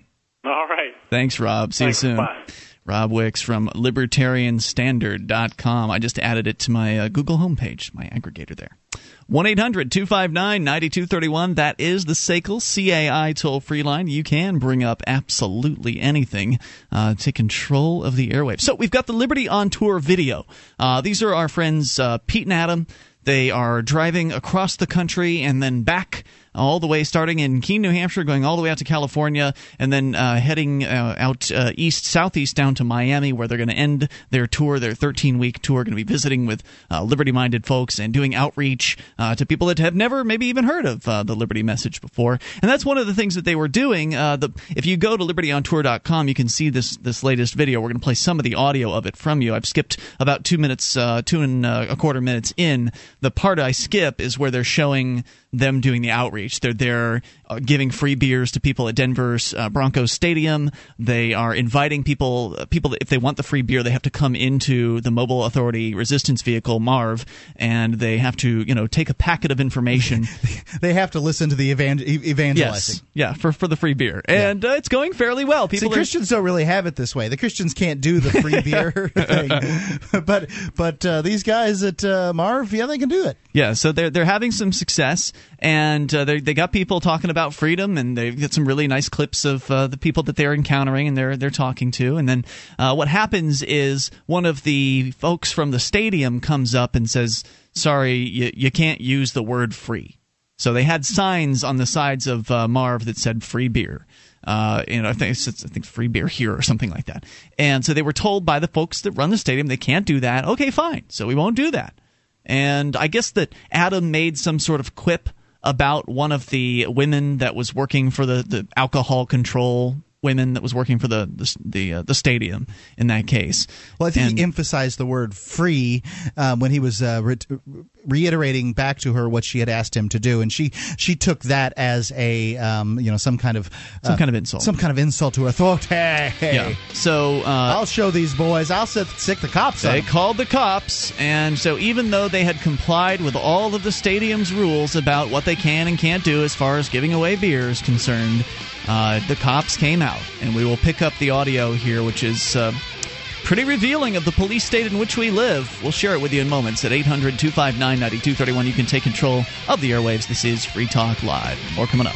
All right. Thanks, Rob. See Thanks, you soon. bye. Rob Wicks from libertarianstandard.com. I just added it to my uh, Google homepage, my aggregator there. 1 800 259 9231. That is the SACL CAI toll free line. You can bring up absolutely anything uh, to control of the airwaves. So we've got the Liberty on Tour video. Uh, these are our friends uh, Pete and Adam. They are driving across the country and then back all the way, starting in Keene, New Hampshire, going all the way out to California, and then uh, heading uh, out uh, east, southeast down to Miami, where they're going to end their tour, their 13 week tour, going to be visiting with uh, liberty minded folks and doing outreach uh, to people that have never maybe even heard of uh, the Liberty message before. And that's one of the things that they were doing. the, if you go to libertyontour.com, you can see this, this latest video. We're going to play some of the audio of it from you. I've skipped about two minutes, two and a quarter minutes in. The part I skip is where they're showing them doing the outreach. They're there uh, giving free beers to people at Denver's uh, Broncos Stadium. They are inviting people. Uh, people, if they want the free beer, they have to come into the Mobile Authority Resistance Vehicle (MARV), and they have to, you know, take a packet of information. they have to listen to the evan- evangelizing. Yes, yeah, for for the free beer, and yeah. uh, it's going fairly well. People See, are... Christians don't really have it this way. The Christians can't do the free beer thing, but but uh, these guys at uh, MARV, yeah, they can do it. Yeah, so they're they're having some success, and uh, they they got people talking about freedom, and they've got some really nice clips of uh, the people that they're encountering and they're they're talking to, and then uh, what happens is one of the folks from the stadium comes up and says, "Sorry, you you can't use the word free." So they had signs on the sides of uh, Marv that said "free beer." Uh, you know, I think, I think free beer here or something like that. And so they were told by the folks that run the stadium they can't do that. Okay, fine. So we won't do that. And I guess that Adam made some sort of quip about one of the women that was working for the, the alcohol control women that was working for the the the, uh, the stadium in that case. Well, I think and, he emphasized the word "free" um, when he was uh, re- reiterating back to her what she had asked him to do, and she she took that as a um, you know some kind of uh, some kind of insult, some kind of insult to her authority. Yeah. So uh, I'll show these boys. I'll sit, sick the cops. They called the cops, and so even though they had complied with all of the stadium's rules about what they can and can't do as far as giving away beer is concerned. Uh, the cops came out, and we will pick up the audio here, which is uh, pretty revealing of the police state in which we live. We'll share it with you in moments at 800 259 9231. You can take control of the airwaves. This is Free Talk Live. More coming up.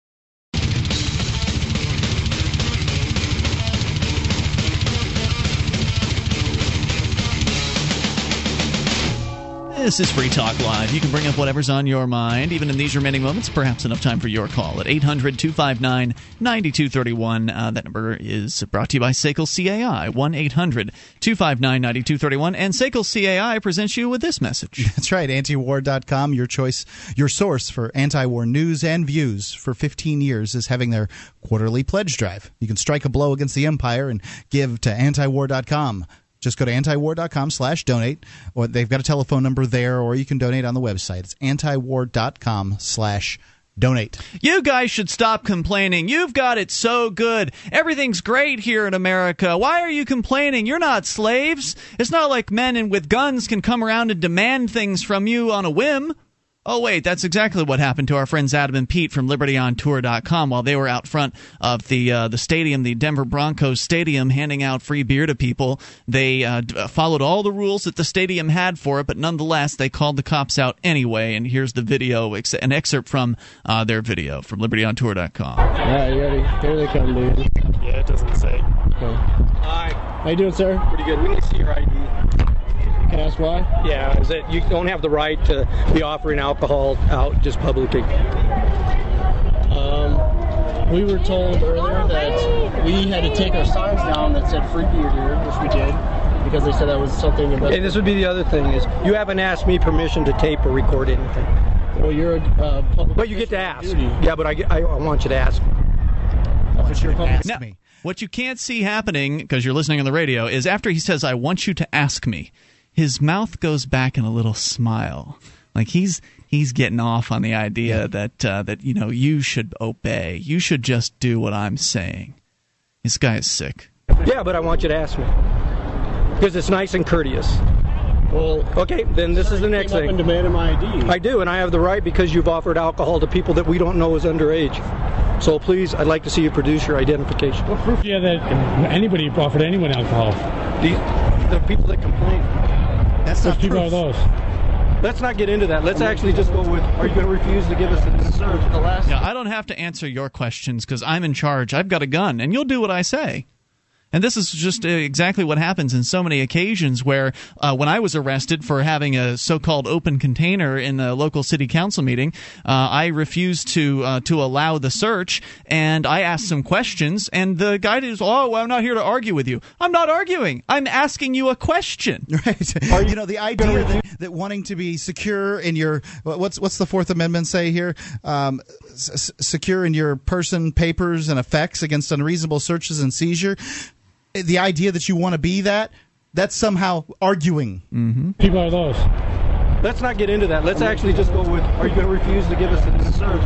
This is Free Talk Live. You can bring up whatever's on your mind, even in these remaining moments. Perhaps enough time for your call at 800 259 9231. Uh, that number is brought to you by SACL CAI, 1 800 259 9231. And SACL CAI presents you with this message. That's right. Antiwar.com, your choice, your source for anti war news and views for 15 years, is having their quarterly pledge drive. You can strike a blow against the empire and give to antiwar.com. Just go to antiwar.com slash donate, or they've got a telephone number there, or you can donate on the website. It's antiwar.com slash donate. You guys should stop complaining. You've got it so good. Everything's great here in America. Why are you complaining? You're not slaves. It's not like men and with guns can come around and demand things from you on a whim. Oh, wait, that's exactly what happened to our friends Adam and Pete from LibertyOnTour.com while they were out front of the uh, the stadium, the Denver Broncos stadium, handing out free beer to people. They uh, followed all the rules that the stadium had for it, but nonetheless, they called the cops out anyway. And here's the video, an excerpt from uh, their video from LibertyOnTour.com. Yeah, you ready? Here they come, dude. Yeah, it doesn't say. Okay. Hi. How you doing, sir? Pretty good. We need to see your ID. Can I ask why? Yeah, is that you don't have the right to be offering alcohol out just publicly. Um, we were told earlier that we had to take our signs down that said free beer here, which we did, because they said that was something about. Okay, this would be the other thing is you haven't asked me permission to tape or record anything. Well, you're a uh, public. But you get to ask. Yeah, but I, get- I, I want you to ask. That's your public. Now, what you can't see happening because you're listening on the radio is after he says, "I want you to ask me," his mouth goes back in a little smile, like he's he's getting off on the idea that uh, that you know you should obey, you should just do what I'm saying. This guy is sick. Yeah, but I want you to ask me because it's nice and courteous. Well, okay, then this is the next came up thing. and demanded my ID. I do, and I have the right because you've offered alcohol to people that we don't know is underage. So please, I'd like to see you produce your identification. What proof do you have that anybody offered anyone alcohol? These, the people that complain. That's Which people are those? Let's not get into that. Let's actually just go with. Are you going to refuse to give us the The last. Yeah, I don't have to answer your questions because I'm in charge. I've got a gun, and you'll do what I say. And this is just uh, exactly what happens in so many occasions where, uh, when I was arrested for having a so-called open container in a local city council meeting, uh, I refused to uh, to allow the search, and I asked some questions, and the guy is, "Oh, well, I'm not here to argue with you. I'm not arguing. I'm asking you a question." Right. you know the idea that, that wanting to be secure in your what's what's the Fourth Amendment say here? Um, s- secure in your person, papers, and effects against unreasonable searches and seizure. The idea that you want to be that that's somehow arguing. Mm-hmm. People are those. Let's not get into that. Let's actually just go with. Are you going to refuse to give us the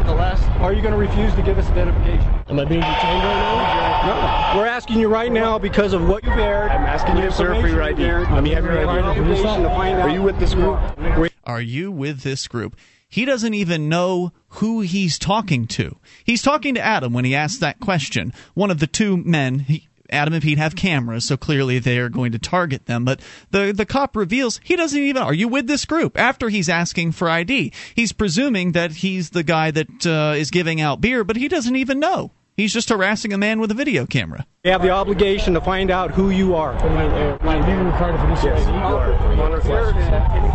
The last. Are you going to refuse to give us identification? Am I being detained right now? No. We're asking you right now because of what you bared. I'm asking you, sir, for your ID. Let me have your ID. Are you with this group? Are you with this group? He doesn't even know who he's talking to. He's talking to Adam when he asks that question. One of the two men, he, Adam and Pete have cameras, so clearly they are going to target them. But the the cop reveals he doesn't even. Are you with this group? After he's asking for ID, he's presuming that he's the guy that uh, is giving out beer, but he doesn't even know. He's just harassing a man with a video camera. We have the obligation to find out who you are. Am I being required to produce your ID?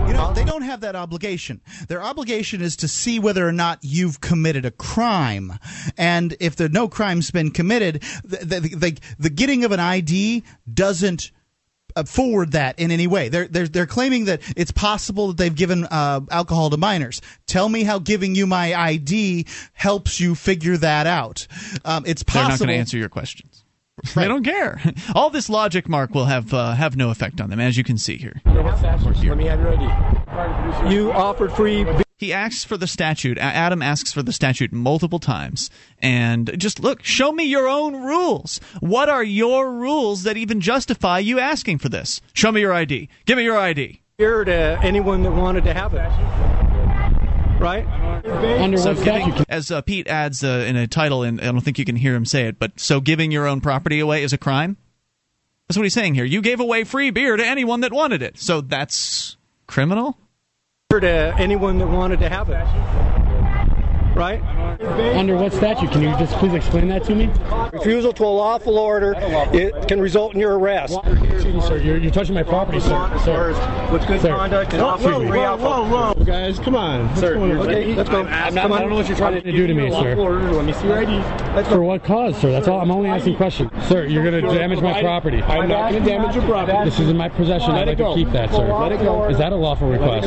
You know, they don't have that obligation. Their obligation is to see whether or not you've committed a crime. And if there no crime's been committed, the, the, the, the getting of an ID doesn't forward that in any way. They're, they're, they're claiming that it's possible that they've given uh, alcohol to minors. Tell me how giving you my ID helps you figure that out. Um, it's possible. They're not going to answer your questions. They don't care. All this logic, Mark, will have uh, have no effect on them, as you can see here. Let me have your ID. You offered free. He asks for the statute. Adam asks for the statute multiple times. And just look, show me your own rules. What are your rules that even justify you asking for this? Show me your ID. Give me your ID. Here to anyone that wanted to have it. Right? Under So giving- as uh, Pete adds uh, in a title, and I don't think you can hear him say it, but so giving your own property away is a crime? That's what he's saying here. You gave away free beer to anyone that wanted it. So that's criminal? To anyone that wanted to have it. Right? Under what statute? Can you just please explain that to me? Refusal to a lawful order it can result in your arrest. Excuse me, sir. You're, you're touching my property, sir. Sir. With good Sir. conduct and Whoa, whoa, whoa, whoa, whoa. Guys, come on. What's Sir, going on? okay, let's go. I'm not, Come on. I don't know what you're trying to do to me, sir. Let me see your ID. Let's For what cause, sir? That's all. I'm only asking questions. Sir, you're going to damage my property. I'm not going to damage your property. This is in my possession. Let I'd like go. to keep that, sir. Let it go. Is that a lawful request?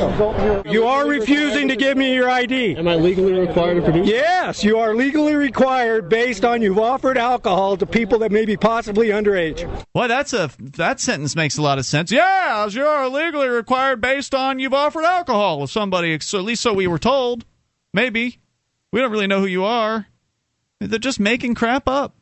You are refusing to give me your ID. Am I legally required to produce? Yes, you are legally required based on you've offered alcohol to people that may be possibly underage. Well, that's a that sentence makes a lot of sense. Yeah, you're legally required based on you've offered alcohol to somebody. So at least so we were told. Maybe we don't really know who you are. They're just making crap up,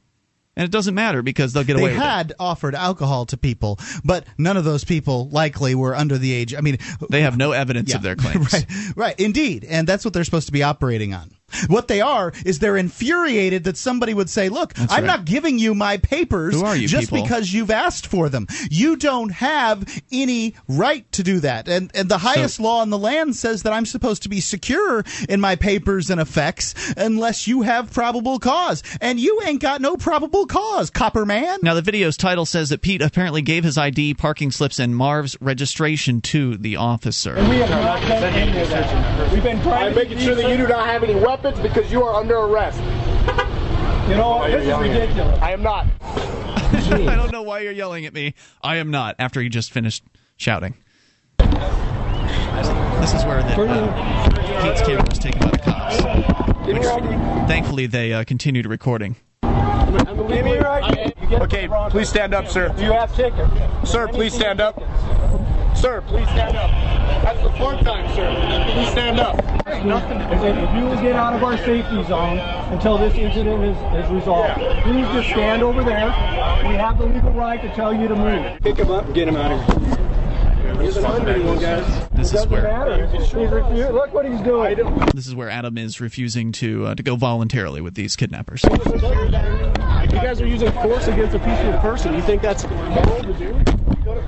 and it doesn't matter because they'll get they away with it. had offered alcohol to people, but none of those people likely were under the age. I mean, They have no evidence of their claims. right, right, indeed, and that's what they're supposed to be operating on. What they are is they're infuriated that somebody would say, "Look, That's I'm right. not giving you my papers you just people? because you've asked for them. You don't have any right to do that." And and the highest law in the land says that I'm supposed to be secure in my papers and effects unless you have probable cause, and you ain't got no probable cause, Copper Man. Now, the video's title says that Pete apparently gave his ID, parking slips, and Marv's registration to the officer. We have not done any of that. We've been trying I'm to making sure that you do not have any weapons because you are under arrest. You know what? This is ridiculous. I am not. I don't know why you're yelling at me. I am not. After he just finished shouting. This is where the, uh, Pete's camera was taken by the cops. Which, thankfully, they uh, continued recording. Give me your ID. Okay, please stand up, sir. You have ticket. Sir, please stand up. Sir, please stand up. That's the fourth time, sir. Please stand up. Nothing. If you will get out of our safety zone until this incident is, is resolved, please just stand over there. We have the legal right to tell you to move. Pick him up and get him out of here. He's an unbelievable guy. This is Doesn't where matter. He's refu- Look what he's doing. this is where Adam is refusing to uh, to go voluntarily with these kidnappers. You guys are using force against a peaceful person, you think that's moral to do?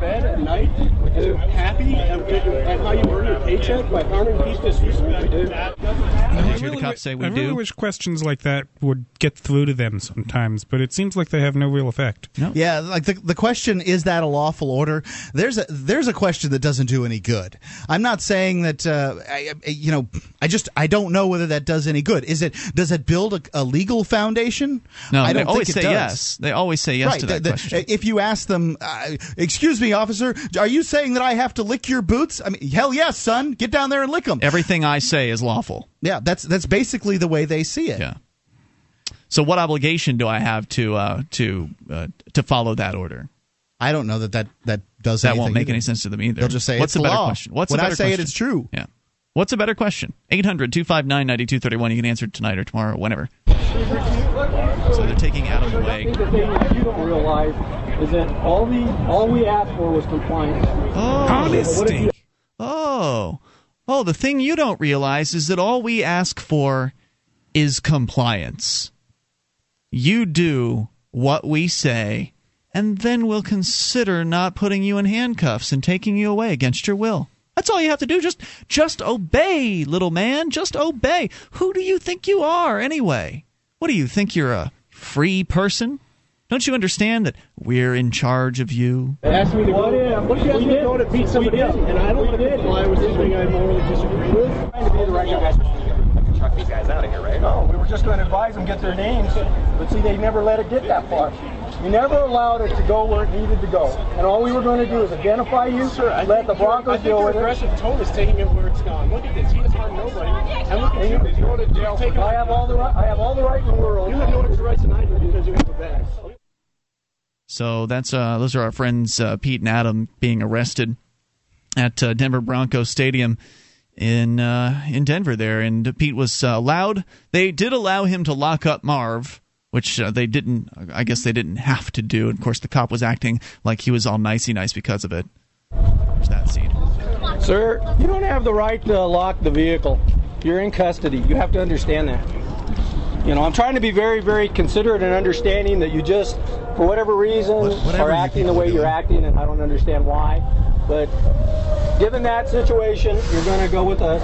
You bed at night and happy at, at how you earn your paycheck by harming peaceful citizens? Did you hear the cops say we I really do? wish questions like that would get through to them sometimes, but it seems like they have no real effect. Yeah, like the the question is that a lawful order? There's a there's a question that doesn't do any good. I'm not saying that uh, I, I- you know I just I don't know whether that does any good. Is it does it build a, a legal foundation? No, I don't always think it say does. yes. They always say yes right. to that the- the- question. If you ask them, uh, "Excuse me, officer, are you saying that I have to lick your boots?" I mean, hell yes, son. Get down there and lick them. Everything I say is lawful. Yeah, that's that's basically the way they see it. Yeah. So what obligation do I have to uh, to uh, to follow that order? I don't know that that that does that won't make either. any sense to them either. They'll just say What's it's a the better law. question? What's when a I better say it, it's true. Yeah. What's a better question? 800-259-9231. You can answer tonight or tomorrow, or whenever. So they're taking Adam away. The thing that you don't realize is that all the all we asked for was compliance. Oh, if you- Oh. Oh, the thing you don't realize is that all we ask for is compliance. You do what we say, and then we'll consider not putting you in handcuffs and taking you away against your will. That's all you have to do. Just just obey, little man. Just obey. Who do you think you are anyway? What do you think you're a free person? Don't you understand that we're in charge of you? They asked me to go. if- What if you asked we me to go to beat somebody up, and I don't want to did. comply with something I morally disagree with? trying to be the right guy. Chuck these guys out of here, right? No, we were just going to advise them get their names, but see, they never let it get that far. We never allowed it to go where it needed to go, and all we were going to do is identify you, sir, let the Broncos I think deal your with it. aggressive tone is taking it where it's gone. Look at this. He has harmed nobody. And look at you. You go to jail. I have all the right. I have all the right in the world. You have no extra rights than I do because you have a badge. So that's uh, those are our friends uh, Pete and Adam being arrested at uh, Denver Broncos Stadium in uh, in Denver there, and Pete was uh, allowed. They did allow him to lock up Marv, which uh, they didn't. I guess they didn't have to do. Of course, the cop was acting like he was all nicey nice because of it. There's that scene. Sir, you don't have the right to lock the vehicle. You're in custody. You have to understand that. You know, I'm trying to be very, very considerate and understanding that you just, for whatever reason, whatever are acting the way you're doing. acting, and I don't understand why. But given that situation, you're going to go with us.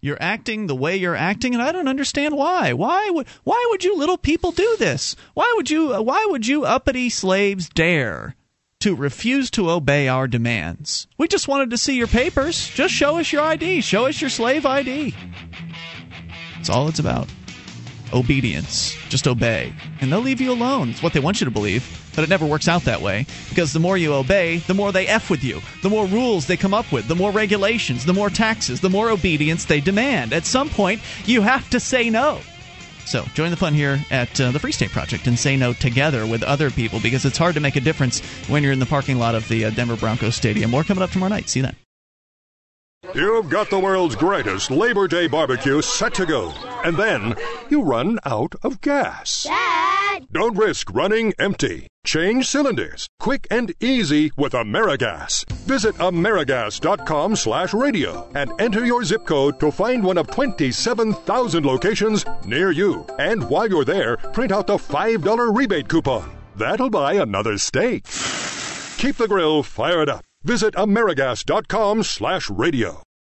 You're acting the way you're acting, and I don't understand why. Why would why would you little people do this? Why would you why would you uppity slaves dare to refuse to obey our demands? We just wanted to see your papers. Just show us your ID. Show us your slave ID. That's all it's about. Obedience. Just obey. And they'll leave you alone. It's what they want you to believe. But it never works out that way. Because the more you obey, the more they F with you. The more rules they come up with, the more regulations, the more taxes, the more obedience they demand. At some point, you have to say no. So join the fun here at uh, the Free State Project and say no together with other people because it's hard to make a difference when you're in the parking lot of the uh, Denver Broncos Stadium. More coming up tomorrow night. See you then. You've got the world's greatest Labor Day barbecue set to go. And then you run out of gas. Dad! Don't risk running empty. Change cylinders. Quick and easy with Amerigas. Visit Amerigas.com slash radio and enter your zip code to find one of 27,000 locations near you. And while you're there, print out the $5 rebate coupon. That'll buy another steak. Keep the grill fired up. Visit Amerigas.com slash radio.